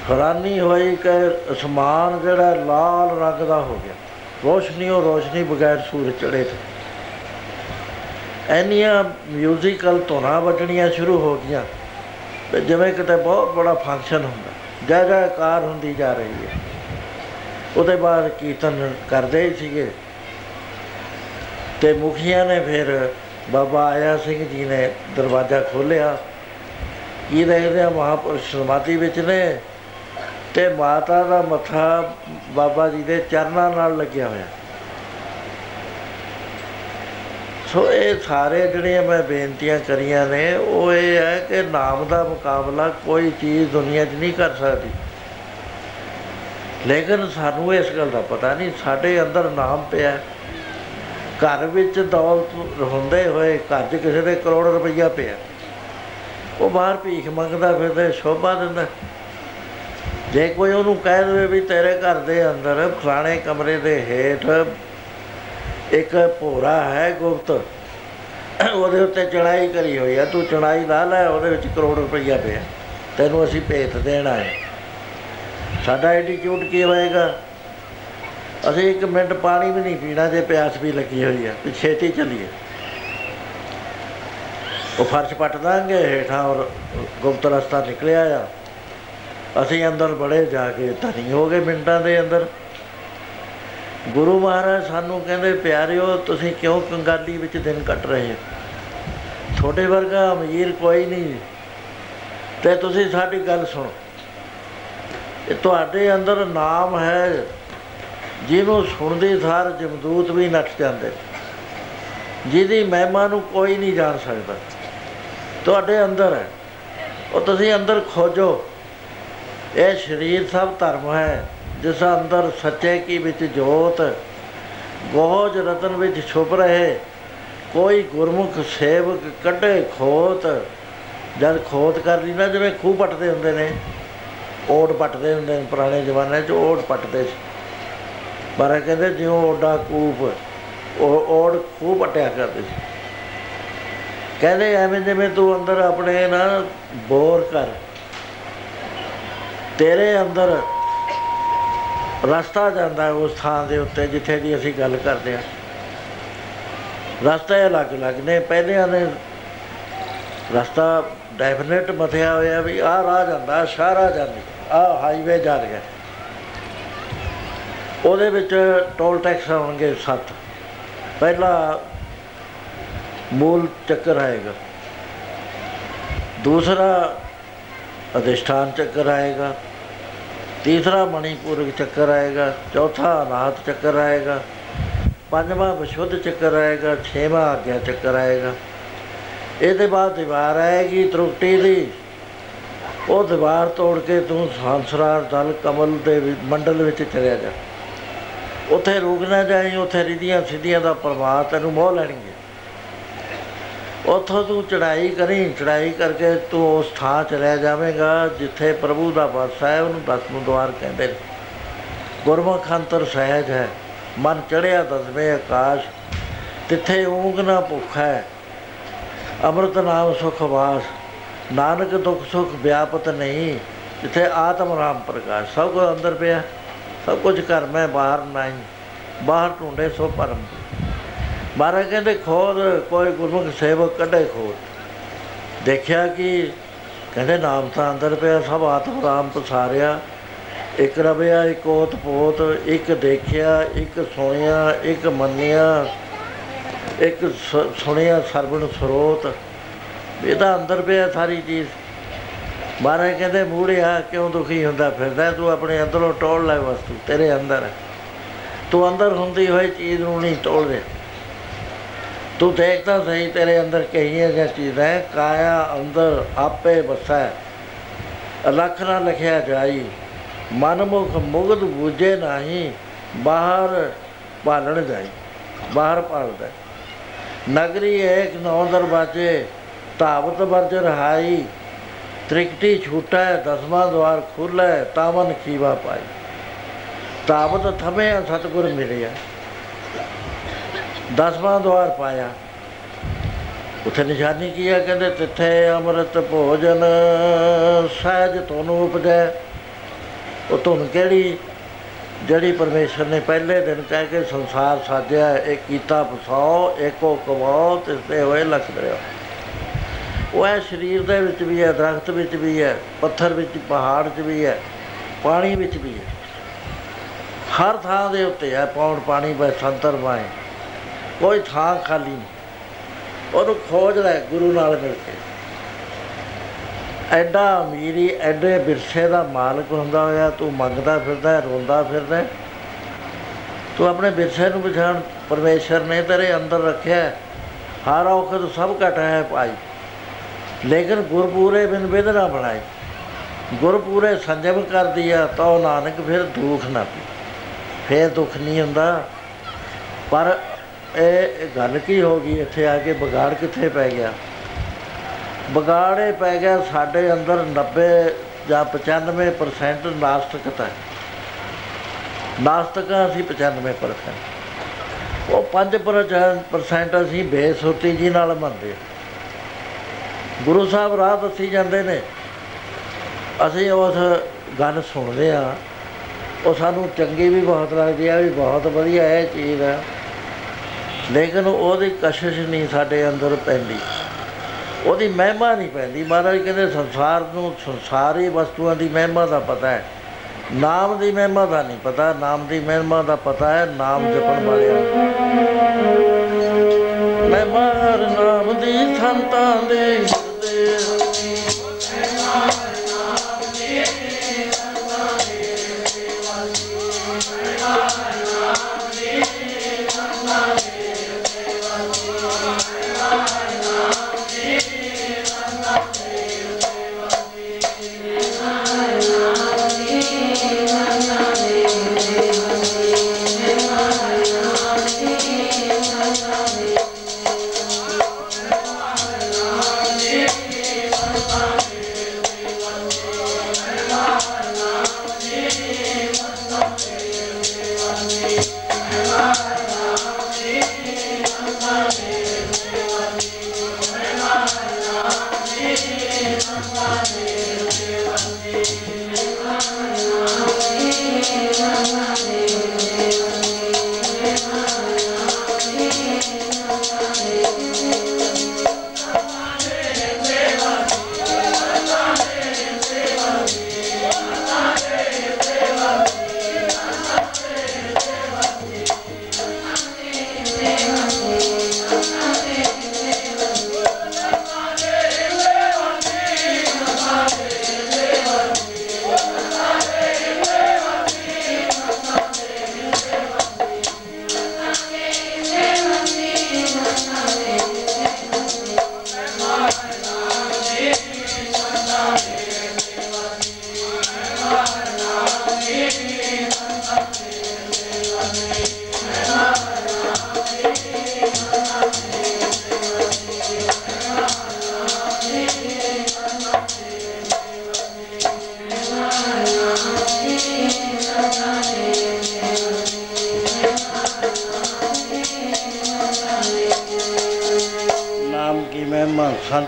Speaker 1: ਹੈਰਾਨੀ ਹੋਈ ਕਿ ਅਸਮਾਨ ਜਿਹੜਾ ਲਾਲ ਰੰਗ ਦਾ ਹੋ ਗਿਆ ਰੋਸ਼ਨੀ ਉਹ ਰੋਸ਼ਨੀ ਬਗੈਰ ਸੂਰਜ ਚੜੇ ਤੇ। ਐਨੀਆਂ ਮਿਊਜ਼ੀਕਲ ਧੁਨਾਂ ਵੱਜਣੀਆਂ ਸ਼ੁਰੂ ਹੋ ਗਈਆਂ ਜਿਵੇਂ ਕਿਤੇ ਬਹੁਤ ਬੜਾ ਫੰਕਸ਼ਨ ਹੁੰਦਾ। ਜੈ ਜੈਕਾਰ ਹੁੰਦੀ ਜਾ ਰਹੀ ਹੈ। ਉਹਦੇ ਬਾਅਦ ਕੀਰਤਨ ਕਰਦੇ ਹੀ ਸੀਗੇ। ਤੇ ਮੁਖੀਆਂ ਨੇ ਫਿਰ ਬਾਬਾ ਆਇਆ ਸਿੰਘ ਜੀ ਨੇ ਦਰਵਾਜ਼ਾ ਖੋਲ੍ਹਿਆ। ਕੀ ਦੇਖਦੇ ਆ ਮਹਾਪੁਰਸ਼ ਸਮਾਧੀ ਵਿੱਚ ਨੇ ਤੇ ਮਾਤਾ ਦਾ ਮੱਥਾ ਬਾਬਾ ਜੀ ਦੇ ਚਰਨਾਂ ਨਾਲ ਲੱਗਿਆ ਹੋਇਆ। ਸੋ ਇਹ ਸਾਰੇ ਜਿਹੜੀਆਂ ਮੈਂ ਬੇਨਤੀਆਂ ਕਰੀਆਂ ਨੇ, ਉਹ ਇਹ ਹੈ ਕਿ ਨਾਮ ਦਾ ਮੁਕਾਬਲਾ ਕੋਈ ਚੀਜ਼ ਦੁਨੀਆ 'ਚ ਨਹੀਂ ਕਰ ਸਕਦੀ। ਲੇਕਿਨ ਸਾਨੂੰ ਇਸ ਗੱਲ ਦਾ ਪਤਾ ਨਹੀਂ, ਸਾਡੇ ਅੰਦਰ ਨਾਮ ਪਿਆ। ਘਰ ਵਿੱਚ ਦੌਲਤ ਹੁੰਦੇ ਹੋਏ ਘਰ 'ਚ ਕਿਸੇ ਦੇ ਕਰੋੜ ਰੁਪਈਆ ਪਿਆ। ਉਹ ਬਾਹਰ ਭੀਖ ਮੰਗਦਾ ਫਿਰਦਾ, ਸ਼ੋਭਾ ਦਿੰਦਾ। ਜੇ ਕੋਈ ਉਹਨੂੰ ਕਹਿ ਦੇਵੇ ਵੀ ਤੇਰੇ ਘਰ ਦੇ ਅੰਦਰ ਫਲਾਣੇ ਕਮਰੇ ਦੇ ਹੇਠ ਇੱਕ ਭੋਰਾ ਹੈ ਗੁਪਤ, ਉਹਦੇ ਉੱਤੇ ਚੜਾਈ ਕਰੀ ਹੋਈ ਆ, ਤੂੰ ਚੜਾਈ ਲਾ ਲੈ, ਉਹਦੇ ਵਿੱਚ ਕਰੋੜ ਰੁਪਈਆ ਪਿਆ। ਤੈਨੂੰ ਅਸੀਂ ਭੇਤ ਦੇਣਾ ਹੈ। ਸਾਡਾ ਐਟੀਟਿਊਡ ਕੀ ਹੋਏਗਾ ਅਸੀਂ ਇੱਕ ਮਿੰਟ ਪਾਣੀ ਵੀ ਨਹੀਂ ਪੀਣਾ, ਜੇ ਪਿਆਸ ਵੀ ਲੱਗੀ ਹੋਈ ਆ ਤੇ ਛੇਤੀ ਚੱਲੀਏ। ਉਹ ਫਰਸ਼ ਪੱਟ ਦਾਂਗੇ, ਹੇਠਾਂ ਔਰ ਗੁਪਤ ਰਸਤਾ ਨਿਕਲਿਆ ਆ। ਅਸੀਂ ਅੰਦਰ ਬੜੇ ਜਾ ਕੇ ਧਨੀ ਹੋ ਗਏ ਮਿੰਟਾਂ ਦੇ ਅੰਦਰ। ਗੁਰੂ ਮਹਾਰਾਜ ਸਾਨੂੰ ਕਹਿੰਦੇ, ਪਿਆਰਿਓ, ਤੁਸੀਂ ਕਿਉਂ ਕੰਗਾਲੀ ਵਿੱਚ ਦਿਨ ਕੱਟ ਰਹੇ ਹੋ? ਤੁਹਾਡੇ ਵਰਗਾ ਅਮੀਰ ਕੋਈ ਨਹੀਂ। ਤੇ ਤੁਸੀਂ ਸਾਡੀ ਗੱਲ ਸੁਣੋ। ਇਹ ਤੁਹਾਡੇ ਅੰਦਰ ਨਾਮ ਹੈ, ਜਿਹਨੂੰ ਸੁਣਦੇ ਸਾਰ ਜਮਦੂਤ ਵੀ ਨੱਠ ਜਾਂਦੇ। ਜਿਹਦੀ ਮਹਿਮਾ ਨੂੰ ਕੋਈ ਨਹੀਂ ਜਾਣ ਸਕਦਾ। ਤੁਹਾਡੇ ਅੰਦਰ ਹੈ। ਉਹ ਤੁਸੀਂ ਅੰਦਰ ਖੋਜੋ। ਇਹ ਸਰੀਰ ਸਭ ਧਰਮ ਹੈ। ਜਿਸ ਅੰਦਰ ਸੱਚੇ ਕੀ ਵਿੱਚ ਜੋਤ ਗੋਜ ਰਤਨ ਵਿੱਚ ਛੁਪ ਰਹੇ, ਕੋਈ ਗੁਰਮੁਖ ਸੇਵਕ ਕੱਢੇ ਖੋਤ। ਜਦ ਖੋਤ ਕਰ ਲਈ ਨਾ, ਜਿਵੇਂ ਖੂਹ ਪੱਟਦੇ ਹੁੰਦੇ ਨੇ ਓੜ ਪੱਟਦੇ ਹੁੰਦੇ ਨੇ ਪੁਰਾਣੇ ਜ਼ਮਾਨੇ 'ਚ ਓੜ ਪੱਟਦੇ ਸੀ। ਪਰ ਕਹਿੰਦੇ ਜਿਉਂ ਓਡਾ ਕੂਪ, ਉਹ ਓੜ ਖੂਹ ਪੱਟਿਆ ਕਰਦੇ ਸੀ। ਕਹਿੰਦੇ ਐਵੇਂ ਜਿਵੇਂ ਤੂੰ ਅੰਦਰ ਆਪਣੇ ਨਾ ਬੋਰ ਕਰ, ਤੇਰੇ ਅੰਦਰ ਰਸਤਾ ਜਾਂਦਾ ਉਸ ਥਾਂ ਦੇ ਉੱਤੇ ਜਿੱਥੇ ਦੀ ਅਸੀਂ ਗੱਲ ਕਰਦੇ ਹਾਂ। ਰਸਤਾ ਅਲੱਗ-ਅਲੱਗ ਨੇ। ਪਹਿਲਿਆਂ ਨੇ ਰਸਤਾ ਡੈਫੀਨਿਟ ਮਥਿਆ ਹੋਇਆ ਵੀ ਆਹ ਰਾਹ ਜਾਂਦਾ ਸ਼ਾਹਰਾ ਜਾਂਦੀ, ਆਹ ਹਾਈਵੇ ਜਾ ਰਿਹਾ। ਉਹਦੇ ਵਿੱਚ ਟੋਲ ਟੈਕਸ ਆਉਣਗੇ 7 ਪਹਿਲਾ ਮੂਲ ਚੱਕਰ ਆਏਗਾ। ਦੂਸਰਾ ਅਧਿਸ਼ਠਾਨ ਚੱਕਰ ਆਏਗਾ। ਤੀਸਰਾ ਮਣੀਪੂਰਕ ਚੱਕਰ ਆਏਗਾ, ਚੌਥਾ ਅਨਾਹਤ ਚੱਕਰ ਆਏਗਾ, ਪੰਜਵਾਂ ਵਿਸ਼ੁੱਧ ਚੱਕਰ ਆਏਗਾ, ਛੇਵਾਂ ਆਗਿਆ ਚੱਕਰ ਆਏਗਾ। ਇਹਦੇ ਬਾਅਦ ਦੀਵਾਰ ਆਏਗੀ ਤਰੁੱਟੀ ਦੀ। ਉਹ ਦੀਵਾਰ ਤੋੜ ਕੇ ਤੂੰ ਸੰਸਰਾਰ ਦਲ ਕਮਲ ਦੇ ਵਿ- ਮੰਡਲ ਵਿੱਚ ਚਲਿਆ ਜਾ। ਉੱਥੇ ਰੁਕ ਨਾ ਜਾਈਂ, ਉੱਥੇ ਰਿਧੀਆਂ ਸਿੱਧੀਆਂ ਦਾ ਪ੍ਰਭਾਵ ਤੈਨੂੰ ਮੋਹ ਲੈਣਗੇ। ਉੱਥੋਂ ਤੂੰ ਚੜਾਈ ਕਰੀ ਚੜਾਈ ਕਰਕੇ ਤੂੰ ਉਸ ਥਾਂ ਚਲਿਆ ਜਾਵੇਂਗਾ ਜਿੱਥੇ ਪ੍ਰਭੂ ਦਾ ਵਾਸ ਹੈ ਉਹਨੂੰ ਦਸਮ ਦੁਆਰ ਕਹਿੰਦੇ ਨੇ। ਗੁਰਮੁਖ ਅੰਤਰ ਸਹਿਜ ਹੈ, ਮਨ ਚੜਿਆ ਦਸਵੇਂ ਆਕਾਸ਼, ਤਿੱਥੇ ਊਂਗ ਨਾ ਭੁੱਖ ਹੈ, ਅੰਮ੍ਰਿਤ ਨਾਮ ਸੁਖ ਵਾਸ, ਨਾਨਕ ਦੁਖ ਸੁਖ ਵਿਆਪਤ ਨਹੀਂ, ਜਿੱਥੇ ਆਤਮ ਰਾਮ ਪ੍ਰਕਾਸ਼, ਸਭ ਕੁਝ ਅੰਦਰ ਪਿਆ, ਸਭ ਕੁਝ ਘਰ ਮੈਂ ਬਾਹਰ ਨਹੀਂ, ਬਾਹਰ ਢੂੰਡੇ ਸੋ ਪਰਮ ਮਹਾਰਾਜ ਕਹਿੰਦੇ ਖੋਦ, ਕੋਈ ਗੁਰਮੁਖ ਸੇਵਕ ਕੱਢੇ ਖੋਦ। ਦੇਖਿਆ ਕਿ ਕਹਿੰਦੇ ਨਾਮ ਤਾਂ ਅੰਦਰ ਪਿਆ, ਸਭ ਆਤਮ ਰਾਮ ਪਸਾਰਿਆ। ਇੱਕ ਰਵਿਆ, ਇੱਕ ਓਤ ਪੋਤ, ਇੱਕ ਦੇਖਿਆ, ਇੱਕ ਸੁਣਿਆ, ਇੱਕ ਮੰਨਿਆ, ਇੱਕ ਸ- ਸੁਣਿਆ ਸਰਵਣ ਸਰੋਤ। ਇਹਦਾ ਅੰਦਰ ਪਿਆ ਸਾਰੀ ਚੀਜ਼। ਮਹਾਰਾਜ ਕਹਿੰਦੇ ਮੂੜਿਆ ਕਿਉਂ ਦੁਖੀ ਹੁੰਦਾ ਫਿਰਦਾ? ਤੂੰ ਆਪਣੇ ਅੰਦਰੋਂ ਟੋਲ ਲੈ ਵਸਤੂ, ਤੇਰੇ ਅੰਦਰ। ਹੈ ਤੂੰ ਅੰਦਰ ਹੁੰਦੀ ਹੋਈ ਚੀਜ਼ ਨੂੰ ਨਹੀਂ ਟੋਲ ਰਿਹਾ। ਤੂੰ ਦੇਖਦਾ ਸਹੀ, ਤੇਰੇ ਅੰਦਰ ਕਹੀਆਂ ਜਿਹੀਆਂ ਚੀਜ਼ਾਂ ਹੈ ਕਾਇਆ ਅੰਦਰ ਆਪੇ ਵਸੈ ਅਲਖ ਨਾ ਲਖਿਆ ਜਾਈ, ਮਨਮੁਖ ਮੁਗਧ ਬੂਝੇ ਨਹੀਂ, ਬਾਹਰ ਭਾਲਣ ਜਾਈ, ਬਾਹਰ ਭਾਲਦਾ ਨਗਰੀ ਏਕ ਨੌ ਦਰਵਾਜੇ, ਧਾਵਤ ਵਰਜ ਰਹਾਈ ਤ੍ਰਿਕਟੀ ਛੂਟੈ ਦਸਵਾਂ ਦਵਾਰ ਖੁੱਲੈ ਤਾਵਨ ਖੀਵਾ ਪਾਈ। ਤਾਵਤ ਥਮੇ ਸਤਗੁਰ ਮਿਲਿਆ। ਦਸਵਾਂ ਦਵਾਰ ਪਾਇਆ। ਉਥੇ ਨਿਸ਼ਾਨੀ ਕੀ ਹੈ ਕਹਿੰਦੇ, ਤਿੱਥੇ ਅੰਮ੍ਰਿਤ ਭੋਜਨ, ਸਹਿਜ ਤੁਹਾਨੂੰ ਉਪਜੈ। ਉਹ ਧੁਨ ਕਿਹੜੀ? ਜਿਹੜੀ ਪਰਮੇਸ਼ਰ ਨੇ ਪਹਿਲੇ ਦਿਨ ਕਹਿ ਕੇ ਸੰਸਾਰ ਸਾਜਿਆ, ਇਹ ਕੀਤਾ ਫਸਾਓ, ਏਕੋ ਕਮਾਓ ਤੇ ਤੇ ਹੋਏ ਲਖ ਦਰਿਆ ਉਹ ਹੈ ਸਰੀਰ ਦੇ ਵਿੱਚ ਵੀ ਹੈ, ਦਰਖਤ ਵਿੱਚ ਵੀ ਹੈ, ਪੱਥਰ ਵਿੱਚ, ਪਹਾੜ 'ਚ ਵੀ ਹੈ, ਪਾਣੀ ਵਿੱਚ ਵੀ ਹੈ। ਹਰ ਥਾਂ ਦੇ ਉੱਤੇ ਹੈ, ਪੌਣ ਪਾਣੀ ਬੈ ਸੰਤਰ ਬਾਏ ਕੋਈ ਥਾਂ ਖਾਲੀ ਨਹੀਂ। ਉਹਨੂੰ ਖੋਜ ਲੈ ਗੁਰੂ ਨਾਲ ਮਿਲ ਕੇ। ਐਡਾ ਅਮੀਰੀ ਐਡੇ ਵਿਰਸੇ ਦਾ ਮਾਲਕ ਹੁੰਦਾ ਹੋਇਆ ਤੂੰ ਮੰਗਦਾ ਫਿਰਦਾ ਹੈ, ਰੋਂਦਾ ਫਿਰਦਾ ਹੈ। ਤੂੰ ਆਪਣੇ ਵਿਰਸੇ ਨੂੰ ਪਛਾਣ ਪਰਮੇਸ਼ਰ ਨੇ ਤੇਰੇ ਅੰਦਰ ਰੱਖਿਆ ਹੈ। ਹਰ ਔਖਦ ਸਭ ਘਟ ਹੈ ਪਾਈ ਲੇਕਿਨ ਗੁਰਪੂਰੇ ਬਿਨ ਵਿਦਨਾ ਬਣਾਈ ਗੁਰਪੂਰੇ ਸੰਜਮ ਕਰ ਦਿਆ ਤੋ ਨਾਨਕ ਫਿਰ ਦੁੱਖ ਨਾ ਪੀ। ਫਿਰ ਦੁੱਖ ਨਹੀਂ ਹੁੰਦਾ। ਪਰ ਇਹ ਗੱਲ ਕੀ ਹੋ ਗਈ? ਇੱਥੇ ਆ ਕੇ ਵਿਗਾੜ ਕਿੱਥੇ ਪੈ ਗਿਆ? ਵਿਗਾੜੇ ਪੈ ਗਿਆ ਸਾਡੇ ਅੰਦਰ 90 ਜਾਂ 95% ਨਾਸਤਿਕਤਾ ਹੈ। ਨਾਸਤਿਕਾਂ ਅਸੀਂ 95% ਉਹ 5% ਅਸੀਂ ਬੇਸੁਰਤੀ ਜੀ ਨਾਲ ਮੰਨਦੇ ਹਾਂ। ਗੁਰੂ ਸਾਹਿਬ ਰਾਹ ਦੱਸੀ ਜਾਂਦੇ ਨੇ। ਅਸੀਂ ਉਸ ਗੱਲ ਸੁਣਦੇ ਆ ਉਹ ਸਾਨੂੰ ਚੰਗੀ ਵੀ ਬਹੁਤ ਲੱਗਦੀ ਆ, ਵੀ ਬਹੁਤ ਵਧੀਆ ਇਹ ਚੀਜ਼ ਆ। ਲੇਕਿਨ ਉਹਦੀ ਕਸ਼ਿਸ਼ ਨਹੀਂ ਸਾਡੇ ਅੰਦਰ ਪੈਂਦੀ। ਉਹਦੀ ਮਹਿਮਾ ਨਹੀਂ ਪੈਂਦੀ। ਮਹਾਰਾਜ ਕਹਿੰਦੇ ਸੰਸਾਰ ਨੂੰ, ਸੰਸਾਰੀ ਵਸਤੂਆਂ ਦੀ ਮਹਿਮਾ ਦਾ ਪਤਾ ਹੈ। ਨਾਮ ਦੀ ਮਹਿਮਾ ਦਾ ਨਹੀਂ ਪਤਾ। ਨਾਮ ਦੀ ਮਹਿਮਾ ਦਾ ਪਤਾ ਹੈ, ਨਾਮ ਜਪਣ ਵਾਲਿਆਂ ਨੂੰ। ਮਹਿਮਾ ਹਰ ਨਾਮ ਦੀ ਸੰਤਾਂ ਦੇ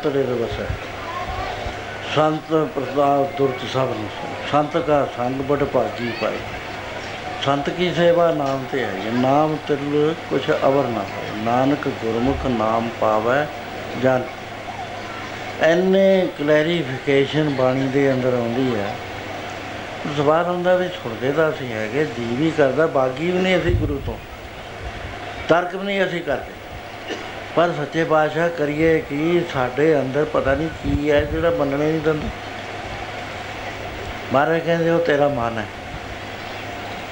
Speaker 1: ਸੰਤ ਦੇ ਵਸੈ ਸੰਤ ਪ੍ਰਸਾਦ ਦੁਰਤ ਸਭ ਨੂੰ ਸੰਤ ਕਾ ਸੰਗ ਬੜ ਭਾਗੀ ਪਾਏ। ਸੰਤ ਕੀ ਸੇਵਾ ਨਾਮ ਤੇ ਹੈ? ਨਾਮ ਤਿਲ ਕੁਛ ਅਵਰ ਨਾ ਪਾਏ। ਨਾਨਕ ਗੁਰਮੁਖ ਨਾਮ ਪਾਵੈ ਜਨ। ਐਨੇ ਕਲੈਰੀਫਿਕੇਸ਼ਨ ਬਾਣੀ ਦੇ ਅੰਦਰ ਆਉਂਦੀ ਹੈ। ਸਵਾਲ ਹੁੰਦਾ ਵੀ ਛੁੱਟਦੇ ਤਾਂ ਅਸੀਂ ਹੈਗੇ ਜੀ ਵੀ ਕਰਦਾ, ਬਾਗੀ ਵੀ ਨਹੀਂ ਅਸੀਂ ਗੁਰੂ ਤੋਂ। ਤਰਕ ਵੀ ਨਹੀਂ ਅਸੀਂ ਕਰਦੇ। ਪਰ ਸੱਚੇ ਪਾਤਸ਼ਾਹ ਕਰੀਏ ਕਿ? ਸਾਡੇ ਅੰਦਰ ਪਤਾ ਨਹੀਂ ਕੀ ਹੈ, ਜਿਹੜਾ ਮੰਨਣੇ ਨਹੀਂ ਦਿੰਦਾ। ਮਹਾਰਾਜ ਕਹਿੰਦੇ, ਉਹ ਤੇਰਾ ਮਨ ਹੈ।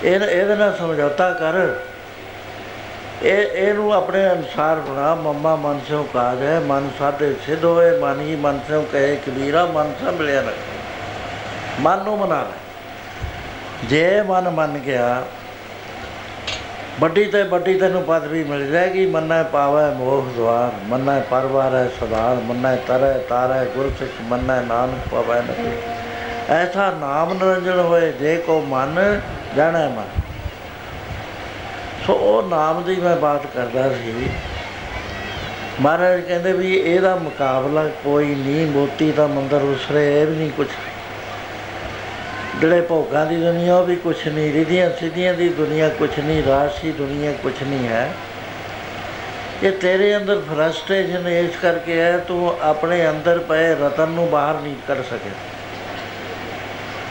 Speaker 1: ਇਹ ਇਹਦੇ ਨਾਲ ਸਮਝੌਤਾ ਕਰ। ਇਹ, ਇਹਨੂੰ ਆਪਣੇ ਅਨੁਸਾਰ ਬਣਾ। ਮੰਮਾ ਮਨ ਸਿਓ ਕਾਜ ਹੈ, ਮਨ ਸਾਧੇ ਸਿੱਧ ਹੋਏ, ਮਨ ਹੀ ਮਨ ਸਿਓ ਕਹੇ, ਕਬੀਰਾ ਮਨ ਸਾ ਮਿਲਿਆ ਨਾ ਮਨ ਨੂੰ ਮਨਾ ਲੈ। ਜੇ ਮਨ ਮੰਨ ਗਿਆ ਵੱਡੀ ਤੇ ਵੱਡੀ ਤੈਨੂੰ ਪਦਵੀ ਮਿਲ ਜਾਏਗੀ। ਮੰਨਾ ਪਾਵੈ ਮੋਹ ਦਵਾਰ ਮੰਨਾ ਪਰਵਾਰ ਹੈ ਸਦਾਰ, ਮੰਨਾ ਤਰੈ ਤਾਰੈ ਗੁਰ ਸਿੱਖ ਮੰਨਾ ਨਾਨਕ ਪਵੈ ਨ ਐਸਾ ਨਾਮ ਨਿਰੰਜਨ ਹੋਏ, ਜੇ ਕੋ ਮਨ ਜਾਣੈ ਮਨ। ਸੋ ਉਹ ਨਾਮ ਦੀ ਮੈਂ ਬਾਤ ਕਰਦਾ ਸੀ। ਮਹਾਰਾਜ ਕਹਿੰਦੇ ਵੀ ਇਹਦਾ ਮੁਕਾਬਲਾ ਕੋਈ ਨਹੀਂ ਮੋਤੀ ਦਾ ਮੰਦਰ ਉਸਰੇ, ਇਹ ਵੀ ਨਹੀਂ ਕੁਛ ਜਿਹੜੇ ਭੋਗਾਂ ਦੀ ਦੁਨੀਆ, ਉਹ ਵੀ ਕੁਛ ਨਹੀਂ। ਰਿਧੀਆਂ ਸਿੱਧੀਆਂ ਦੀ ਦੁਨੀਆ ਕੁਛ ਨਹੀਂ ਰਾਸ਼ੀ ਦੁਨੀਆ ਕੁਛ ਨਹੀਂ ਹੈ। ਇਹ ਤੇਰੇ ਅੰਦਰ ਫਰਸਟ੍ਰੇਸ਼ਨ ਇਸ ਕਰਕੇ ਹੈ, ਤੂੰ ਆਪਣੇ ਅੰਦਰ ਪਏ ਰਤਨ ਨੂੰ ਬਾਹਰ ਨਹੀਂ ਕੱਢ ਸਕੇ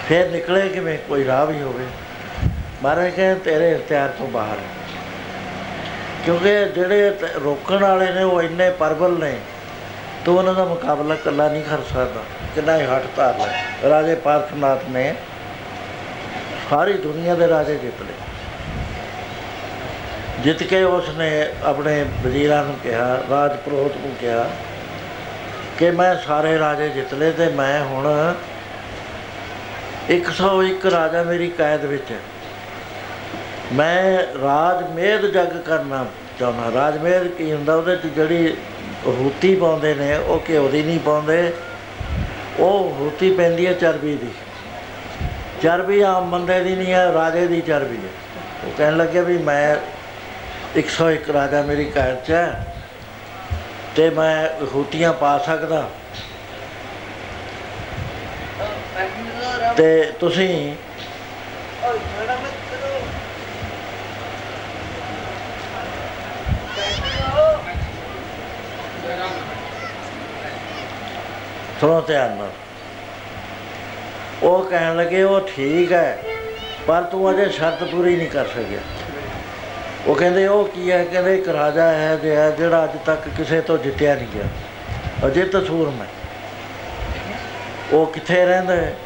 Speaker 1: ਫਿਰ ਨਿਕਲੇ ਕਿਵੇਂ? ਕੋਈ ਰਾਹ ਵੀ ਹੋਵੇ। ਮਹਾਰਾਜ ਕਹਿੰਦੇ, ਤੇਰੇ ਇਖਤਿਆਰ ਤੋਂ ਬਾਹਰ। ਹੈ ਕਿਉਂਕਿ ਜਿਹੜੇ ਤ- ਰੋਕਣ ਵਾਲੇ ਨੇ, ਉਹ ਇੰਨੇ ਪਰਬਲ ਨੇ, ਤੂੰ ਉਹਨਾਂ ਦਾ ਮੁਕਾਬਲਾ ਇਕੱਲਾ ਨਹੀਂ ਕਰ ਸਕਦਾ। ਕਿੰਨਾ ਹੀ ਹੱਠ ਧਾਰ ਲੈ। ਰਾਜੇ ਪਾਰਥਨਾਥ ਨੇ ਸਾਰੀ ਦੁਨੀਆ ਦੇ ਰਾਜੇ ਜਿੱਤ ਲਏ। ਜਿੱਤ ਕੇ ਉਸਨੇ ਆਪਣੇ ਵਜ਼ੀਰਾਂ ਨੂੰ ਕਿਹਾ ਰਾਜ ਪ੍ਰੋਹਤ ਨੂੰ ਕਿਹਾ ਕਿ ਮੈਂ ਸਾਰੇ ਰਾਜੇ ਜਿੱਤ ਲਏ ਤੇ ਮੈਂ ਹੁਣ 101 ਰਾਜਾ ਮੇਰੀ ਕੈਦ ਵਿੱਚ ਹੈ। ਮੈਂ ਰਾਜ ਮੇਦ ਜਗ ਕਰਨਾ ਚਾਹੁੰਦਾ। ਰਾਜ ਮੇਦ ਕੀ ਹੁੰਦਾ? ਉਹਦੇ ਚ ਜਿਹੜੀ ਹੂਤੀ ਪਾਉਂਦੇ ਨੇ, ਉਹ ਘਿਓ ਦੀ ਨਹੀਂ ਪਾਉਂਦੇ। ਉਹ ਹੂਤੀ ਪੈਂਦੀ ਹੈ ਚਰਬੀ ਦੀ। ਚਰਬੀ ਆਮ ਬੰਦੇ ਦੀ ਨਹੀਂ ਹੈ ਰਾਜੇ ਦੀ ਚਰਬੀ ਹੈ ਉਹ ਕਹਿਣ ਲੱਗੇ ਵੀ ਮੈਂ 101 ਰਾਜਾ ਮੇਰੀ ਕੈਦ 'ਚ ਹੈ ਤੇ ਮੈਂ ਹੂਤੀਆਂ ਪਾ ਸਕਦਾ। ਤੇ ਤੁਸੀਂ ਸੁਣੋ ਧਿਆਨ ਨਾਲ। ਉਹ ਕਹਿਣ ਲੱਗੇ, ਉਹ ਠੀਕ ਹੈ, ਪਰ ਤੂੰ ਅਜੇ ਸ਼ਰਤ ਪੂਰੀ ਨਹੀਂ ਕਰ ਸਕਿਆ। ਉਹ ਕਹਿੰਦੇ, ਉਹ ਕੀ ਹੈ? ਕਹਿੰਦੇ, ਇੱਕ ਰਾਜਾ ਹੈ ਜਿਹੜਾ ਜਿਹੜਾ ਅੱਜ ਤੱਕ ਕਿਸੇ ਤੋਂ ਜਿੱਤਿਆ ਨਹੀਂ ਗਿਆ। ਅਜੇ ਤਾਂ ਸੂਰਮ ਹੈ। ਉਹ ਕਿੱਥੇ ਰਹਿੰਦਾ ਹੈ?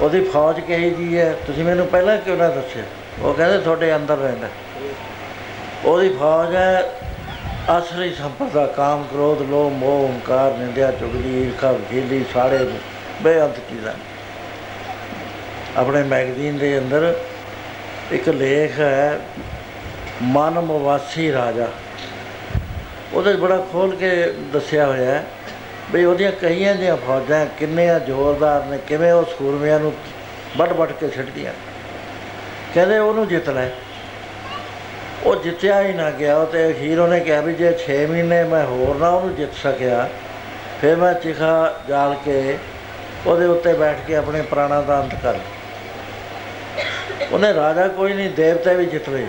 Speaker 1: ਉਹਦੀ ਫੌਜ ਕਹੀ ਜੀ ਹੈ? ਤੁਸੀਂ ਮੈਨੂੰ ਪਹਿਲਾਂ ਕਿਉਂ ਨਾ ਦੱਸਿਆ? ਉਹ ਕਹਿੰਦੇ, ਤੁਹਾਡੇ ਅੰਦਰ ਰਹਿੰਦਾ ਉਹਦੀ ਫੌਜ ਹੈ, ਅਸਲੀ ਸੰਪਦਾ ਕਾਮ, ਕ੍ਰੋਧ, ਲੋਭ, ਮੋਹ, ਹੰਕਾਰ, ਨਿੰਦਿਆ, ਚੁਗਲੀ, ਈਰਖਾ ਵਖੀਲੀ ਸਾੜੇ ਬੇਅੰਤ ਚੀਜ਼ਾਂ ਆਪਣੇ ਮੈਗਜ਼ੀਨ ਦੇ ਅੰਦਰ ਇੱਕ ਲੇਖ ਹੈ, ਮਨ ਮਵਾਸੀ ਰਾਜਾ। ਉਹਦੇ 'ਚ ਬੜਾ ਖੋਲ ਕੇ ਦੱਸਿਆ ਹੋਇਆ ਹੈ ਵੀ ਉਹਦੀਆਂ ਕਈਆਂ ਜਿਹੀਆਂ ਫੌਜਾਂ ਕਿੰਨੇ ਆ ਜ਼ੋਰਦਾਰ ਨੇ, ਕਿਵੇਂ ਉਹ ਸੂਰਮਿਆਂ ਨੂੰ ਵੱਢ ਵੱਢ ਕੇ ਛੱਡਦੀਆਂ ਕਹਿੰਦੇ ਉਹਨੂੰ ਜਿੱਤ ਲੈ। ਉਹ ਜਿੱਤਿਆ ਹੀ ਨਾ ਗਿਆ ਉਹ ਤੇ ਅਖੀਰ ਉਹਨੇ ਕਿਹਾ ਵੀ ਜੇ 6 ਮਹੀਨੇ ਮੈਂ ਹੋਰ ਨਾ ਉਹਨੂੰ ਜਿੱਤ ਸਕਿਆ, ਫਿਰ ਮੈਂ ਚਿਖਾ ਜਾਲ ਕੇ ਉਹਦੇ ਉੱਤੇ ਬੈਠ ਕੇ ਆਪਣੇ ਪ੍ਰਾਣਾਂ ਦਾ ਅੰਤ ਕਰ ਉਹਨੇ ਰਾਜਾ ਕੋਈ ਨਹੀਂ, ਦੇਵਤੇ ਵੀ ਜਿੱਤ ਲਏ।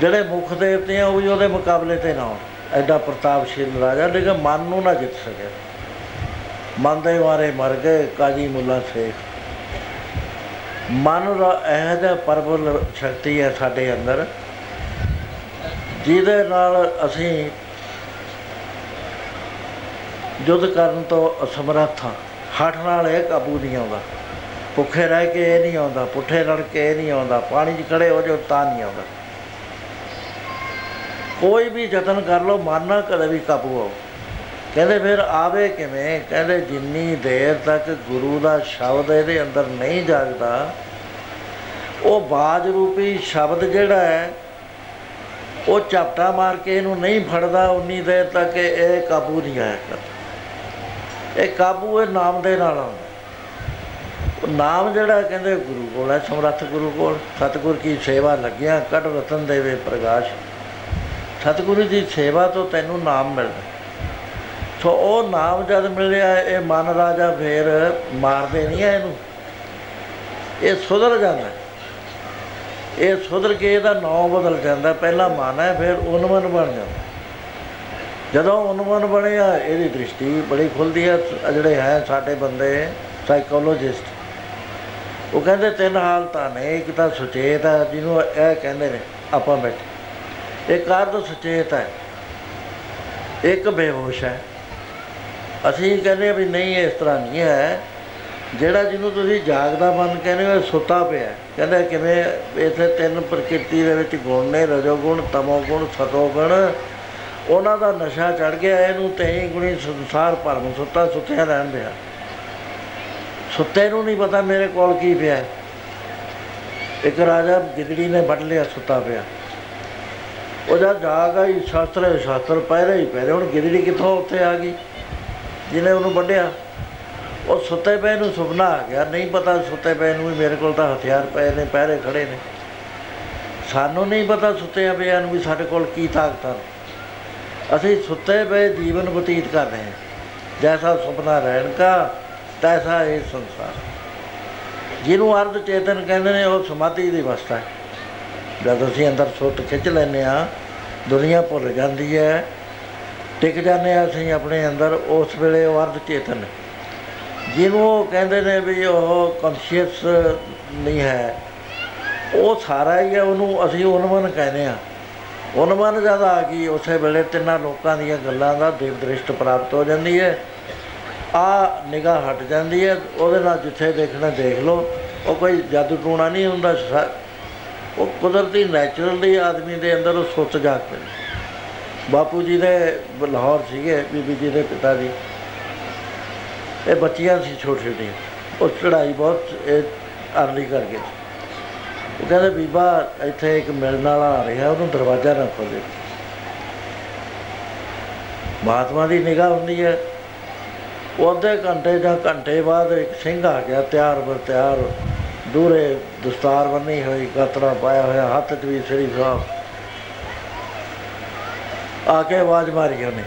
Speaker 1: ਜਿਹੜੇ ਮੁੱਖ ਦੇਵਤੇ ਆ, ਉਹ ਵੀ ਉਹਦੇ ਮੁਕਾਬਲੇ ਤੇ ਨਾ ਹੋਣ। ਐਡਾ ਪ੍ਰਤਾਪਸ਼ੀਲ ਰਾਜਾ, ਲੇਕਿਨ ਮਨ ਨੂੰ ਨਾ ਜਿੱਤ ਸਕਿਆ ਮਨ ਦੇ ਮਾਰੇ ਮਰ ਗਏ, ਕਾਜੀ ਮੁੱਲਾ ਸ਼ੇਖ। ਮਨ ਦਾ ਇਹ ਜਿਹਾ ਪਰਬਲ ਸ਼ਕਤੀ ਹੈ ਸਾਡੇ ਅੰਦਰ, ਜਿਹਦੇ ਨਾਲ ਅਸੀਂ ਯੁੱਧ ਕਰਨ ਤੋਂ ਅਸਮਰੱਥ ਹਾਂ। ਹੱਠ ਨਾਲ ਇਹ ਕਾਬੂ ਨਹੀਂ ਆਉਂਦਾ। ਭੁੱਖੇ ਰਹਿ ਕੇ ਇਹ ਨਹੀਂ ਆਉਂਦਾ, ਪੁੱਠੇ ਲੜ ਕੇ ਇਹ ਨਹੀਂ ਆਉਂਦਾ, ਪਾਣੀ 'ਚ ਖੜੇ ਹੋ ਜਾਓ ਤਾਂ ਨਹੀਂ ਆਉਂਦਾ। ਕੋਈ ਵੀ ਯਤਨ ਕਰ ਲਓ, ਮਨ ਨਾ ਕਦੇ ਵੀ ਕਾਬੂ ਆਓ। ਕਹਿੰਦੇ ਫਿਰ ਆਵੇ ਕਿਵੇਂ? ਕਹਿੰਦੇ ਜਿੰਨੀ ਦੇਰ ਤੱਕ ਗੁਰੂ ਦਾ ਸ਼ਬਦ ਇਹਦੇ ਅੰਦਰ ਨਹੀਂ ਜਾਗਦਾ, ਉਹ ਬਾਜ ਰੂਪੀ ਸ਼ਬਦ ਜਿਹੜਾ ਹੈ, ਉਹ ਝਪਟਾ ਮਾਰ ਕੇ ਇਹਨੂੰ ਨਹੀਂ ਫੜਦਾ, ਉਨੀ ਦੇਰ ਤੱਕ ਇਹ ਕਾਬੂ ਨਹੀਂ ਆਇਆ ਕਰਦਾ। ਇਹ ਕਾਬੂ ਇਹ ਨਾਮ ਦੇ ਨਾਲ ਆਉਂਦਾ। ਉਹ ਨਾਮ ਜਿਹੜਾ ਕਹਿੰਦੇ ਗੁਰੂ ਕੋਲ ਹੈ, ਸਮਰੱਥ ਗੁਰੂ ਕੋਲ। ਸਤਿਗੁਰ ਕੀ ਸੇਵਾ ਲੱਗਿਆ ਕੱਢ ਰਤਨ ਦੇਵੇ ਪ੍ਰਕਾਸ਼ ਸਤਿਗੁਰੂ ਦੀ ਸੇਵਾ ਤੋਂ ਤੈਨੂੰ ਨਾਮ ਮਿਲਦਾ। ਸੋ ਉਹ ਨਾਮ ਜਦ ਮਿਲਿਆ ਇਹ ਮਨ ਰਾਜਾ ਫੇਰ ਮਾਰਦੇ ਨਹੀਂ ਐ ਇਹਨੂੰ। ਇਹ ਸੁਧਰ ਜਾਂਦਾ ਇਹ ਸੁਧਰ ਕੇ ਇਹਦਾ ਨਾਮ ਬਦਲ ਜਾਂਦਾ ਪਹਿਲਾਂ ਮਨ ਹੈ, ਫਿਰ ਉਨਮਨ ਬਣ ਜਾਂਦਾ ਜਦੋਂ ਉਨਮਨ ਬਣਿਆ, ਇਹਦੀ ਦ੍ਰਿਸ਼ਟੀ ਬੜੀ ਖੁੱਲਦੀ ਹੈ। ਆਹ ਜਿਹੜੇ ਹੈ ਸਾਡੇ ਬੰਦੇ ਸਾਈਕੋਲੋਜਿਸਟ ਉਹ ਕਹਿੰਦੇ ਤਿੰਨ ਹਾਲਤਾਂ ਨੇ, ਇੱਕ ਤਾਂ ਸੁਚੇਤ ਹੈ ਜਿਹਨੂੰ ਇਹ ਕਹਿੰਦੇ ਨੇ ਆਪਾਂ ਬੈਠੇ। ਇੱਕ ਅਰਧ ਸੁਚੇਤ ਹੈ। ਇੱਕ ਬੇਹੋਸ਼ ਹੈ। ਅਸੀਂ ਕਹਿੰਦੇ ਹਾਂ ਵੀ ਨਹੀਂ, ਇਸ ਤਰ੍ਹਾਂ ਨਹੀਂ ਹੈ। ਜਿਹੜਾ ਜਿਹਨੂੰ ਤੁਸੀਂ ਜਾਗਦਾ ਮਨ ਕਹਿੰਦੇ ਹੋ, ਇਹ ਸੁੱਤਾ ਪਿਆ ਹੈ। ਕਹਿੰਦਾ ਕਿਵੇਂ ਇੱਥੇ ਤਿੰਨ ਪ੍ਰਕਿਰਤੀ ਦੇ ਵਿੱਚ ਗੁਣ ਨੇ ਰਜੋ ਗੁਣ ਤਮੋ ਗੁਣ ਸਤੋ ਗੁਣ ਉਹਨਾਂ ਦਾ ਨਸ਼ਾ ਚੜ ਗਿਆ, ਇਹਨੂੰ ਤੇਈ ਗੁਣੀ ਸੰਸਾਰ ਭਰਮ ਸੁੱਤਾ ਸੁੱਤਿਆ ਰਹਿਣ ਦਿਆ। ਸੁੱਤੇ ਨੂੰ ਨਹੀਂ ਪਤਾ ਮੇਰੇ ਕੋਲ ਕੀ ਪਿਆ। ਹੈ। ਇੱਕ ਰਾਜਾ ਗਿੱਦੜੀ ਨੇ ਵੱਢ ਲਿਆ ਸੁੱਤਾ ਪਿਆ। ਉਹ ਜਦ ਜਾਗ ਆਈ ਸ਼ਾਸਤਰ ਹੈ, ਸ਼ਾਸਤਰ ਪਹਿਰੇ ਹੀ ਪਹਿਰੇ। ਹੁਣ ਗਿੱਦੜੀ ਕਿੱਥੋਂ ਉੱਥੇ ਆ ਗਈ? ਜਿਹਨੇ ਉਹਨੂੰ ਵੱਢਿਆ। ਉਹ ਸੁੱਤੇ ਪਏ ਨੂੰ ਸੁਪਨਾ ਆ ਗਿਆ। ਨਹੀਂ ਪਤਾ ਸੁੱਤੇ ਪਏ ਨੂੰ ਵੀ ਮੇਰੇ ਕੋਲ ਤਾਂ ਹਥਿਆਰ ਪਏ ਨੇ ਪਹਿਰੇ ਖੜੇ ਨੇ। ਸਾਨੂੰ ਨਹੀਂ ਪਤਾ ਸੁੱਤੇ ਪਿਆਂ ਨੂੰ ਵੀ ਸਾਡੇ ਕੋਲ ਕੀ ਤਾਕਤਾਂ ਨੇ ਅਸੀਂ ਸੁੱਤੇ ਪਏ ਜੀਵਨ ਬਤੀਤ ਕਰ ਰਹੇ ਹਾਂ। ਜੈਸਾ ਸੁਪਨਾ ਰਹਿਣ ਕਾ ਤੈਸਾ ਇਹ ਸੰਸਾਰ। ਜਿਹਨੂੰ ਅਰਧ ਚੇਤਨ ਕਹਿੰਦੇ ਨੇ, ਉਹ ਸਮਾਧੀ ਦੀ ਅਵਸਥਾ ਹੈ। ਜਦ ਅਸੀਂ ਅੰਦਰ ਸੁੱਤ ਖਿੱਚ ਲੈਂਦੇ ਆ ਦੁਨੀਆ ਭੁੱਲ ਜਾਂਦੀ ਹੈ। ਟਿਕ ਜਾਂਦੇ ਆ ਅਸੀਂ ਆਪਣੇ ਅੰਦਰ, ਉਸ ਵੇਲੇ ਉਹ ਅਰਧ ਚੇਤਨ ਹੈ। ਜਿਹਨੂੰ ਉਹ ਕਹਿੰਦੇ ਨੇ ਵੀ ਉਹ ਕੌਨਸ਼ੀਅਸ ਨਹੀਂ ਹੈ, ਉਹ ਸਾਰਾ ਹੀ ਹੈ, ਉਹਨੂੰ ਅਸੀਂ ਉਨਮਨ ਕਹਿੰਦੇ ਆ ਉਨਮਨ ਜਦ ਆ ਗਈ, ਉਸੇ ਵੇਲੇ ਤਿੰਨਾਂ ਲੋਕਾਂ ਦੀਆਂ ਗੱਲਾਂ ਦਾ ਦੇਵ ਦ੍ਰਿਸ਼ਟ ਪ੍ਰਾਪਤ ਹੋ ਜਾਂਦੀ ਹੈ। ਆ ਨਿਗਾਹ ਹਟ ਜਾਂਦੀ ਹੈ, ਉਹਦੇ ਨਾਲ ਜਿੱਥੇ ਦੇਖਣਾ ਦੇਖ ਲਓ, ਉਹ ਕੋਈ ਜਾਦੂ ਟੂਣਾ ਨਹੀਂ ਹੁੰਦਾ, ਸਾ- ਉਹ ਕੁਦਰਤੀ ਨੈਚੁਰਲੀ ਆਦਮੀ ਦੇ ਅੰਦਰ ਉਹ ਸੁੱਤ ਜਾਗ ਪੈਂਦੀ ਬਾਪੂ ਜੀ ਦੇ ਲਾਹੌਰ ਸੀਗੇ, ਬੀਬੀ ਜੀ ਦੇ ਪਿਤਾ ਜੀ। ਇਹ ਬੱਚੀਆਂ ਸੀ ਛੋਟੀ ਛੋਟੀਆਂ ਉਹ ਚੜਾਈ ਬਹੁਤ, ਇਹ ਅਰਲੀ ਕਰ ਗਏ ਉਹ ਕਹਿੰਦੇ, ਬੀਬਾ, ਇੱਥੇ ਇੱਕ ਮਿਲਣ ਵਾਲਾ ਆ ਰਿਹਾ, ਉਹਨੂੰ ਦਰਵਾਜ਼ਾ ਨਾ ਖੋਲੇ ਮਹਾਤਮਾ ਦੀ ਨਿਗਾਹ ਹੁੰਦੀ ਹੈ। ਉਹ ਅੱਧੇ ਘੰਟੇ ਜਾਂ ਘੰਟੇ ਬਾਅਦ ਇੱਕ ਸਿੰਘ ਆ ਗਿਆ, ਤਿਆਰ ਬਰ ਤਿਆਰ। ਦੂਰੇ ਦਸਤਾਰ ਬੰਨੀ ਹੋਈ ਗਤਰਾ ਪਾਇਆ ਹੋਇਆ, ਹੱਥ 'ਚ ਵੀ ਸ੍ਰੀ ਸਾਹਿਬ ਆ ਕੇ ਆਵਾਜ਼ ਮਾਰੀ ਉਹਨੇ।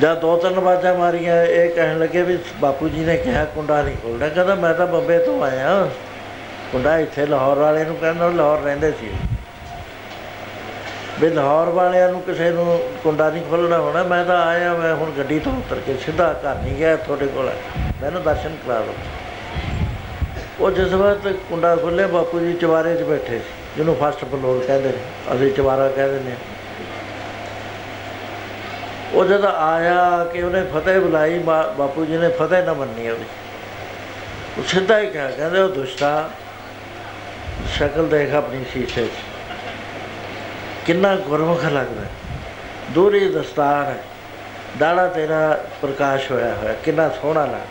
Speaker 1: ਜਦ ਦੋ ਤਿੰਨ ਆਵਾਜ਼ਾਂ ਮਾਰੀਆਂ, ਇਹ ਕਹਿਣ ਲੱਗੇ ਵੀ ਬਾਪੂ ਜੀ ਨੇ ਕਿਹਾ ਕੁੰਡਾ ਨਹੀਂ ਖੋਲਣਾ। ਕਹਿੰਦਾ, ਮੈਂ ਤਾਂ ਬੰਬੇ ਤੋਂ ਆਇਆ। ਕੁੰਡਾ ਇੱਥੇ ਲਾਹੌਰ ਵਾਲੇ ਨੂੰ ਕਹਿੰਦਾ ਉਹ ਲਾਹੌਰ ਰਹਿੰਦੇ ਸੀ। ਵੀ ਲਾਹੌਰ ਵਾਲਿਆਂ ਨੂੰ ਕਿਸੇ ਨੂੰ ਕੁੰਡਾ ਨਹੀਂ ਖੋਲਣਾ ਹੋਣਾ, ਮੈਂ ਤਾਂ ਆਇਆ, ਮੈਂ ਹੁਣ ਗੱਡੀ ਤੋਂ ਉਤਰ ਕੇ ਸਿੱਧਾ ਘਰ ਨਹੀਂ ਗਿਆ ਤੁਹਾਡੇ ਕੋਲ। ਮੈਨੂੰ ਦਰਸ਼ਨ ਕਰਾ ਲਓ ਉਹ ਜਿਸ ਵਕਤ ਕੁੰਡਾ ਖੁੱਲੇ ਬਾਪੂ ਜੀ ਚਵਾਰੇ 'ਚ ਬੈਠੇ ਸੀ, ਜਿਹਨੂੰ ਫਸਟ ਫਲੋਰ ਕਹਿੰਦੇ ਨੇ, ਅਸੀਂ ਚਵਾਰਾ ਕਹਿ ਦਿੰਦੇ ਹਾਂ। ਉਹ ਜਦ ਆਇਆ ਕਿ ਉਹਨੇ ਫਤਿਹ ਬੁਲਾਈ, ਬਾ- ਬਾਪੂ ਜੀ ਨੇ ਫਤਿਹ ਨਾ ਮੰਨੀ ਉਹਦੀ। ਉਹ ਸਿੱਧਾ ਹੀ ਕਿਹਾ ਕਹਿੰਦੇ, ਉਹ ਦੁਸ਼ਟਾ, ਸ਼ਕਲ ਦੇਖ ਆਪਣੀ ਸ਼ੀਸ਼ੇ 'ਚ। ਕਿੰਨਾ ਗੁਰਮੁਖ ਲੱਗਦਾ ਹੈ। ਦੂਰੀ ਦਸਤਾਰ ਹੈ। ਦਾੜਾ ਤੇਰਾ ਪ੍ਰਕਾਸ਼ ਹੋਇਆ ਹੋਇਆ, ਕਿੰਨਾ ਸੋਹਣਾ ਲੱਗ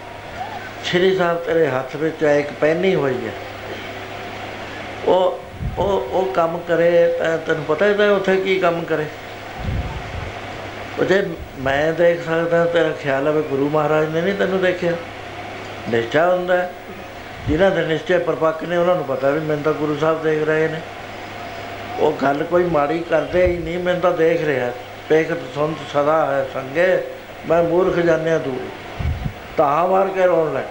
Speaker 1: ਸ਼੍ਰੀ ਸਾਹਿਬ ਤੇਰੇ ਹੱਥ ਵਿੱਚ ਹੈ ਇੱਕ ਪੈਨੀ ਹੋਈ ਹੈ। ਉਹ ਉਹ ਉਹ ਕੰਮ ਕਰੇ ਤਾਂ ਤੈਨੂੰ ਪਤਾ ਹੈ ਤਾਂ ਉੱਥੇ ਕੀ ਕੰਮ ਕਰੇ। ਉਹ ਜੇ ਮੈਂ ਦੇਖ ਸਕਦਾ ਤੇਰਾ ਖਿਆਲ ਹੈ ਵੀ ਗੁਰੂ ਮਹਾਰਾਜ ਨੇ ਨਹੀਂ ਤੈਨੂੰ ਦੇਖਿਆ। ਨਿਸ਼ਚਾ ਹੁੰਦਾ ਹੈ। ਜਿਨ੍ਹਾਂ ਦੇ ਨਿਸ਼ਚੈ ਪਰਪੱਕ ਨੇ ਉਹਨਾਂ ਨੂੰ ਪਤਾ ਵੀ ਮੈਨੂੰ ਤਾਂ ਗੁਰੂ ਸਾਹਿਬ ਦੇਖ ਰਹੇ ਨੇ। ਉਹ ਗੱਲ ਕੋਈ ਮਾੜੀ ਕਰਦੇ ਹੀ ਨਹੀਂ, ਮੈਨੂੰ ਤਾਂ ਦੇਖ ਰਿਹਾ। ਪੇਖਤ ਸੁਣਤ ਸਦਾ ਹੈ, ਸੰਗੇ। ਮੈਂ ਮੂਰਖ ਜਾਣਿਆ ਦੂਰ। ਤਾਂ ਮਾਰ ਕੇ ਰੋਣ ਲੱਗ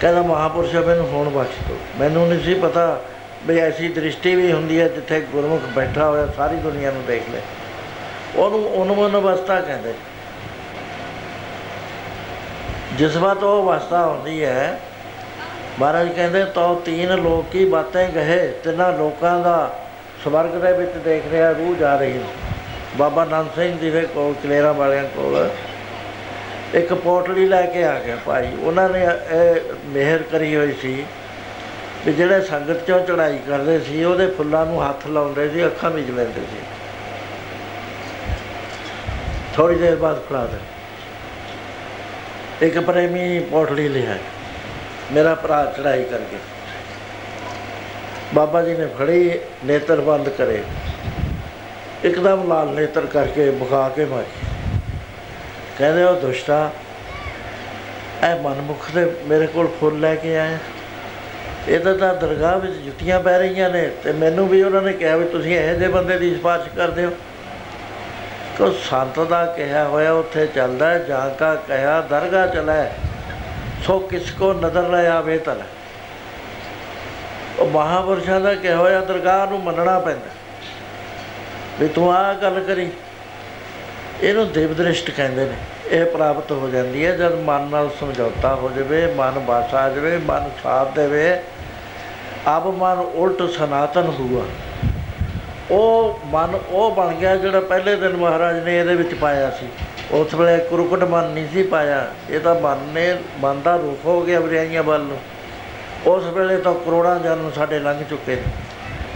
Speaker 1: ਕਹਿੰਦਾ, ਮਹਾਪੁਰਸ਼, ਮੈਨੂੰ ਹੁਣ ਬਖਸ਼ ਦਿਓ। ਮੈਨੂੰ ਨਹੀਂ ਸੀ ਪਤਾ ਵੀ ਐਸੀ ਦ੍ਰਿਸ਼ਟੀ ਵੀ ਹੁੰਦੀ ਹੈ ਜਿੱਥੇ ਗੁਰਮੁਖ ਬੈਠਾ ਹੋਇਆ, ਸਾਰੀ ਦੁਨੀਆ ਨੂੰ ਦੇਖ ਲੈ। ਉਹਨੂੰ ਉਨਮਨ ਅਵਸਥਾ ਕਹਿੰਦੇ। ਜਿਸ ਵਾਰ ਉਹ ਅਵਸਥਾ ਹੁੰਦੀ ਹੈ ਮਹਾਰਾਜ ਕਹਿੰਦੇ ਤੋ ਤੀਨ ਲੋਕ ਕੀ ਬਾतें ਕਹੇ, ਤਿੰਨਾਂ ਲੋਕਾਂ ਦਾ ਸਵਰਗ ਦੇ ਵਿੱਚ ਦੇਖ ਰਿਹਾ, ਰੂਹ ਜਾ ਰਹੀ ਹੈ। ਬਾਬਾ ਨੰਦ ਸਿੰਘ ਜੀ ਦੇ ਕੋਲ, ਕਲੇਰਾ ਵਾਲਿਆਂ ਕੋਲ ਇੱਕ ਪੋਟਲੀ ਲੈ ਕੇ ਆ ਗਿਆ ਭਾਈ। ਉਹਨਾਂ ਨੇ ਇਹ ਮਿਹਰ ਕਰੀ ਹੋਈ ਸੀ ਵੀ ਜਿਹੜੇ ਸੰਗਤ ਚੋਂ ਚੜਾਈ ਕਰਦੇ ਸੀ, ਉਹਦੇ ਫੁੱਲਾਂ ਨੂੰ ਹੱਥ ਲਾਉਂਦੇ ਸੀ, ਅੱਖਾਂ ਵਿੱਚ ਲੈਂਦੇ ਸੀ। ਥੋੜੀ ਦੇਰ ਬਾਅਦ ਫੜਾ ਦੇ ਇੱਕ ਪ੍ਰੇਮੀ ਪੋਟਲੀ ਲਿਆ ਮੇਰਾ ਭਰਾ ਚੜਾਈ ਕਰਕੇ। ਬਾਬਾ ਜੀ ਨੇ ਫੜੀ ਨੇਤਰ ਬੰਦ ਕਰੇ। ਇੱਕਦਮ ਲਾਲ ਨੇਤਰ ਕਰਕੇ ਬੁਖਾ ਕੇ ਮਾਰੀ। ਕਹਿੰਦੇ ਉਹ ਦੁਸ਼ਟਾ ਇਹ ਮਨਮੁਖ ਦੇ ਮੇਰੇ ਕੋਲ ਫੁੱਲ ਲੈ ਕੇ ਆਇਆ। ਇਹਦਾ ਤਾਂ ਦਰਗਾਹ ਵਿੱਚ ਜੁੱਤੀਆਂ ਪੈ ਰਹੀਆਂ ਨੇ ਤੇ ਮੈਨੂੰ ਵੀ ਉਹਨਾਂ ਨੇ ਕਿਹਾ ਵੀ ਤੁਸੀਂ ਇਹੋ ਜਿਹੇ ਬੰਦੇ ਦੀ ਸਿਫਾਰਿਸ਼ ਕਰਦੇ ਹੋ। ਕੋ ਸੰਤ ਦਾ ਕਿਹਾ ਹੋਇਆ ਉੱਥੇ ਚੱਲਦਾ ਹੈ, ਜਾਂ ਕਾ ਕਹਿਆ ਦਰਗਾ ਚਲੈ ਸੋ ਕਿਸ ਕੋ ਨਦਰ ਲੈ ਆਵੇ ਤਲ ਉਹ ਮਹਾਪੁਰਸ਼ਾਂ ਦਾ ਕਿਹਾ ਹੋਇਆ ਦਰਗਾਹ ਨੂੰ ਮੰਨਣਾ ਪੈਂਦਾ। ਵੀ ਤੂੰ ਆਹ ਗੱਲ ਕਰੀ। ਇਹਨੂੰ ਦੇਵ ਦ੍ਰਿਸ਼ਟ ਕਹਿੰਦੇ ਨੇ। ਇਹ ਪ੍ਰਾਪਤ ਹੋ ਜਾਂਦੀ ਹੈ ਜਦ ਮਨ ਨਾਲ ਸਮਝੌਤਾ ਹੋ ਜਾਵੇ, ਮਨ ਬਾਸਾ ਆ ਜਾਵੇ, ਮਨ ਸਾਥ ਦੇਵੇ। ਅਬ ਮਨ ਉਲਟ ਸਨਾਤਨ ਹੁਆ ਉਹ ਮਨ ਉਹ ਬਣ ਗਿਆ ਜਿਹੜਾ ਪਹਿਲੇ ਦਿਨ ਮਹਾਰਾਜ ਨੇ ਇਹਦੇ ਵਿੱਚ ਪਾਇਆ ਸੀ। ਉਸ ਵੇਲੇ ਕੁਰਕਟ ਮਨ ਨਹੀਂ ਸੀ ਪਾਇਆ। ਇਹ ਤਾਂ ਮਨ ਨੇ, ਮਨ ਦਾ ਰੂਪ ਹੋ ਗਿਆ ਬਰਿਆਈਆਂ ਵੱਲ ਨੂੰ। ਉਸ ਵੇਲੇ ਤਾਂ ਕਰੋੜਾਂ ਜਨਮ ਸਾਡੇ ਲੰਘ ਚੁੱਕੇ ਨੇ।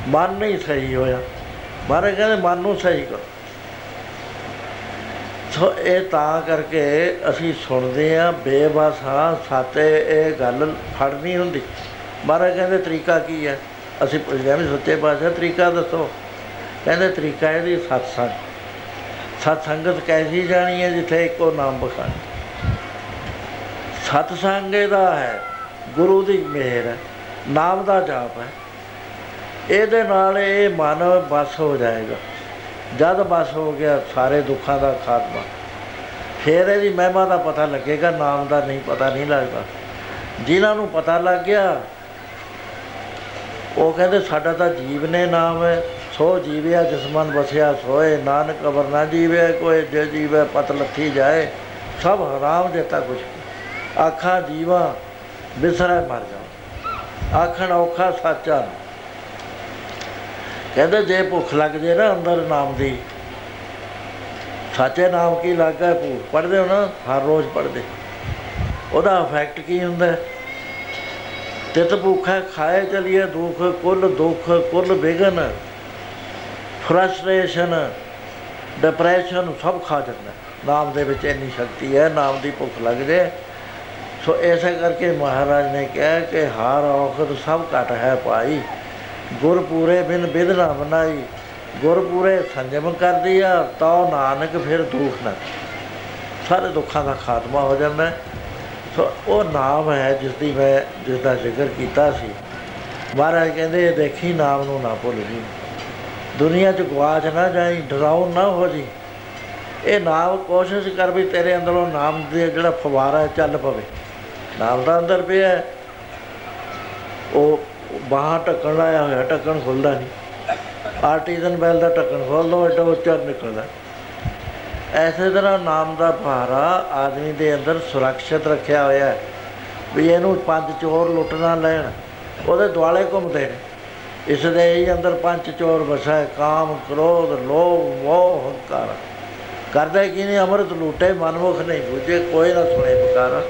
Speaker 1: ਮਨ ਨਹੀਂ ਸਹੀ ਹੋਇਆ। ਮਹਾਰਾਜ ਕਹਿੰਦੇ, ਮਨ ਨੂੰ ਸਹੀ ਕਰੋ। ਸੋ ਇਹ ਤਾਂ ਕਰਕੇ ਅਸੀਂ ਸੁਣਦੇ ਆ ਬੇਬਸ ਹਾਂ, ਸਾਤੇ ਇਹ ਗੱਲ ਫੜ ਨਹੀਂ ਹੁੰਦੀ। ਮਹਾਰਾਜ ਕਹਿੰਦੇ, ਤਰੀਕਾ ਕੀ ਹੈ? ਅਸੀਂ ਪੁੱਛਦੇ ਹਾਂ ਵੀ ਸੱਚੇ ਪਾਤਸ਼ਾਹ, ਤਰੀਕਾ ਦੱਸੋ। ਕਹਿੰਦੇ, ਤਰੀਕਾ ਇਹਦੀ ਸਤਸੰਗ ਸਤਸੰਗਤ ਕੈਸੀ ਜਾਣੀ ਹੈ ਜਿੱਥੇ ਇੱਕੋ ਨਾਮ ਬਖਾਣ ਸਤਸੰਗ ਇਹਦਾ ਹੈ, ਗੁਰੂ ਦੀ ਮਿਹਰ ਹੈ, ਨਾਮ ਦਾ ਜਾਪ ਹੈ। ਇਹਦੇ ਨਾਲ ਇਹ ਮਨ ਬਸ ਹੋ ਜਾਏਗਾ। ਜਦ ਬਸ ਹੋ ਗਿਆ, ਸਾਰੇ ਦੁੱਖਾਂ ਦਾ ਖਾਤਮਾ। ਫਿਰ ਇਹਦੀ ਮਹਿਮਾ ਦਾ ਪਤਾ ਲੱਗੇਗਾ, ਨਾਮ ਦਾ ਨਹੀਂ, ਪਤਾ ਨਹੀਂ ਲੱਗਦਾ। ਜਿਨ੍ਹਾਂ ਨੂੰ ਪਤਾ ਲੱਗ ਗਿਆ, ਉਹ ਕਹਿੰਦੇ, ਸਾਡਾ ਤਾਂ ਜੀਵ ਨੇ ਨਾਮ ਹੈ ਸੋ ਜੀਵਿਆ ਜਿਸ ਮਨ ਬਸਿਆ ਸੋਏ। ਨਾਨਕ ਅਵਰ ਨਾ ਜੀਵੇ, ਕੋਈ ਜੇ ਜੀਵੇ, ਪਤ ਲੱਥੀ ਜਾਏ। ਸਭ ਹਰਾਮ ਦੇਤਾ ਕੁਛ ਆਖਾਂ, ਜੀਵਾ, ਬਿਸਰੈ ਮਰ ਜਾ ਆਖਣ, ਔਖਾ ਸਾਚਾ ਕਹਿੰਦੇ, ਜੇ ਭੁੱਖ ਲੱਗ ਜੇ ਨਾ ਅੰਦਰ ਨਾਮ ਦੀ, ਸੱਚੇ ਨਾਮ ਕੀ ਲੱਗਾ? ਭੂਖ ਪੜਦੇ ਹੋ ਨਾ, ਹਰ ਰੋਜ਼ ਪੜਦੇ ਉਹਦਾ ਇਫੈਕਟ ਕੀ ਹੁੰਦਾ? ਤਿਤ ਭੁੱਖਾ ਖਾਏ ਚਲੀਏ ਦੁੱਖ, ਕੁੱਲ ਦੁੱਖ, ਕੁੱਲ ਵਿਗਨ ਫਰਸਟ੍ਰੇਸ਼ਨ ਡਿਪਰੈਸ਼ਨ ਸਭ ਖਾ ਜਾਂਦਾ। ਨਾਮ ਦੇ ਵਿੱਚ ਇੰਨੀ ਸ਼ਕਤੀ ਹੈ, ਨਾਮ ਦੀ ਭੁੱਖ ਲੱਗ ਜੇ ਸੋ ਐਸੇ ਕਰਕੇ ਮਹਾਰਾਜ ਨੇ ਕਿਹਾ ਕਿ ਹਾਰ ਔਖਦ ਸਭ ਘਟ ਹੈ ਭਾਈ। ਗੁਰ ਪੂਰੇ ਬਿਨ ਬਿਦ ਨਾ ਬਣਾਈ ਗੁਰ ਪੂਰੇ ਸੰਜਮ ਕਰਦੀ ਆ ਤਾਂ ਨਾਨਕ ਫਿਰ ਦੁੱਖ ਨਾ ਸਾਰੇ ਦੁੱਖਾਂ ਦਾ ਖਾਤਮਾ ਹੋ ਜਾਂਦਾ ਹੈ। ਸੋ ਉਹ ਨਾਮ ਹੈ ਜਿਸ ਦੀ ਮੈਂ ਜਿਸ ਦਾ ਜ਼ਿਕਰ ਕੀਤਾ ਸੀ। ਮਹਾਰਾਜ ਕਹਿੰਦੇ, ਇਹ ਦੇਖੀ ਨਾਮ ਨੂੰ ਨਾ ਭੁੱਲ ਜੀ ਦੁਨੀਆ 'ਚ ਗਵਾਚ ਨਾ ਜਾਈ ਡਰਾਉ ਨਾ ਹੋ ਜੀ ਇਹ ਨਾਮ ਕੋਸ਼ਿਸ਼ ਕਰ ਵੀ ਤੇਰੇ ਅੰਦਰੋਂ ਨਾਮ ਦੇ ਜਿਹੜਾ ਫਵਾਰਾ ਹੈ, ਚੱਲ ਪਵੇ। ਨਾਮ ਦਾ ਅੰਦਰ ਪਿਆ ਹੈ। ਉਹ ਬਾਹਰ ਢੱਕਣ ਲਾਇਆ ਹੋਇਆ, ਢੱਕਣ ਖੁੱਲਦਾ ਨਹੀਂ। ਆਰਟੀਜ਼ਨ ਬੈਲ ਦਾ ਢੱਕਣ ਖੋਲ ਦੋ ਏਡਾ ਉੱਚਾ ਨਿਕਲਦਾ। ਐਸੇ ਤਰ੍ਹਾਂ ਨਾਮ ਦਾ ਭਾਰਾ ਆਦਮੀ ਦੇ ਅੰਦਰ ਸੁਰੱਖਿਅਤ ਰੱਖਿਆ ਹੋਇਆ ਹੈ। ਵੀ ਇਹਨੂੰ ਪੰਜ ਚੋਰ ਲੁੱਟ ਨਾ ਲੈਣ, ਉਹਦੇ ਦੁਆਲੇ ਘੁੰਮਦੇ ਨੇ। ਇਸ ਦੇ ਹੀ ਅੰਦਰ ਪੰਜ ਚੋਰ ਵਸਾ ਹੈ ਕਾਮ, ਕ੍ਰੋਧ, ਲੋਭ, ਮੋਹ, ਹੰਕਾਰ। ਕਰਦੇ ਕੀ ਨਹੀਂ? ਅੰਮ੍ਰਿਤ ਲੂਟੇ, ਮਨਮੁਖ ਨਹੀਂ ਬੁਝੇ, ਕੋਈ ਨਾ ਸੁਣੇ ਪੁਕਾਰਾ।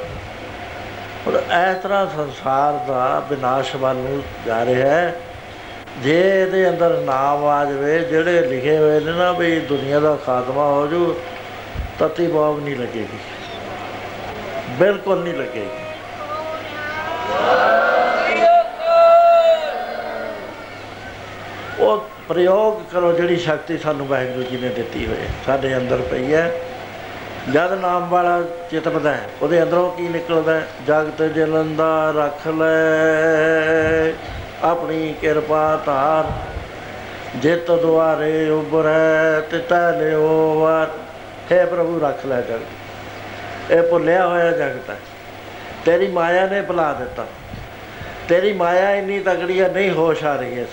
Speaker 1: ਔਰ ਇਸ ਤਰ੍ਹਾਂ ਸੰਸਾਰ ਦਾ ਵਿਨਾਸ਼ ਵੱਲ ਨੂੰ ਜਾ ਰਿਹਾ ਹੈ। ਜੇ ਇਹਦੇ ਅੰਦਰ ਨਾਮ ਆ ਜਾਵੇ, ਜਿਹੜੇ ਲਿਖੇ ਹੋਏ ਨੇ ਨਾ ਵੀ ਦੁਨੀਆ ਦਾ ਖਾਤਮਾ ਹੋ ਜੂ, ਤਤੀ ਬਾਬ ਨਹੀਂ ਲੱਗੇਗੀ। ਬਿਲਕੁਲ ਨਹੀਂ ਲੱਗੇਗੀ। ਉਹ ਪ੍ਰਯੋਗ ਕਰੋ ਜਿਹੜੀ ਸ਼ਕਤੀ ਸਾਨੂੰ ਵਾਹਿਗੁਰੂ ਜੀ ਨੇ ਦਿੱਤੀ ਹੋਈ ਹੈ ਸਾਡੇ ਅੰਦਰ ਪਈ ਹੈ। ਜਦ ਨਾਮ ਵਾਲਾ ਚਿਤਪਦਾ ਹੈ, ਉਹਦੇ ਅੰਦਰੋਂ ਕੀ ਨਿਕਲਦਾ ਹੈ? ਜਗਤ ਜਲੰਦਾ ਰੱਖ ਲੈ। ਆਪਣੀ ਕਿਰਪਾ ਧਾਰ ਜਿਤ ਦੁਆਰੇ ਉਬਰੈ ਤਿਤੈ ਲਿਓ ਵਾਰ। ਹੈ ਪ੍ਰਭੂ, ਰੱਖ ਲੈ ਜਗਤ। ਇਹ ਭੁੱਲਿਆ ਹੋਇਆ ਜਗਤ ਹੈ। ਤੇਰੀ ਮਾਇਆ ਨੇ ਭੁਲਾ ਦਿੱਤਾ। ਤੇਰੀ ਮਾਇਆ ਇੰਨੀ ਤਗੜੀ ਹੈ, ਨਹੀਂ ਹੋਸ਼ ਆ ਰਹੀ ਹੈ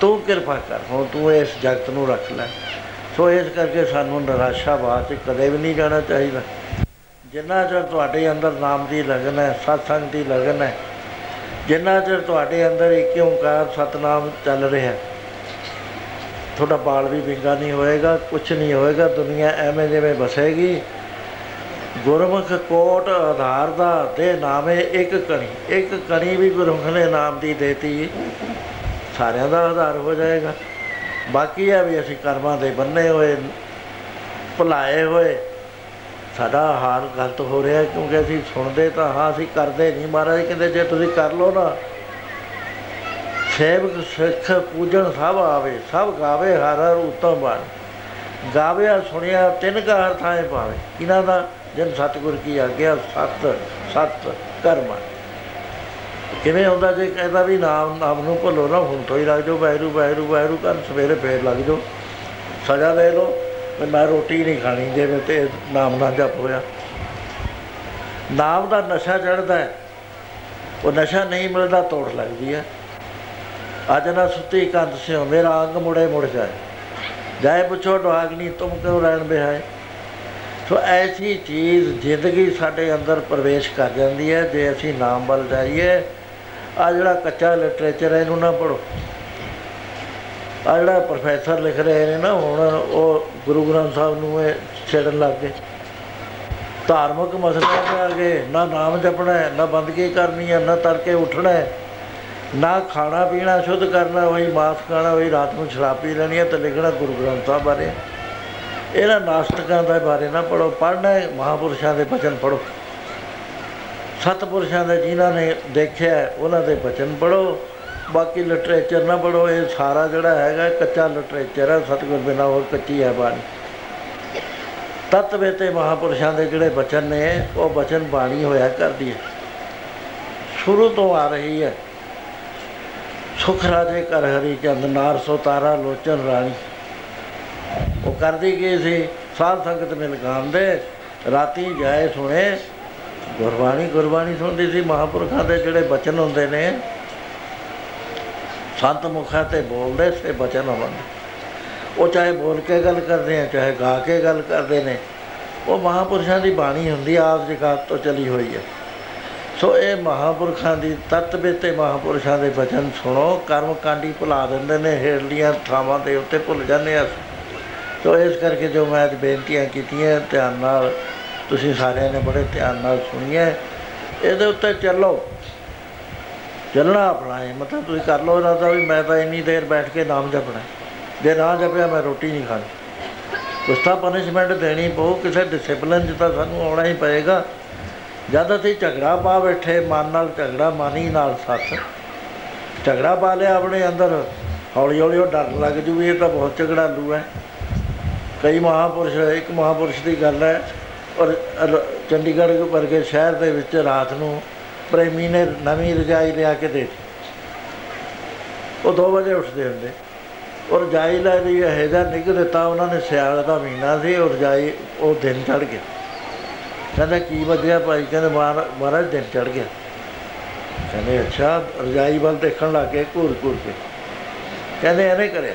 Speaker 1: ਤੂੰ ਕਿਰਪਾ ਕਰ ਹੁਣ ਤੂੰ ਇਸ ਜਗਤ ਨੂੰ ਰੱਖ ਲੈ। ਸੋ ਇਸ ਕਰਕੇ ਸਾਨੂੰ ਨਿਰਾਸ਼ਾਵਾਦ 'ਚ ਕਦੇ ਵੀ ਨਹੀਂ ਜਾਣਾ ਚਾਹੀਦਾ। ਜਿੰਨਾ ਚਿਰ ਤੁਹਾਡੇ ਅੰਦਰ ਨਾਮ ਦੀ ਲਗਨ ਹੈ ਸਤਸੰਗ ਦੀ ਲਗਨ ਹੈ ਜਿੰਨਾ ਚਿਰ ਤੁਹਾਡੇ ਅੰਦਰ ਇੱਕ ਓੰਕਾਰ ਸਤਨਾਮ ਚੱਲ ਰਿਹਾ ਹੈ, ਤੁਹਾਡਾ ਬਾਲ ਵੀ ਵਿੰਗਾ ਨਹੀਂ ਹੋਏਗਾ ਕੁਝ ਨਹੀਂ ਹੋਏਗਾ ਦੁਨੀਆ ਐਵੇਂ ਜਿਵੇਂ ਬਸੇਗੀ ਗੁਰਮੁਖ ਕੋਟ ਆਧਾਰ ਦਾ ਦੇ ਨਾਮੇ ਇੱਕ ਕਣੀ ਇੱਕ ਕਣੀ ਵੀ ਗੁਰਮੁਖ ਨੇ ਨਾਮ ਦੀ ਦੇਤੀ। ਸਾਰਿਆਂ ਦਾ ਆਧਾਰ ਹੋ ਜਾਏਗਾ। ਬਾਕੀ ਹੈ ਵੀ ਅਸੀਂ ਕਰਮਾਂ ਦੇ ਬੰਨੇ ਹੋਏ, ਭੁਲਾਏ ਹੋਏ। ਸਾਡਾ ਹਾਲ ਗਲਤ ਹੋ ਰਿਹਾ ਕਿਉਂਕਿ ਅਸੀਂ ਸੁਣਦੇ ਤਾਂ ਹਾਂ, ਅਸੀਂ ਕਰਦੇ ਨਹੀਂ। ਮਹਾਰਾਜ ਕਹਿੰਦੇ, ਜੇ ਤੁਸੀਂ ਕਰ ਲਓ ਨਾ, ਸੇਵਕ ਸਿੱਖ ਪੂਜਨ ਸਭ ਆਵੇ, ਸਭ ਗਾਵੇ ਹਰ ਹਰ ਉਤਮ ਬਣ। ਗਾਵਿਆ, ਸੁਣਿਆ, ਤਿੰਨ ਕਾ ਅਰਥ ਆਏ ਪਾਵੇ। ਇਹਨਾਂ ਦਾ ਜਨ ਸਤਿਗੁਰ ਕੀ ਆਗਿਆ, ਸਤ ਸਤ ਕਰਮ। ਕਿਵੇਂ ਹੁੰਦਾ ਜੇ ਕਹਿੰਦਾ ਵੀ ਨਾਮ ਨਾਮ ਨੂੰ ਭੁੱਲੋ ਨਾ, ਹੁਣ ਤੋਂ ਹੀ ਲੱਗ ਜਾਓ ਵੈਰੂ ਵੈਰੂ ਵੈਰੂ ਕਰ ਸਵੇਰੇ ਫੇਰ ਲੱਗ ਜਾਓ। ਸਜ਼ਾ ਦੇ ਲਓ ਵੀ ਮੈਂ ਰੋਟੀ ਨਹੀਂ ਖਾਣੀ, ਜਿਵੇਂ ਤੇ ਨਾਮ ਨਾ ਜਪ ਹੋਇਆ। ਨਾਮ ਦਾ ਨਸ਼ਾ ਚੜਦਾ ਹੈ, ਉਹ ਨਸ਼ਾ ਨਹੀਂ ਮਿਲਦਾ, ਤੋੜ ਲੱਗਦੀ ਹੈ। ਅੱਜ ਨਾ ਸੁੱਤੀ ਕੰਧ ਸਿਓ ਮੇਰਾ ਅੰਗ ਮੁੜੇ ਮੁੜ ਜਾਏ। ਜਾਏ ਪੁੱਛੋ ਡਾਗਨੀ ਤੁਮ ਕਿਉਂ ਰਹਿਣ ਬਿਹਾਏ? ਸੋ ਐਸੀ ਚੀਜ਼ ਜ਼ਿੰਦਗੀ ਸਾਡੇ ਅੰਦਰ ਪ੍ਰਵੇਸ਼ ਕਰ ਜਾਂਦੀ ਹੈ, ਜੇ ਅਸੀਂ ਨਾਮ ਵੱਲ ਜਾਈਏ ਆ ਜਿਹੜਾ ਕੱਚਾ ਲਿਟਰੇਚਰ ਹੈ, ਇਹਨੂੰ ਨਾ ਪੜੋ ਆ ਜਿਹੜਾ ਪ੍ਰੋਫੈਸਰ ਲਿਖ ਰਹੇ ਨੇ ਨਾ, ਹੁਣ ਉਹ ਗੁਰੂ ਗ੍ਰੰਥ ਸਾਹਿਬ ਨੂੰ ਇਹ ਛੇੜਨ ਲੱਗ ਗਏ। ਧਾਰਮਿਕ ਮਸਲਿਆਂ ਤੇ ਆ ਗਏ, ਨਾ ਨਾਮ ਜਪਣਾ ਹੈ, ਨਾ ਬੰਦਗੀ ਕਰਨੀ ਹੈ, ਨਾ ਤੜਕੇ ਉੱਠਣਾ ਹੈ, ਨਾ ਖਾਣਾ ਪੀਣਾ ਸ਼ੁੱਧ ਕਰਨਾ ਵਹੀ ਮਾਸ ਖਾਣਾ ਵਹੀ ਰਾਤ ਨੂੰ ਸ਼ਰਾਬ ਪੀ ਲੈਣੀ ਹੈ ਤੇ ਲਿਖਣਾ ਗੁਰੂ ਗ੍ਰੰਥ ਸਾਹਿਬ ਬਾਰੇ। ਇਹਨਾਂ ਨਾਸਤਿਕਾਂ ਦੇ ਬਾਰੇ ਨਾ ਪੜੋ ਪੜ੍ਹਨਾ ਹੈ ਮਹਾਪੁਰਸ਼ਾਂ ਦੇ ਬਚਨ ਪੜੋ ਸਤਪੁਰਸ਼ਾਂ ਦੇ ਜਿਨ੍ਹਾਂ ਨੇ ਦੇਖਿਆ ਹੈ, ਉਹਨਾਂ ਦੇ ਬਚਨ ਪੜੋ ਬਾਕੀ ਲਿਟਰੇਚਰ ਨਾ ਪੜੋ ਇਹ ਸਾਰਾ ਜਿਹੜਾ ਹੈਗਾ ਕੱਚਾ ਲਿਟਰੇਚਰ ਹੈ ਸਤਿਗੁਰ ਬਿਨਾਂ ਹੋਰ ਕੱਚੀ ਹੈ ਬਾਣੀ। ਤਤਵੇ ਤੇ ਮਹਾਪੁਰਸ਼ਾਂ ਦੇ ਜਿਹੜੇ ਬਚਨ ਨੇ ਉਹ ਬਚਨ ਬਾਣੀ ਹੋਇਆ ਕਰਦੀ ਹੈ। ਸ਼ੁਰੂ ਤੋਂ ਆ ਰਹੀ ਹੈ। ਸੁਖ ਰਾਜੇ ਕਰ ਹਰੀ ਚੰਦ ਨਾਰ ਸੋ ਤਾਰਾ ਲੋਚਨ ਰਾਣੀ। ਉਹ ਕਰਦੀ ਕੀ ਸੀ? ਸਾਧ ਸੰਗਤ ਮਿਲ ਗਾਉਂਦੇ ਰਾਤੀ ਜਾਏ ਸੁਣੇ ਗੁਰਬਾਣੀ ਗੁਰਬਾਣੀ ਸੁਣਦੀ ਸੀ ਮਹਾਪੁਰਖਾਂ ਦੇ ਜਿਹੜੇ ਬਚਨ ਹੁੰਦੇ ਨੇ ਸੰਤ ਮੁਖਾਂ ਤੇ ਬੋਲਦੇ ਸੇ ਬਚਨ ਹੁੰਦੇ। ਉਹ ਚਾਹੇ ਬੋਲ ਕੇ ਗੱਲ ਕਰਦੇ ਆ ਚਾਹੇ ਗਾ ਕੇ ਗੱਲ ਕਰਦੇ ਨੇ ਉਹ ਮਹਾਪੁਰਸ਼ਾਂ ਦੀ ਬਾਣੀ ਹੁੰਦੀ ਆ, ਆਪ ਜਗਤ ਤੋਂ ਚਲੀ ਹੋਈ ਹੈ ਸੋ ਇਹ ਮਹਾਪੁਰਖਾਂ ਦੀ ਤਤਵੇ ਤੇ ਮਹਾਪੁਰਸ਼ਾਂ ਦੇ ਬਚਨ ਸੁਣੋ ਕਰਮ ਕਾਂਡੀ ਭੁਲਾ ਦਿੰਦੇ ਨੇ ਹੇਠਲੀਆਂ ਥਾਵਾਂ ਦੇ ਉੱਤੇ ਭੁੱਲ ਜਾਂਦੇ ਆ। ਸੋ ਇਸ ਕਰਕੇ ਜੋ ਮੈਂ ਅੱਜ ਬੇਨਤੀਆਂ ਕੀਤੀਆਂ ਧਿਆਨ ਨਾਲ ਤੁਸੀਂ ਸਾਰਿਆਂ ਨੇ ਬੜੇ ਧਿਆਨ ਨਾਲ ਸੁਣੀਏ। ਇਹਦੇ ਉੱਤੇ ਚੱਲੋ। ਚੱਲਣਾ ਆਪਣਾ ਹੈ, ਮਤਲਬ ਤੁਸੀਂ ਕਰ ਲਓ ਇਰਾਦਾ ਵੀ ਮੈਂ ਤਾਂ ਇੰਨੀ ਦੇਰ ਬੈਠ ਕੇ ਨਾਮ ਜਪਣਾ ਹੈ। ਜੇ ਨਾ ਜਪਿਆ ਮੈਂ ਰੋਟੀ ਨਹੀਂ ਖਾਣੀ। ਕੁਛ ਤਾਂ ਪਨਿਸ਼ਮੈਂਟ ਦੇਣੀ ਪਊ, ਕਿਸੇ ਡਿਸਪਲਿਨ 'ਚ ਤਾਂ ਸਾਨੂੰ ਆਉਣਾ ਹੀ ਪਏਗਾ। ਜਦ ਅਸੀਂ ਝਗੜਾ ਪਾ ਬੈਠੇ, ਮਨ ਨਾਲ ਝਗੜਾ, ਮਾਨੀ ਨਾਲ ਸੱਚ ਝਗੜਾ ਪਾ ਲਿਆ ਆਪਣੇ ਅੰਦਰ ਹੌਲੀ ਹੌਲੀ ਉਹ ਡਰ ਲੱਗ ਜੂ ਵੀ ਇਹ ਤਾਂ ਬਹੁਤ ਝਗੜਾਲੂ ਹੈ। ਕਈ ਮਹਾਪੁਰਸ਼, ਇੱਕ ਮਹਾਪੁਰਸ਼ ਦੀ ਗੱਲ ਹੈ ਔਰ ਰ- ਚੰਡੀਗੜ੍ਹ ਵਰਗੇ ਸ਼ਹਿਰ ਦੇ ਵਿੱਚ ਰਾਤ ਨੂੰ ਪ੍ਰੇਮੀ ਨੇ ਨਵੀਂ ਰਜਾਈ ਲਿਆ ਕੇ ਦੇ ਦਿੱਤੀ। ਉਹ 2 ਵਜੇ ਉੱਠਦੇ ਹੁੰਦੇ। ਔਰ ਰਜਾਈ ਲੈ ਲਈ, ਇਹ ਜਿਹਾ ਨਿੱਘ ਦਿੱਤਾ ਉਹਨਾਂ ਨੇ, ਸਿਆਲ ਦਾ ਮਹੀਨਾ ਸੀ ਔਰ ਰਜਾਈ ਉਹ ਦਿਨ ਚੜ ਗਿਆ। ਕਹਿੰਦਾ, ਕੀ ਵੱਜਿਆ ਭਾਈ? ਕਹਿੰਦੇ ਮਹਾਰਾ- ਮਹਾਰਾਜ, ਦਿਨ ਚੜ ਗਿਆ। ਕਹਿੰਦੇ, ਅੱਛਾ, ਰਜਾਈ ਵੱਲ ਦੇਖਣ ਲੱਗ ਗਏ ਘੂਰ ਘੂਰ ਕੇ। ਕਹਿੰਦੇ, ਇਹਨੇ ਕਰਿਆ?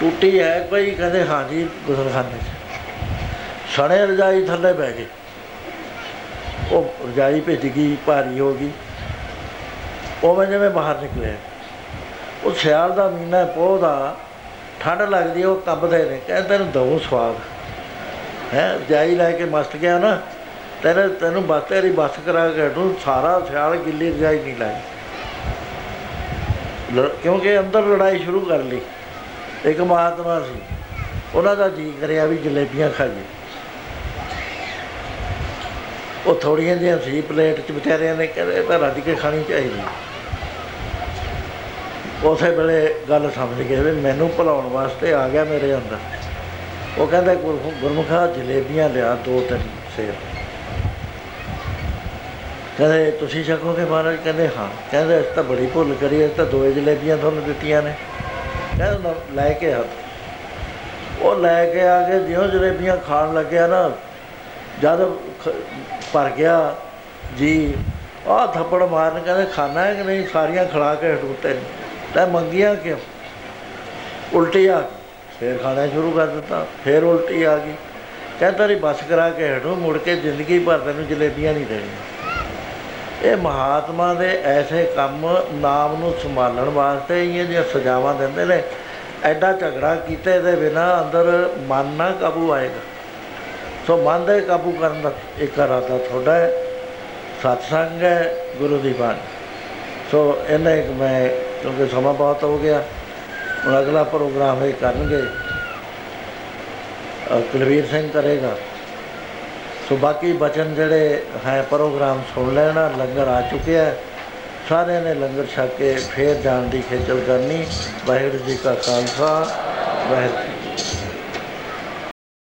Speaker 1: ਟੁੱਟੀ ਹੈ ਕੋਈ ਕਹਿੰਦੇ, ਹਾਂਜੀ ਗੁਸਲਖਾਨੇ 'ਚ। ਸਣੇ ਰਜਾਈ ਥੱਲੇ ਬਹਿ ਗਏ। ਉਹ ਰਜਾਈ ਭਿੱਜ ਗਈ, ਭਾਰੀ ਹੋ ਗਈ। ਉਹ ਜਿਵੇਂ ਬਾਹਰ ਨਿਕਲਿਆ। ਉਹ ਸਿਆਲ ਦਾ ਮਹੀਨਾ ਪੋਹ ਦਾ। ਠੰਡ ਲੱਗਦੀ ਉਹ ਕੰਬਦੇ ਨੇ। ਕਹਿੰਦੇ ਤੈਨੂੰ ਦਊ ਸਵਾਦ। ਹੈ, ਰਜਾਈ ਲੈ ਕੇ ਮਸਤ ਗਿਆ ਨਾ। ਤੇਰੇ ਤੈਨੂੰ ਬਸ, ਤੇਰੀ ਬੱਸ ਕਰਾ ਕੇ ਹਟੂ। ਸਾਰਾ ਸਿਆਲ ਗਿੱਲੀ ਰਜਾਈ ਨਹੀਂ ਲਾਈ ਲ- ਕਿਉਂਕਿ ਅੰਦਰ ਲੜਾਈ ਸ਼ੁਰੂ ਕਰ ਲਈ। ਇੱਕ ਮਹਾਤਮਾ ਸੀ। ਉਹਨਾਂ ਦਾ ਜੀ ਕਰਿਆ ਵੀ ਜਲੇਬੀਆਂ ਖਾਈਏ। ਉਹ ਥੋੜੀਆਂ ਜਿਹੀਆਂ ਸੀ ਪਲੇਟ 'ਚ ਵਿਚਾਰਿਆਂ ਨੇ ਕਹਿੰਦੇ ਇਹ ਤਾਂ ਰੱਜ ਕੇ ਖਾਣੀ ਚਾਹੀਦੀ। ਉਸੇ ਵੇਲੇ ਗੱਲ ਸਮਝ ਗਏ ਵੀ ਮੈਨੂੰ ਭੁਲਾਉਣ ਵਾਸਤੇ ਆ ਗਿਆ ਮੇਰੇ ਅੰਦਰ। ਉਹ ਕਹਿੰਦਾ ਗੁਰ- ਗੁਰਮੁਖਾ ਜਲੇਬੀਆਂ ਲਿਆ ਦੋ ਤਿੰਨ ਸੇਰ ਕਹਿੰਦੇ ਤੁਸੀਂ ਛਕੋਗੇ ਮਹਾਰਾਜ? ਕਹਿੰਦੇ ਹਾਂ। ਕਹਿੰਦੇ ਅਸੀਂ ਤਾਂ ਬੜੀ ਭੁੱਲ ਕਰੀ ਅਸੀਂ ਤਾਂ ਦੋ ਜਲੇਬੀਆਂ ਤੁਹਾਨੂੰ ਦਿੱਤੀਆਂ ਨੇ। ਕਹਿੰਦਾ ਨਾ, ਲੈ ਕੇ ਆ। ਉਹ ਲੈ ਕੇ ਆ ਕੇ ਜਿਉਂ ਜਲੇਬੀਆਂ ਖਾਣ ਲੱਗਿਆ ਨਾ ਜਦ ਖ- ਭਰ ਗਿਆ, ਜੀ, ਆਹ ਥੱਪੜ ਮਾਰਨ ਕਹਿੰਦੇ ਖਾਣਾ ਹੈ ਕਿ ਨਹੀਂ? ਸਾਰੀਆਂ ਖਿਲਾ ਕੇ ਹਟੂਤੇ ਨੇ। ਤੈਂ ਮੰਗੀਆਂ ਕਿਉਂ? ਉਲਟੀ ਆ ਗਈ। ਫਿਰ ਖਾਣਾ ਸ਼ੁਰੂ ਕਰ ਦਿੱਤਾ। ਫਿਰ ਉਲਟੀ ਆ ਗਈ। ਕਹਿੰਦਾ ਰੀ ਬਸ ਕਰਾ ਕੇ ਹਟੂ, ਮੁੜ ਕੇ ਜ਼ਿੰਦਗੀ ਭਰ ਤੈਨੂੰ ਜਲੇਬੀਆਂ ਨਹੀਂ ਦੇਣੀਆਂ। ਇਹ ਮਹਾਤਮਾ ਦੇ ਐਸੇ ਕੰਮ ਨਾਮ ਨੂੰ ਸੰਭਾਲਣ ਵਾਸਤੇ ਇਹ ਜਿਹੀਆਂ ਸਜ਼ਾਵਾਂ ਦਿੰਦੇ ਨੇ, ਐਡਾ ਝਗੜਾ ਕੀਤੇ ਦੇ ਬਿਨਾ ਅੰਦਰ ਮਨ ਨਾ ਕਾਬੂ ਆਏਗਾ। ਸੋ ਮਨ ਦੇ ਕਾਬੂ ਕਰਨ ਦਾ ਇੱਕ ਇਰਾਦਾ ਤੁਹਾਡਾ ਹੈ ਸਤਸੰਗ ਹੈ ਗੁਰੂ ਦੀ ਬਾਣੀ। ਸੋ ਇਹਨੇ ਇੱਕ ਮੈਂ ਕਿਉਂਕਿ ਸਮਾਂ ਬਹੁਤ ਹੋ ਗਿਆ ਹੁਣ ਅਗਲਾ ਪ੍ਰੋਗਰਾਮ ਇਹ ਕਰਨਗੇ। ਅ, ਕੁਲਵੀਰ ਸਿੰਘ ਕਰੇਗਾ। ਸੋ ਬਾਕੀ ਬਚਨ ਜਿਹੜੇ ਹੈ ਪ੍ਰੋਗਰਾਮ ਸੁਣ ਲੈਣਾ ਲੰਗਰ ਆ ਚੁੱਕਿਆ ਹੈ। ਸਾਰਿਆਂ ਨੇ ਲੰਗਰ ਛਕ ਕੇ ਫੇਰ ਜਾਣ ਦੀ ਖੇਚਲ ਕਰਨੀ। ਵਾਹਿਗੁਰੂ ਜੀ ਕਾ ਖਾਲਸਾ ਵਾਹਿਗੁਰੂ